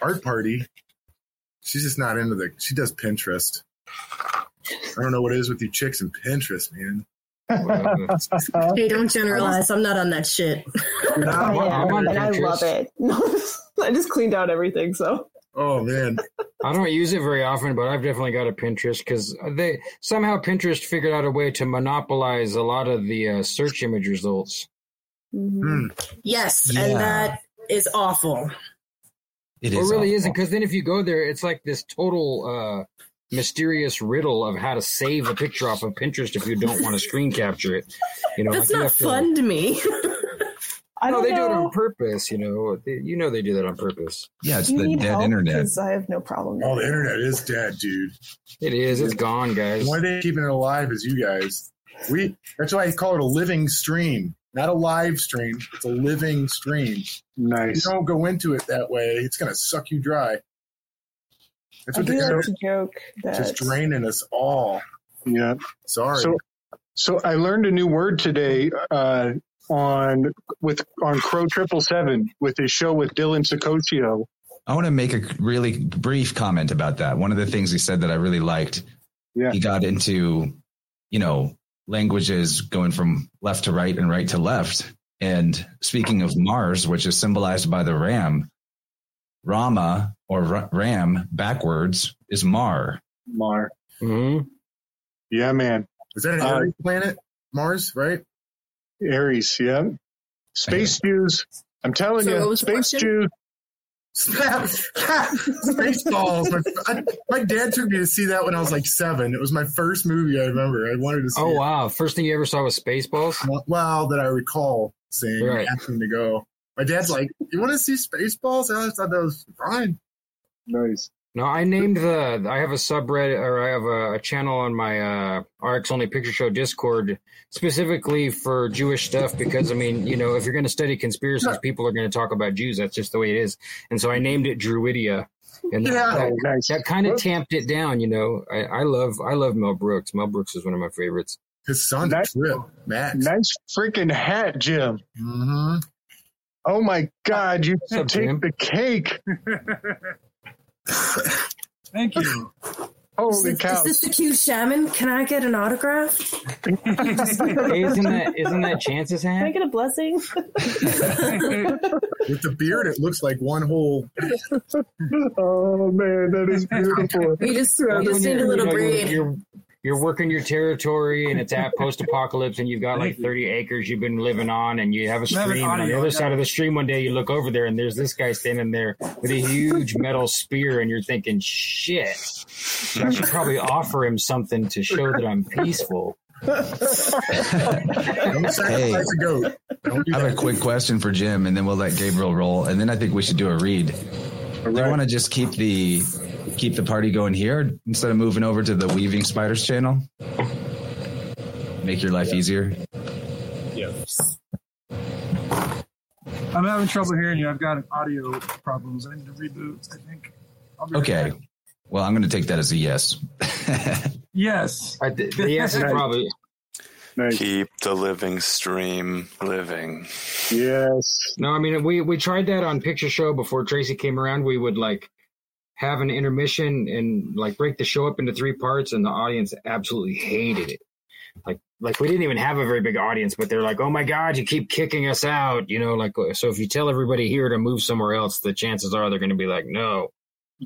Speaker 7: art party. She's just not into the. She does Pinterest. I don't know what it is with you chicks and Pinterest, man.
Speaker 5: Hey, don't generalize. I'm not on that shit.
Speaker 2: I
Speaker 6: I'm
Speaker 2: and I love it. I just cleaned out everything, so
Speaker 7: Oh man,
Speaker 6: I don't use it very often, but I've definitely got a Pinterest because they somehow Pinterest figured out a way to monopolize a lot of the uh, search image results.
Speaker 2: mhm.
Speaker 7: Hmm.
Speaker 5: Yes,
Speaker 1: Yeah.
Speaker 5: and that is awful.
Speaker 1: It
Speaker 6: Well,
Speaker 1: is
Speaker 6: it really
Speaker 1: awful.
Speaker 6: isn't because then if you go there, it's like this total uh, mysterious riddle of how to save a picture off of Pinterest if you don't want to screen capture it. You know,
Speaker 5: That's
Speaker 6: like you
Speaker 5: not
Speaker 6: have to-
Speaker 5: fun to me.
Speaker 2: I
Speaker 6: No,
Speaker 2: don't
Speaker 6: they do it on purpose. You know, They- you know they do that on purpose.
Speaker 1: Yeah, it's
Speaker 2: you
Speaker 1: the
Speaker 2: need
Speaker 1: dead
Speaker 2: help?
Speaker 1: internet.
Speaker 2: Because I have no problem.
Speaker 7: oh, the internet is dead, dude.
Speaker 6: It is. It's gone, guys.
Speaker 7: The only thing keeping it alive is you guys. We. That's why I call it a living stream, not a live stream. It's a living stream. If you
Speaker 3: Nice.
Speaker 7: don't go into it that way, it's gonna suck you dry. That's
Speaker 2: I
Speaker 7: what
Speaker 2: do
Speaker 7: the
Speaker 2: like
Speaker 7: internet
Speaker 2: to joke that
Speaker 7: just draining us all.
Speaker 3: Yeah.
Speaker 7: Sorry.
Speaker 3: So, so I learned a new word today uh, on with on Crow Triple Seven with his show with Dylan Sicoccio.
Speaker 1: I want to make a really brief comment about that. One of the things he said that I really liked,
Speaker 3: Yeah.
Speaker 1: he got into, you know, languages going from left to right and right to left. And speaking of Mars, which is symbolized by the ram, Rama or Ram backwards is Mar.
Speaker 3: Mar.
Speaker 6: Mhm.
Speaker 3: Yeah, man.
Speaker 7: is that an
Speaker 3: uh,
Speaker 7: planet? Mars, right?
Speaker 3: Aries. Yeah. Space Jews. I'm telling
Speaker 5: So
Speaker 3: you,
Speaker 5: was the
Speaker 3: Space
Speaker 5: question?
Speaker 3: Jews.
Speaker 7: Spaceballs. My, I, my dad took me to see that when I was like seven. It was my first movie I remember. I wanted to see.
Speaker 6: Oh
Speaker 7: it.
Speaker 6: wow! First thing you ever saw was Spaceballs.
Speaker 7: Well, that I recall seeing,
Speaker 6: Right.
Speaker 7: asking to go. My dad's like, "You want to see Spaceballs?" I thought that was fine.
Speaker 3: Nice.
Speaker 6: No, I named the. I have a subreddit or I have a, a channel on my uh, RX Only Picture Show Discord specifically for Jewish stuff because I mean, you know, if you're going to study conspiracies, people are going to talk about Jews. That's just the way it is. And so I named it Druidia, and that,
Speaker 7: Yeah.
Speaker 6: that,
Speaker 3: nice.
Speaker 6: that kind of tamped it down. You know, I, I love I love Mel Brooks. Mel Brooks is one of my favorites.
Speaker 7: His son,
Speaker 3: Nice.
Speaker 7: a trip, Max.
Speaker 3: Nice freaking hat, Jim.
Speaker 7: Mm-hmm.
Speaker 3: Oh my God, you
Speaker 6: What's up,
Speaker 3: take
Speaker 6: Jim?
Speaker 3: the cake.
Speaker 8: Thank you.
Speaker 3: Holy
Speaker 5: is,
Speaker 3: cow.
Speaker 5: is this the Q shaman? Can I get an autograph?
Speaker 6: Isn't that isn't that Chance's hand?
Speaker 2: Can I get a blessing?
Speaker 7: With the beard, it looks like one whole.
Speaker 3: Oh man, that is beautiful.
Speaker 5: We just, we
Speaker 6: That's
Speaker 5: just need a little
Speaker 6: you know, you're-
Speaker 5: braid.
Speaker 6: You're, you're working your territory and it's at post apocalypse and you've got like 30 acres you've been living on and you have a
Speaker 8: We have an
Speaker 6: stream. And on the other side of the stream, one day you look over there and there's this guy standing there with a huge metal spear and you're thinking, shit, I should probably offer him something to show that I'm peaceful.
Speaker 7: Don't sacrifice a goat. Don't do
Speaker 1: I have a quick question for Jim, and then we'll let Gabriel roll, and then I think we should do a read. Do you want to just keep the keep the party going here instead of moving over to the Weaving Spiders channel? Make your life easier. Yes.
Speaker 8: I'm having trouble hearing you. I've got audio problems. I need to reboot. I think. I'll be right
Speaker 1: Okay. Well, I'm going to take that as a yes.
Speaker 8: Yes.
Speaker 6: I, the the yes is probably
Speaker 3: Nice.
Speaker 9: Keep the living stream living.
Speaker 3: Yes.
Speaker 6: no. I mean, we we tried that on picture show before Tracy came around. We would like have an intermission and like break the show up into three parts, and the audience absolutely hated it. Like like we didn't even have a very big audience, but they're like, "Oh my god, you keep kicking us out!" You know, like so. If you tell everybody here to move somewhere else, the chances are they're going to be like, "No,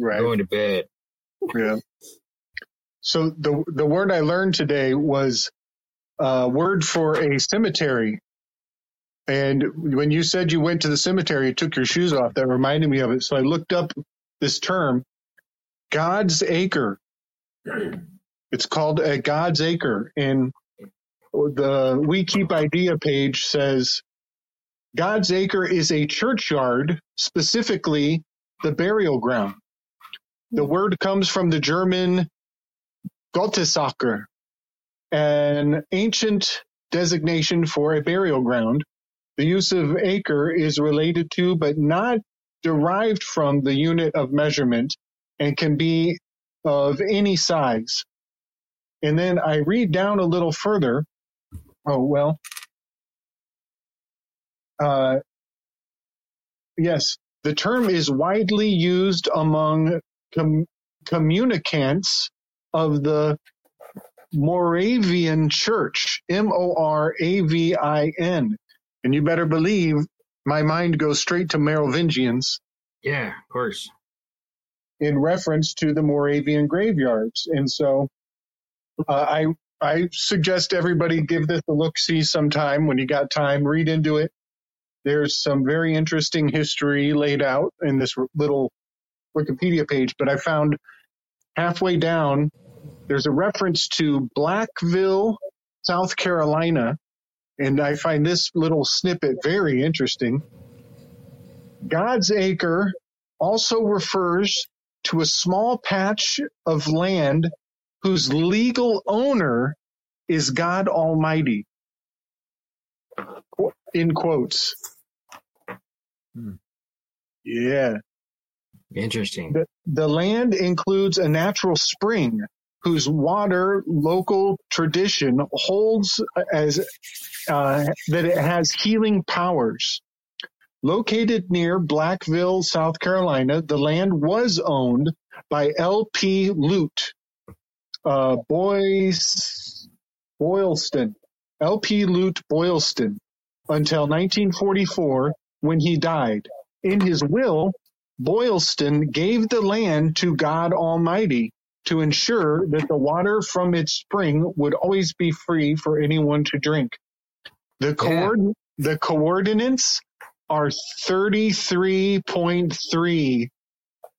Speaker 3: Right.
Speaker 6: going to bed."
Speaker 3: Yeah. So the the word I learned today was a word for a cemetery. And when you said you went to the cemetery, you took your shoes off. That reminded me of it. So I looked up this term, God's acre. It's called a God's acre, and the Wikipedia page says God's acre is a churchyard, specifically the burial ground. The word comes from the German Gottesacker, an ancient designation for a burial ground. The use of acre is related to, but not derived from, the unit of measurement and can be of any size. And then I read down a little further. Oh, well. Uh, yes, the term is widely used among com- communicants of the Moravian Church, M O R A V I N. And you better believe my mind goes straight to Merovingians
Speaker 6: Yeah, of course.
Speaker 3: in reference to the Moravian graveyards. And so uh, I I suggest everybody give this a look see sometime when you got time, read into it. There's some very interesting history laid out in this little Wikipedia page, but I found halfway down there's a reference to Blackville, South Carolina, and I find this little snippet very interesting. God's acre also refers to a small patch of land whose legal owner is God Almighty. In quotes.
Speaker 7: Hmm.
Speaker 3: Yeah.
Speaker 6: Interesting.
Speaker 3: The, the land includes a natural spring whose water local tradition holds as uh, that it has healing powers. Located near Blackville, South Carolina, the land was owned by L.P. Lute, uh, Boylston, L.P. Lute Boylston, until 1944 when he died. In his will, Boylston gave the land to God Almighty to ensure that the water from its spring would always be free for anyone to drink. The, coord- the coordinates are 33.3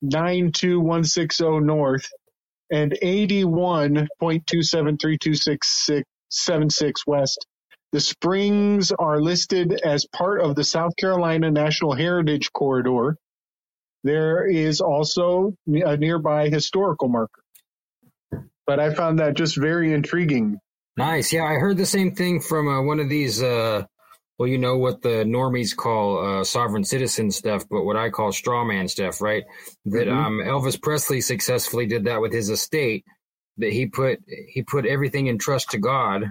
Speaker 3: 92160 north and 81.2732676 west. The springs are listed as part of the South Carolina National Heritage Corridor. There is also a nearby historical marker. But I found that just very intriguing.
Speaker 6: Nice. Yeah, I heard the same thing from uh, one of these. Uh, well, you know what the normies call uh, sovereign citizen stuff, but what I call strawman stuff, right? That
Speaker 3: Mhm.
Speaker 6: um, Elvis Presley successfully did that with his estate. That he put he put everything in trust to God,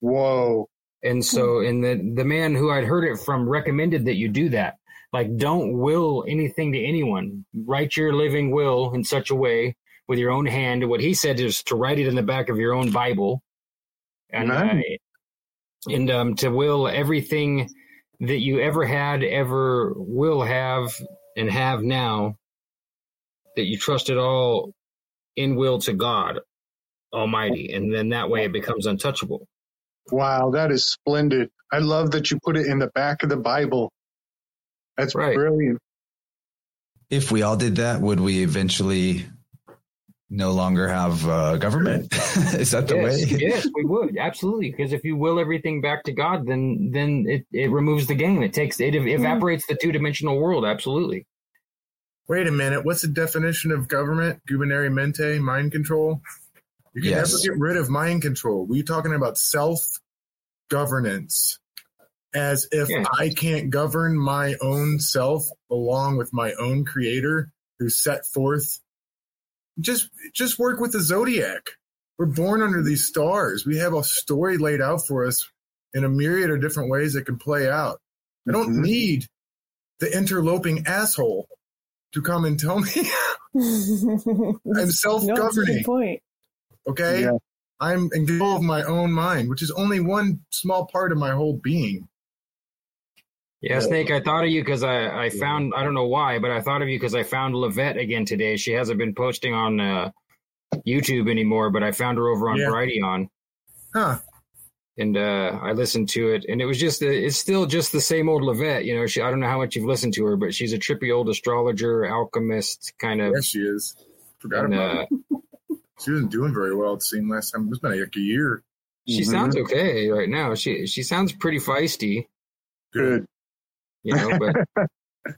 Speaker 3: Whoa.
Speaker 6: and so and the the man who I'd heard it from recommended that you do that. Like, don't will anything to anyone. Write your living will in such a way with your own hand. What he said is to write it in the back of your own Bible, and uh, and um, to will everything that you ever had, ever will have, and have now. That you trust it all in will to God Almighty, and then that way it becomes untouchable.
Speaker 3: Wow, that is splendid. I love that you put it in the back of the Bible. That's
Speaker 6: Right.
Speaker 3: brilliant.
Speaker 1: If we all did that, would we eventually no longer have uh, government? Is that the
Speaker 6: yes,
Speaker 1: way?
Speaker 6: yes, we would absolutely. Because if you will everything back to God, then then it, it removes the game. It takes it evaporates the two dimensional world. Absolutely.
Speaker 7: Wait a minute. What's the definition of government? Gubernary mente, mind control? You can
Speaker 1: Yes.
Speaker 7: never get rid of mind control. We're talking about self governance. as if
Speaker 6: Yeah.
Speaker 7: I can't govern my own self along with my own creator who set forth. Just, just work with the zodiac. We're born under these stars. We have a story laid out for us in a myriad of different ways that can play out. I don't
Speaker 3: Mhm.
Speaker 7: need the interloping asshole to come and tell me I'm
Speaker 2: No, it's a
Speaker 7: self-governing.
Speaker 2: good point.
Speaker 7: Okay.
Speaker 3: Yeah.
Speaker 7: I'm in control of my own mind, which is only one small part of my whole being.
Speaker 6: Yeah, Snake, I thought of you because I, I found, I don't know why, but I thought of you because I found Levette again today. She hasn't been posting on uh, YouTube anymore, but I found her over on
Speaker 7: Yeah.
Speaker 6: Brighteon.
Speaker 7: Huh.
Speaker 6: and uh, I listened to it, and it was just it's still just the same old Levette. You know, she I don't know how much you've listened to her, but she's a trippy old astrologer, alchemist kind of.
Speaker 7: Yes, she is. Forgot
Speaker 6: and,
Speaker 7: about
Speaker 6: uh,
Speaker 7: it. She wasn't doing very well, it seemed last time. It's been like a year.
Speaker 6: she
Speaker 3: Mhm.
Speaker 6: sounds okay right now. She she sounds pretty feisty,
Speaker 3: Good.
Speaker 6: You know. But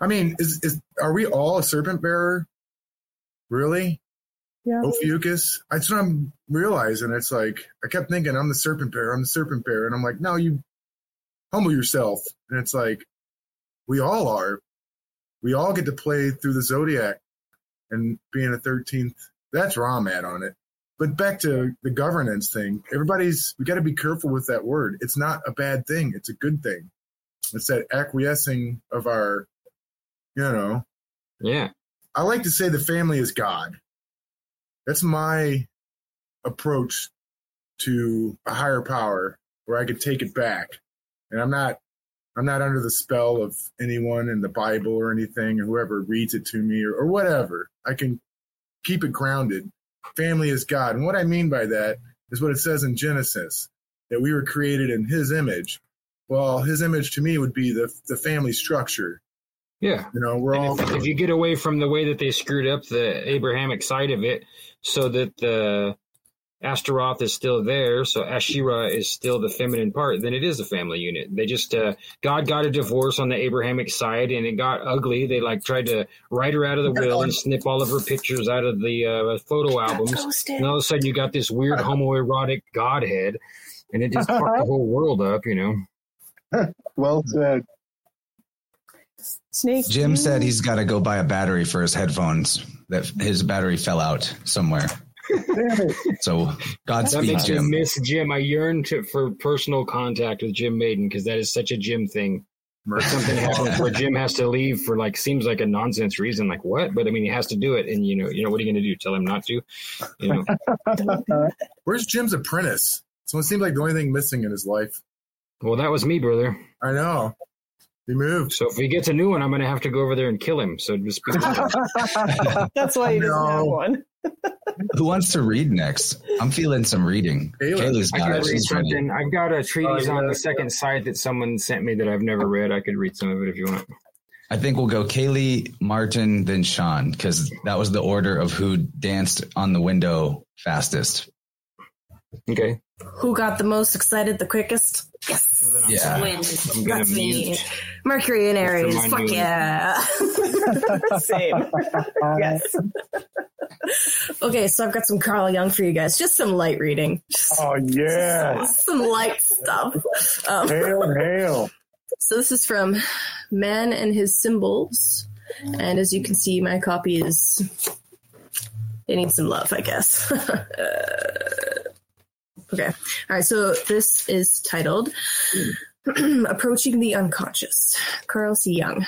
Speaker 7: I mean, is is are we all a serpent bearer? Really?
Speaker 2: Yeah.
Speaker 7: Ophiuchus? That's what I'm realizing. It's like I kept thinking I'm the serpent bearer, I'm the serpent bearer, and I'm like, no, you humble yourself. And it's like we all are. We all get to play through the zodiac and being a thirteenth. That's where I'm at on it. But back to the governance thing, everybody's we got to be careful with that word. It's not a bad thing. It's a good thing. It's that acquiescing of our, you know,
Speaker 6: yeah,
Speaker 7: I like to say the family is God. That's my approach to a higher power where I can take it back. And I'm not I'm not under the spell of anyone in the Bible or anything or whoever reads it to me or, or whatever. I can keep it grounded. Family is God. And what I mean by that is what it says in Genesis, that we were created in his image. Well, his image to me would be the the family structure.
Speaker 6: yeah.
Speaker 7: You know, we're all
Speaker 6: if, if you get away from the way that they screwed up the Abrahamic side of it, so that the Astaroth is still there, so Asherah is still the feminine part, then it is a family unit. They just uh, God got a divorce on the Abrahamic side, and it got ugly. They like tried to write her out of the will and snip all of her pictures out of the uh, photo albums. And all of a sudden, you got this weird homoerotic godhead, and it just fucked the whole world up. You know.
Speaker 3: Well hmm. said.
Speaker 2: Snake.
Speaker 1: Jim said he's got to go buy a battery for his headphones. That his battery fell out somewhere.
Speaker 3: Damn it.
Speaker 1: So
Speaker 6: That
Speaker 1: Godspeed,
Speaker 6: makes me
Speaker 1: Jim.
Speaker 6: miss Jim. I yearn to, for personal contact with Jim Maiden because that is such a Jim thing. If something happens where Jim has to leave for like seems like a nonsense reason, like what? But I mean, he has to do it, and you know, you know, what are you going to do? Tell him not to? You know.
Speaker 7: Where's Jim's apprentice? So it seems like the only thing missing in his life.
Speaker 6: Well, that was me, brother.
Speaker 7: I know. He moved.
Speaker 6: So if he gets a new one, I'm going to have to go over there and kill him. So just be
Speaker 2: That's why he doesn't have one.
Speaker 1: Who wants to read next? I'm feeling some reading.
Speaker 7: Kayla.
Speaker 1: Kayla's
Speaker 6: I
Speaker 1: got
Speaker 6: can
Speaker 1: it.
Speaker 6: read
Speaker 1: She's ready.
Speaker 6: something. I've got a treatise
Speaker 4: Oh,
Speaker 6: on the second sight that someone sent me that I've never read. I could read some of it if you want.
Speaker 1: I think we'll go Kaylee, Martin, then Sean, because that was the order of who danced on the window fastest.
Speaker 6: Okay.
Speaker 5: Who got the most excited the quickest? Yes.
Speaker 1: Yeah.
Speaker 5: Wins. That's me. Mercury and Aries. Fuck
Speaker 6: you.
Speaker 5: yeah.
Speaker 2: Same. yes.
Speaker 5: okay, so I've got some Carl Jung for you guys. Just some light reading. Just
Speaker 3: Oh yeah.
Speaker 5: some light stuff. Um,
Speaker 3: Hail, hail.
Speaker 5: So this is from Man and His Symbols. And as you can see, my copy is. They need some love, I guess. Okay. All right. So this is titled Approaching the Unconscious. Carl C. Jung.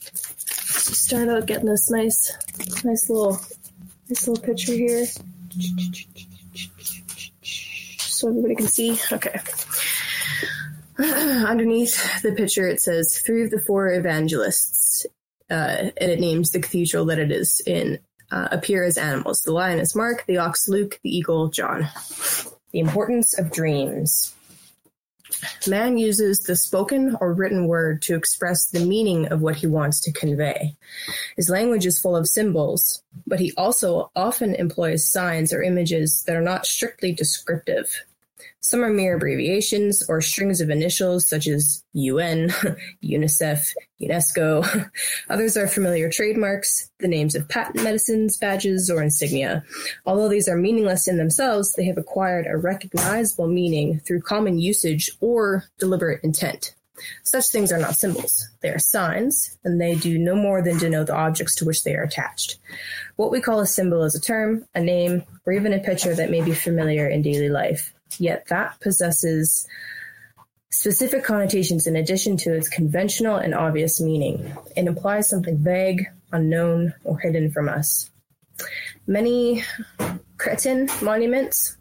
Speaker 5: Start out getting this nice, nice little, nice little picture here. So everybody can see. Okay. Underneath the picture, it says three of the four evangelists, uh, and it names the cathedral that it is in, uh, appear as animals. The lion is Mark, the ox Luke, the eagle John. The importance of dreams. Man uses the spoken or written word to express the meaning of what he wants to convey. His language is full of symbols, but he also often employs signs or images that are not strictly descriptive. Some are mere abbreviations or strings of initials such as UN, UNICEF, UNESCO. Others are familiar trademarks, the names of patent medicines, badges, or insignia. Although these are meaningless in themselves, they have acquired a recognizable meaning through common usage or deliberate intent. Such things are not symbols. They are signs, and they do no more than denote the objects to which they are attached. What we call a symbol is a term, a name, or even a picture that may be familiar in daily life, yet that possesses specific connotations in addition to its conventional and obvious meaning. It implies something vague, unknown, or hidden from us. Many Cretan monuments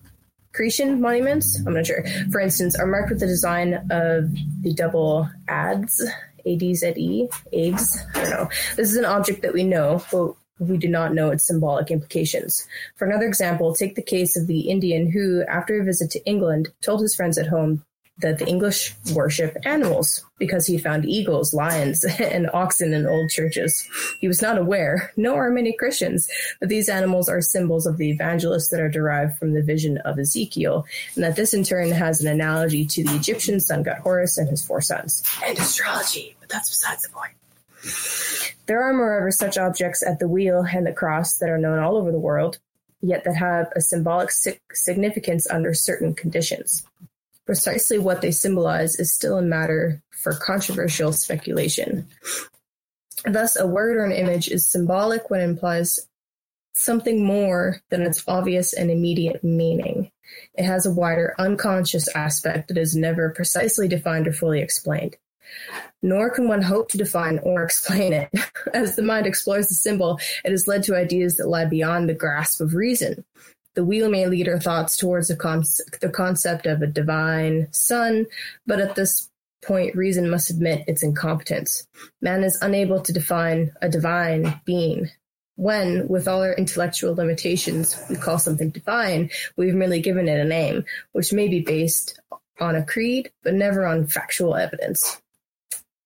Speaker 5: Cretan monuments, I'm not sure, for instance, are marked with the design of the double adze, A-D-Z-E, AIDS. I don't know. This is an object that we know, but we do not know its symbolic implications. For another example, take the case of the Indian who, after a visit to England, told his friends at home that the English worship animals because he found eagles, lions, and oxen in old churches. He was not aware, nor are many Christians, that these animals are symbols of the evangelists that are derived from the vision of Ezekiel, and that this in turn has an analogy to the Egyptian sun god Horus and his four sons. And astrology, but that's besides the point. There are, moreover, such objects at the wheel and the cross that are known all over the world, yet that have a symbolic significance under certain conditions. Precisely what they symbolize is still a matter for controversial speculation. Thus, a word or an image is symbolic when it implies something more than its obvious and immediate meaning. It has a wider unconscious aspect that is never precisely defined or fully explained. Nor can one hope to define or explain it. As the mind explores the symbol, it is led to ideas that lie beyond the grasp of reason. The wheel may lead our thoughts towards the, con- the concept of a divine sun, but at this point, reason must admit its incompetence. Man is unable to define a divine being. When, with all our intellectual limitations, we call something divine, we've merely given it a name, which may be based on a creed, but never on factual evidence.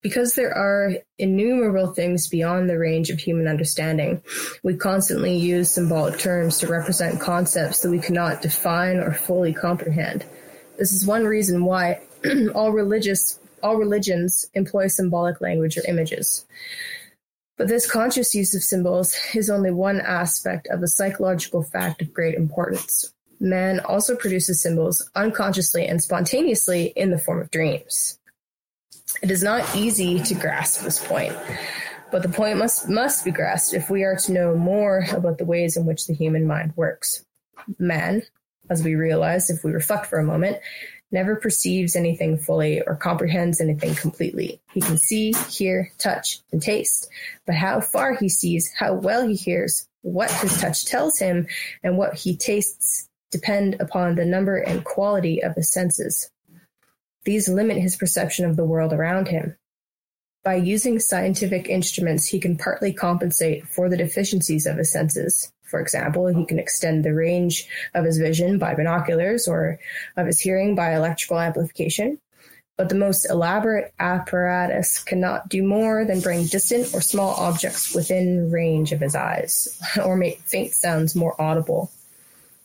Speaker 5: Because there are innumerable things beyond the range of human understanding, we constantly use symbolic terms to represent concepts that we cannot define or fully comprehend. This is one reason why all religious all religions employ symbolic language or images. But this conscious use of symbols is only one aspect of a psychological fact of great importance. Man also produces symbols unconsciously and spontaneously in the form of dreams. It is not easy to grasp this point, but the point must must be grasped if we are to know more about the ways in which the human mind works. Man, as we realize if we reflect for a moment, never perceives anything fully or comprehends anything completely. He can see, hear, touch, and taste, but how far he sees, how well he hears, what his touch tells him, and what he tastes depend upon the number and quality of his senses. These limit his perception of the world around him. By using scientific instruments, he can partly compensate for the deficiencies of his senses. For example, he can extend the range of his vision by binoculars or of his hearing by electrical amplification. But the most elaborate apparatus cannot do more than bring distant or small objects within range of his eyes, or make faint sounds more audible.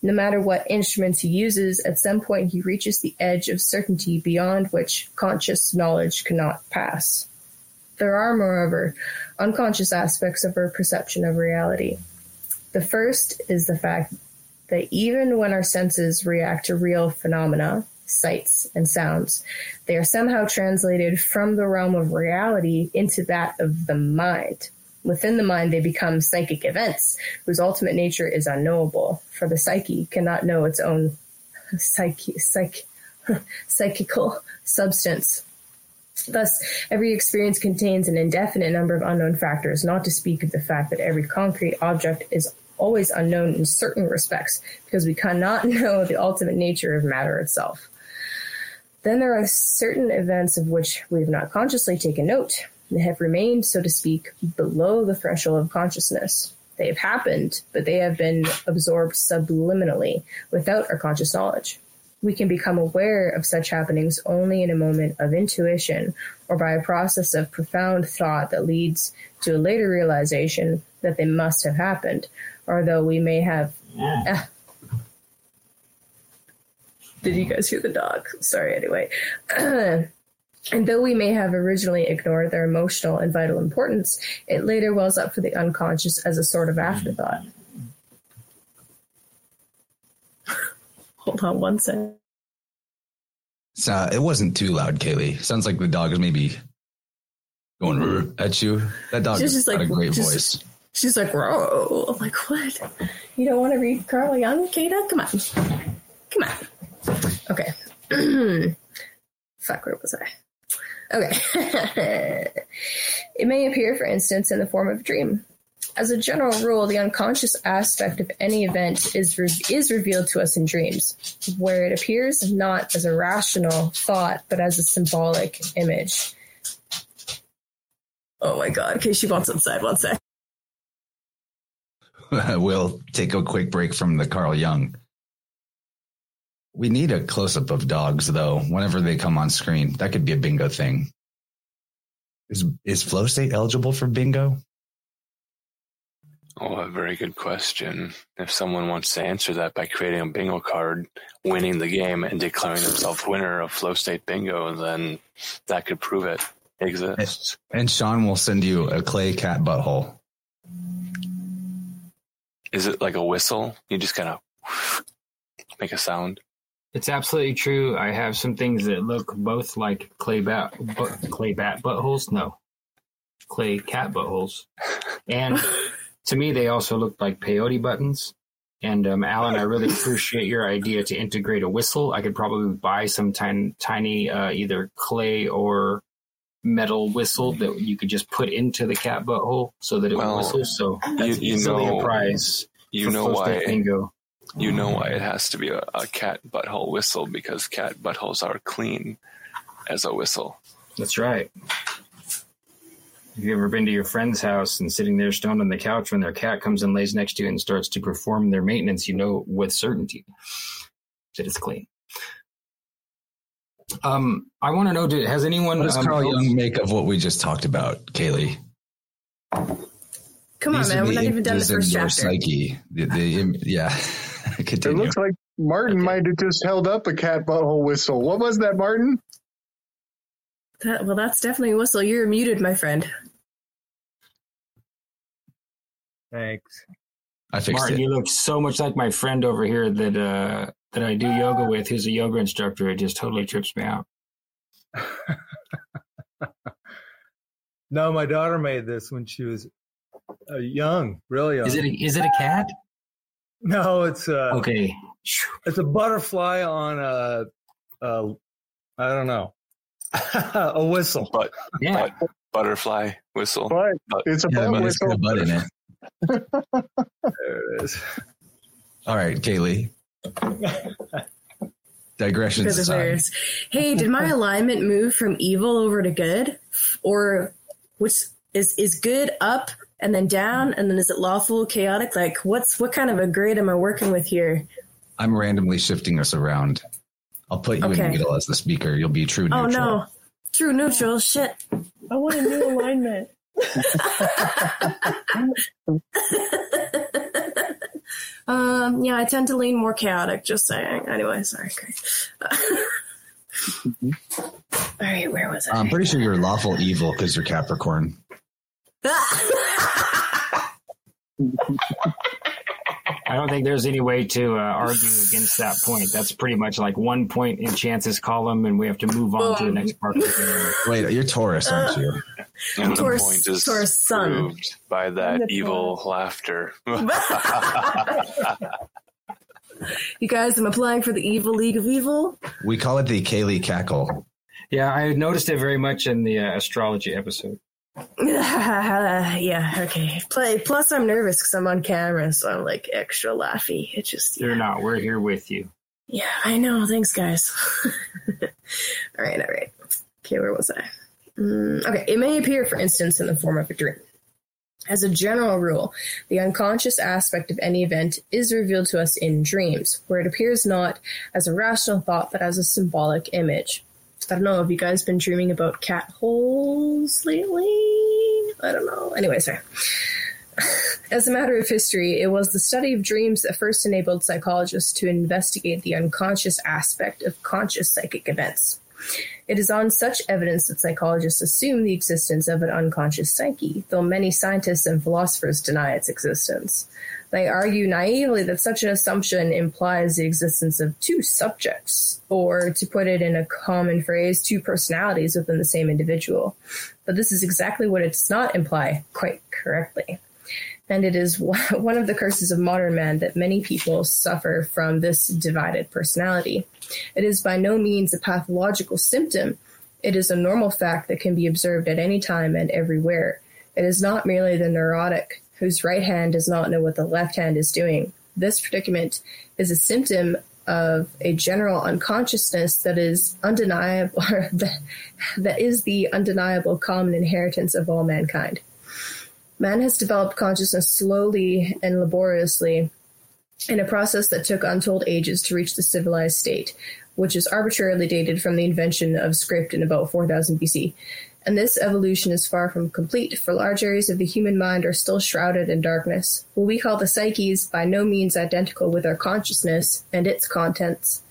Speaker 5: No matter what instruments he uses, at some point he reaches the edge of certainty beyond which conscious knowledge cannot pass. There are, moreover, unconscious aspects of our perception of reality. The first is the fact that even when our senses react to real phenomena, sights, and sounds, they are somehow translated from the realm of reality into that of the mind. Within the mind, they become psychic events whose ultimate nature is unknowable, for the psyche cannot know its own psyche, psych, psychical substance. Thus, every experience contains an indefinite number of unknown factors, not to speak of the fact that every concrete object is always unknown in certain respects, because we cannot know the ultimate nature of matter itself. Then there are certain events of which we have not consciously taken note, they have remained, so to speak, below the threshold of consciousness. They have happened, but they have been absorbed subliminally without our conscious knowledge. We can become aware of such happenings only in a moment of intuition or by a process of profound thought that leads to a later realization that they must have happened, or though we may have. Uh, Did you guys hear the dog? Sorry, anyway. and though we may have originally ignored their emotional and vital importance, it later wells up for the unconscious as a sort of afterthought. Hold on one second.
Speaker 1: So uh, it wasn't too loud, Kaylee. Sounds like the dog is maybe going at you. That dog
Speaker 5: She's
Speaker 1: has
Speaker 5: just
Speaker 1: got
Speaker 5: like-
Speaker 1: a great
Speaker 5: just-
Speaker 1: voice.
Speaker 5: She's like, "Whoa!" I'm like, "What? You don't want to read Carl Jung, Kata? Come on, come on." Okay. Fuck, where was I? Okay. it may appear, for instance, in the form of a dream. As a general rule, the unconscious aspect of any event is re- is revealed to us in dreams, where it appears not as a rational thought, but as a symbolic image. Oh my god! Okay, she wants inside. One sec.
Speaker 1: we'll take a quick break from the Carl Jung. We need a close up of dogs, though, whenever they come on screen. That could be a bingo thing. Is is Flow State eligible for bingo?
Speaker 9: Oh, a very good question. If someone wants to answer that by creating a bingo card, winning the game, and declaring themselves winner of Flow State Bingo, then that could prove it exists.
Speaker 1: And Sean will send you a clay cat butthole.
Speaker 9: Is it like a whistle? You just kind of make a sound.
Speaker 6: It's absolutely true. I have some things that look both like clay bat, but, clay bat buttholes. No, clay cat buttholes, and to me, they also look like peyote buttons. And um, Alan, I really appreciate your idea to integrate a whistle. I could probably buy some tiny, tiny uh, either clay or metal whistle that you could just put into the cat butthole so that it
Speaker 9: Well,
Speaker 6: will whistle. So
Speaker 9: You,
Speaker 6: that's
Speaker 9: you
Speaker 6: easily
Speaker 9: know,
Speaker 6: a prize.
Speaker 9: you know why
Speaker 6: Bingo.
Speaker 9: You know why it has to be a, a cat butthole whistle because cat buttholes are clean as a whistle.
Speaker 6: That's right. Have you ever been to your friend's house and sitting there stoned on the couch when their cat comes and lays next to you and starts to perform their maintenance? You know with certainty that it's clean. Um, I want to know: did, Has anyone?
Speaker 1: What does
Speaker 6: um,
Speaker 1: Carl Jung make of what we just talked about, Kaylee?
Speaker 5: Come on,
Speaker 1: These are
Speaker 5: man. We're not even done the
Speaker 1: images in
Speaker 5: first
Speaker 1: your
Speaker 5: chapter.
Speaker 1: Psyche. The, the, im- yeah.
Speaker 3: It looks like Martin might have just held up a cat butthole whistle. What was that, Martin?
Speaker 5: That, well, that's definitely a whistle. You're muted, my friend.
Speaker 4: Thanks.
Speaker 1: I fixed
Speaker 6: Martin,
Speaker 1: it.
Speaker 6: you look so much like my friend over here that uh, that I do yoga with, who's a yoga instructor. It just totally trips me out.
Speaker 4: No, my daughter made this when she was uh, young, really young.
Speaker 6: Is it? A, is it a cat?
Speaker 4: No, it's a
Speaker 6: Okay.
Speaker 4: it's a butterfly on a, a I don't know, a whistle.
Speaker 9: But
Speaker 6: Yeah.
Speaker 9: but butterfly whistle.
Speaker 3: But
Speaker 9: But-
Speaker 3: it's a
Speaker 1: Yeah,
Speaker 3: butt
Speaker 1: but it's got
Speaker 3: whistle.
Speaker 1: a butt in it.
Speaker 4: There it is.
Speaker 1: All right, Kaylee. Digressions
Speaker 5: Because
Speaker 1: aside.
Speaker 5: Hey, did my alignment move from evil over to good, or which is is good up and then down, and then is it lawful, chaotic? Like, what's what kind of a grid am I working with here?
Speaker 1: I'm randomly shifting us around. I'll put you in the middle as the speaker. You'll be true neutral.
Speaker 5: Oh no, true neutral. Shit.
Speaker 2: I want a new alignment.
Speaker 5: um, yeah, I tend to lean more chaotic. Just saying. Anyway, sorry. Great. All right, where was I?
Speaker 1: I'm pretty sure you're lawful evil because you're Capricorn.
Speaker 6: I don't think there's any way to uh, argue against that point. That's pretty much like one point in Chance's column, and we have to move on to the next part. Of the.
Speaker 1: Wait, you're Taurus, aren't you?
Speaker 9: And
Speaker 5: Taurus-
Speaker 9: the point is
Speaker 5: Taurus sun.
Speaker 9: proved by that
Speaker 2: the
Speaker 9: evil laughter.
Speaker 5: you guys, I'm applying for the Evil League of Evil.
Speaker 1: We call it the Kaylee cackle.
Speaker 6: Yeah, I noticed it very much in the uh, astrology episode.
Speaker 5: yeah, okay. Play. Plus, I'm nervous because I'm on camera, so I'm like extra laughy. It just,
Speaker 6: You're not. We're here with you.
Speaker 5: yeah I know. Thanks, guys. all right, all right. Okay, where was I? Mm, okay, it may appear, for instance, in the form of a dream. As a general rule, the unconscious aspect of any event is revealed to us in dreams, where it appears not as a rational thought but as a symbolic image. I don't know. Have you guys been dreaming about cat holes lately? I don't know. Anyway, sorry. As a matter of history, it was the study of dreams that first enabled psychologists to investigate the unconscious aspect of conscious psychic events. It is on such evidence that psychologists assume the existence of an unconscious psyche, though many scientists and philosophers deny its existence. They argue naively that such an assumption implies the existence of two subjects, or to put it in a common phrase, two personalities within the same individual. But this is exactly what it does not imply quite correctly. And it is one of the curses of modern man that many people suffer from this divided personality. It is by no means a pathological symptom. It is a normal fact that can be observed at any time and everywhere. It is not merely the neurotic whose right hand does not know what the left hand is doing. This predicament is a symptom of a general unconsciousness that is undeniable, that, is the undeniable common inheritance of all mankind. Man has developed consciousness slowly and laboriously in a process that took untold ages to reach the civilized state, which is arbitrarily dated from the invention of script in about 4000 BC and this evolution is far from complete, for large areas of the human mind are still shrouded in darkness. What we call the psyche is by no means identical with our consciousness and its contents.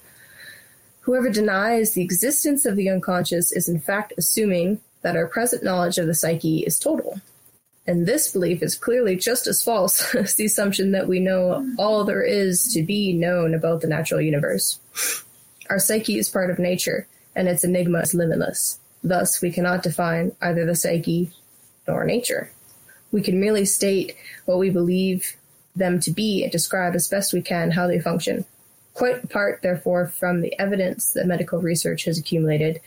Speaker 5: Whoever denies the existence of the unconscious is in fact assuming that our present knowledge of the psyche is total. And this belief is clearly just as false as the assumption that we know all there is to be known about the natural universe. Our psyche is part of nature, and its enigma is limitless. Thus, we cannot define either the psyche nor nature. We can merely state what we believe them to be and describe as best we can how they function. Quite apart, therefore, from the evidence that medical research has accumulated,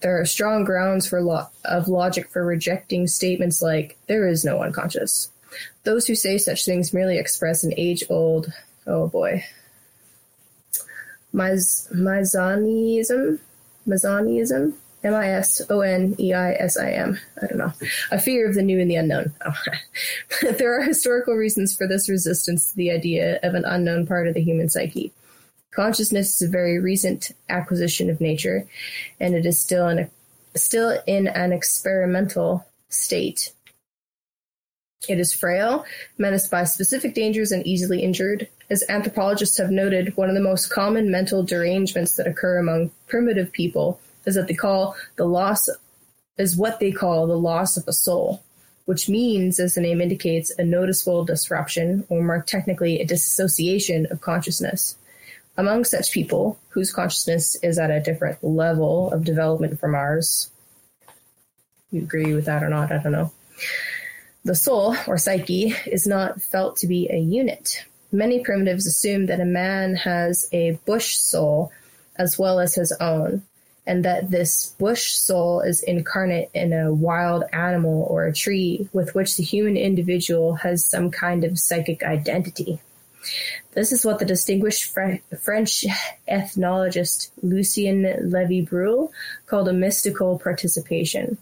Speaker 5: there are strong grounds for lo- of logic for rejecting statements like "there is no unconscious." Those who say such things merely express an age-old, oh boy, Misoneism, Misoneism, M I S O N E I S I M. I don't know. A fear of the new and the unknown. Oh. there are historical reasons for this resistance to the idea of an unknown part of the human psyche. Consciousness is a very recent acquisition of nature, and it is still in a, still in an experimental state. It is frail, menaced by specific dangers, and easily injured. As anthropologists have noted, one of the most common mental derangements that occur among primitive people is that they call the loss is what they call the loss of a soul, which means, as the name indicates, a noticeable disruption, or more technically, a dissociation of consciousness. Among such people whose consciousness is at a different level of development from ours, you agree with that or not? I don't know. The soul, or psyche, is not felt to be a unit. Many primitives assume that a man has a bush soul as well as his own, and that this bush soul is incarnate in a wild animal or a tree with which the human individual has some kind of psychic identity. This is what the distinguished French ethnologist Lucien Levy Bruhl called a mystical participation.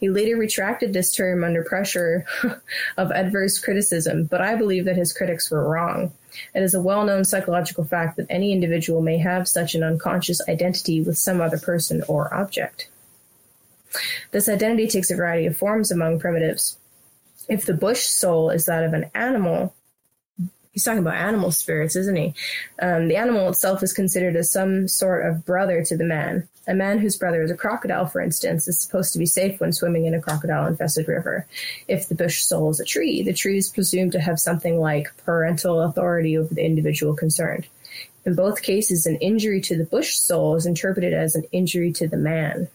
Speaker 5: He later retracted this term under pressure of adverse criticism, but I believe that his critics were wrong. It is a well known psychological fact that any individual may have such an unconscious identity with some other person or object. This identity takes a variety of forms among primitives. If the bush soul is that of an animal, he's talking about animal spirits, isn't he? Um, the animal itself is considered as some sort of brother to the man. A man whose brother is a crocodile, for instance, is supposed to be safe when swimming in a crocodile infested river. If the bush soul is a tree, the tree is presumed to have something like parental authority over the individual concerned. In both cases, an injury to the bush soul is interpreted as an injury to the man.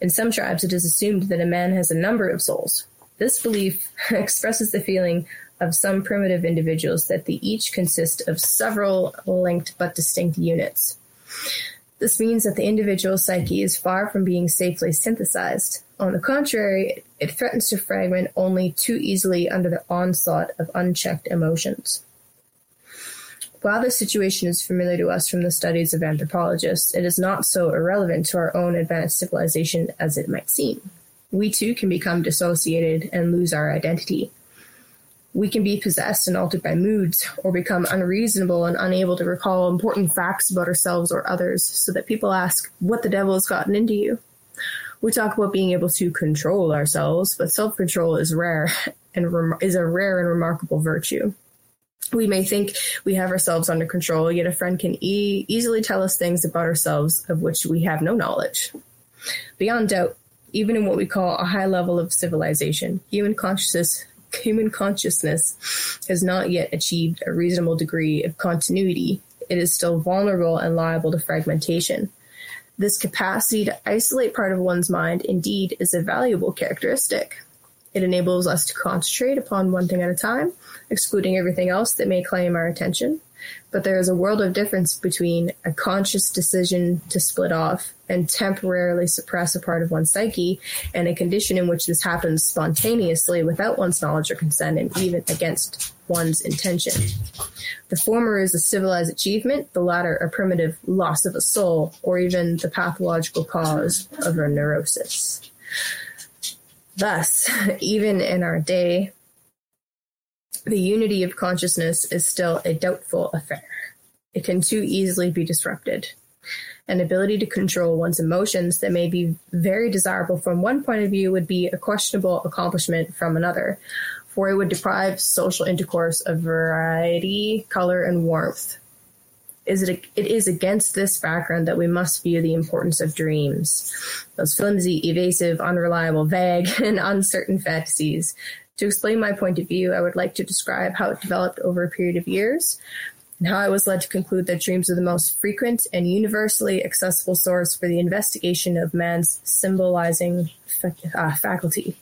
Speaker 5: In some tribes, it is assumed that a man has a number of souls. This belief expresses the feeling of some primitive individuals that they each consist of several linked but distinct units. This means that the individual psyche is far from being safely synthesized. On the contrary, it threatens to fragment only too easily under the onslaught of unchecked emotions. While this situation is familiar to us from the studies of anthropologists, it is not so irrelevant to our own advanced civilization as it might seem. We too can become dissociated and lose our identity. We can be possessed and altered by moods, or become unreasonable and unable to recall important facts about ourselves or others, so that people ask, What the devil has gotten into you? We talk about being able to control ourselves, but self control is rare and rem- is a rare and remarkable virtue. We may think we have ourselves under control, yet a friend can e- easily tell us things about ourselves of which we have no knowledge. Beyond doubt, even in what we call a high level of civilization, human consciousness human consciousness has not yet achieved a reasonable degree of continuity. It is still vulnerable and liable to fragmentation. This capacity to isolate part of one's mind indeed is a valuable characteristic. It enables us to concentrate upon one thing at a time, excluding everything else that may claim our attention. But there is a world of difference between a conscious decision to split off and temporarily suppress a part of one's psyche and a condition in which this happens spontaneously without one's knowledge or consent and even against one's intention. The former is a civilized achievement, the latter a primitive loss of a soul or even the pathological cause of a neurosis. Thus, even in our day, the unity of consciousness is still a doubtful affair. It can too easily be disrupted. An ability to control one's emotions that may be very desirable from one point of view would be a questionable accomplishment from another, for it would deprive social intercourse of variety, color, and warmth. Is it, it is against this background that we must view the importance of dreams, those flimsy, evasive, unreliable, vague, and uncertain fantasies to explain my point of view, I would like to describe how it developed over a period of years and how I was led to conclude that dreams are the most frequent and universally accessible source for the investigation of man's symbolizing uh, faculty.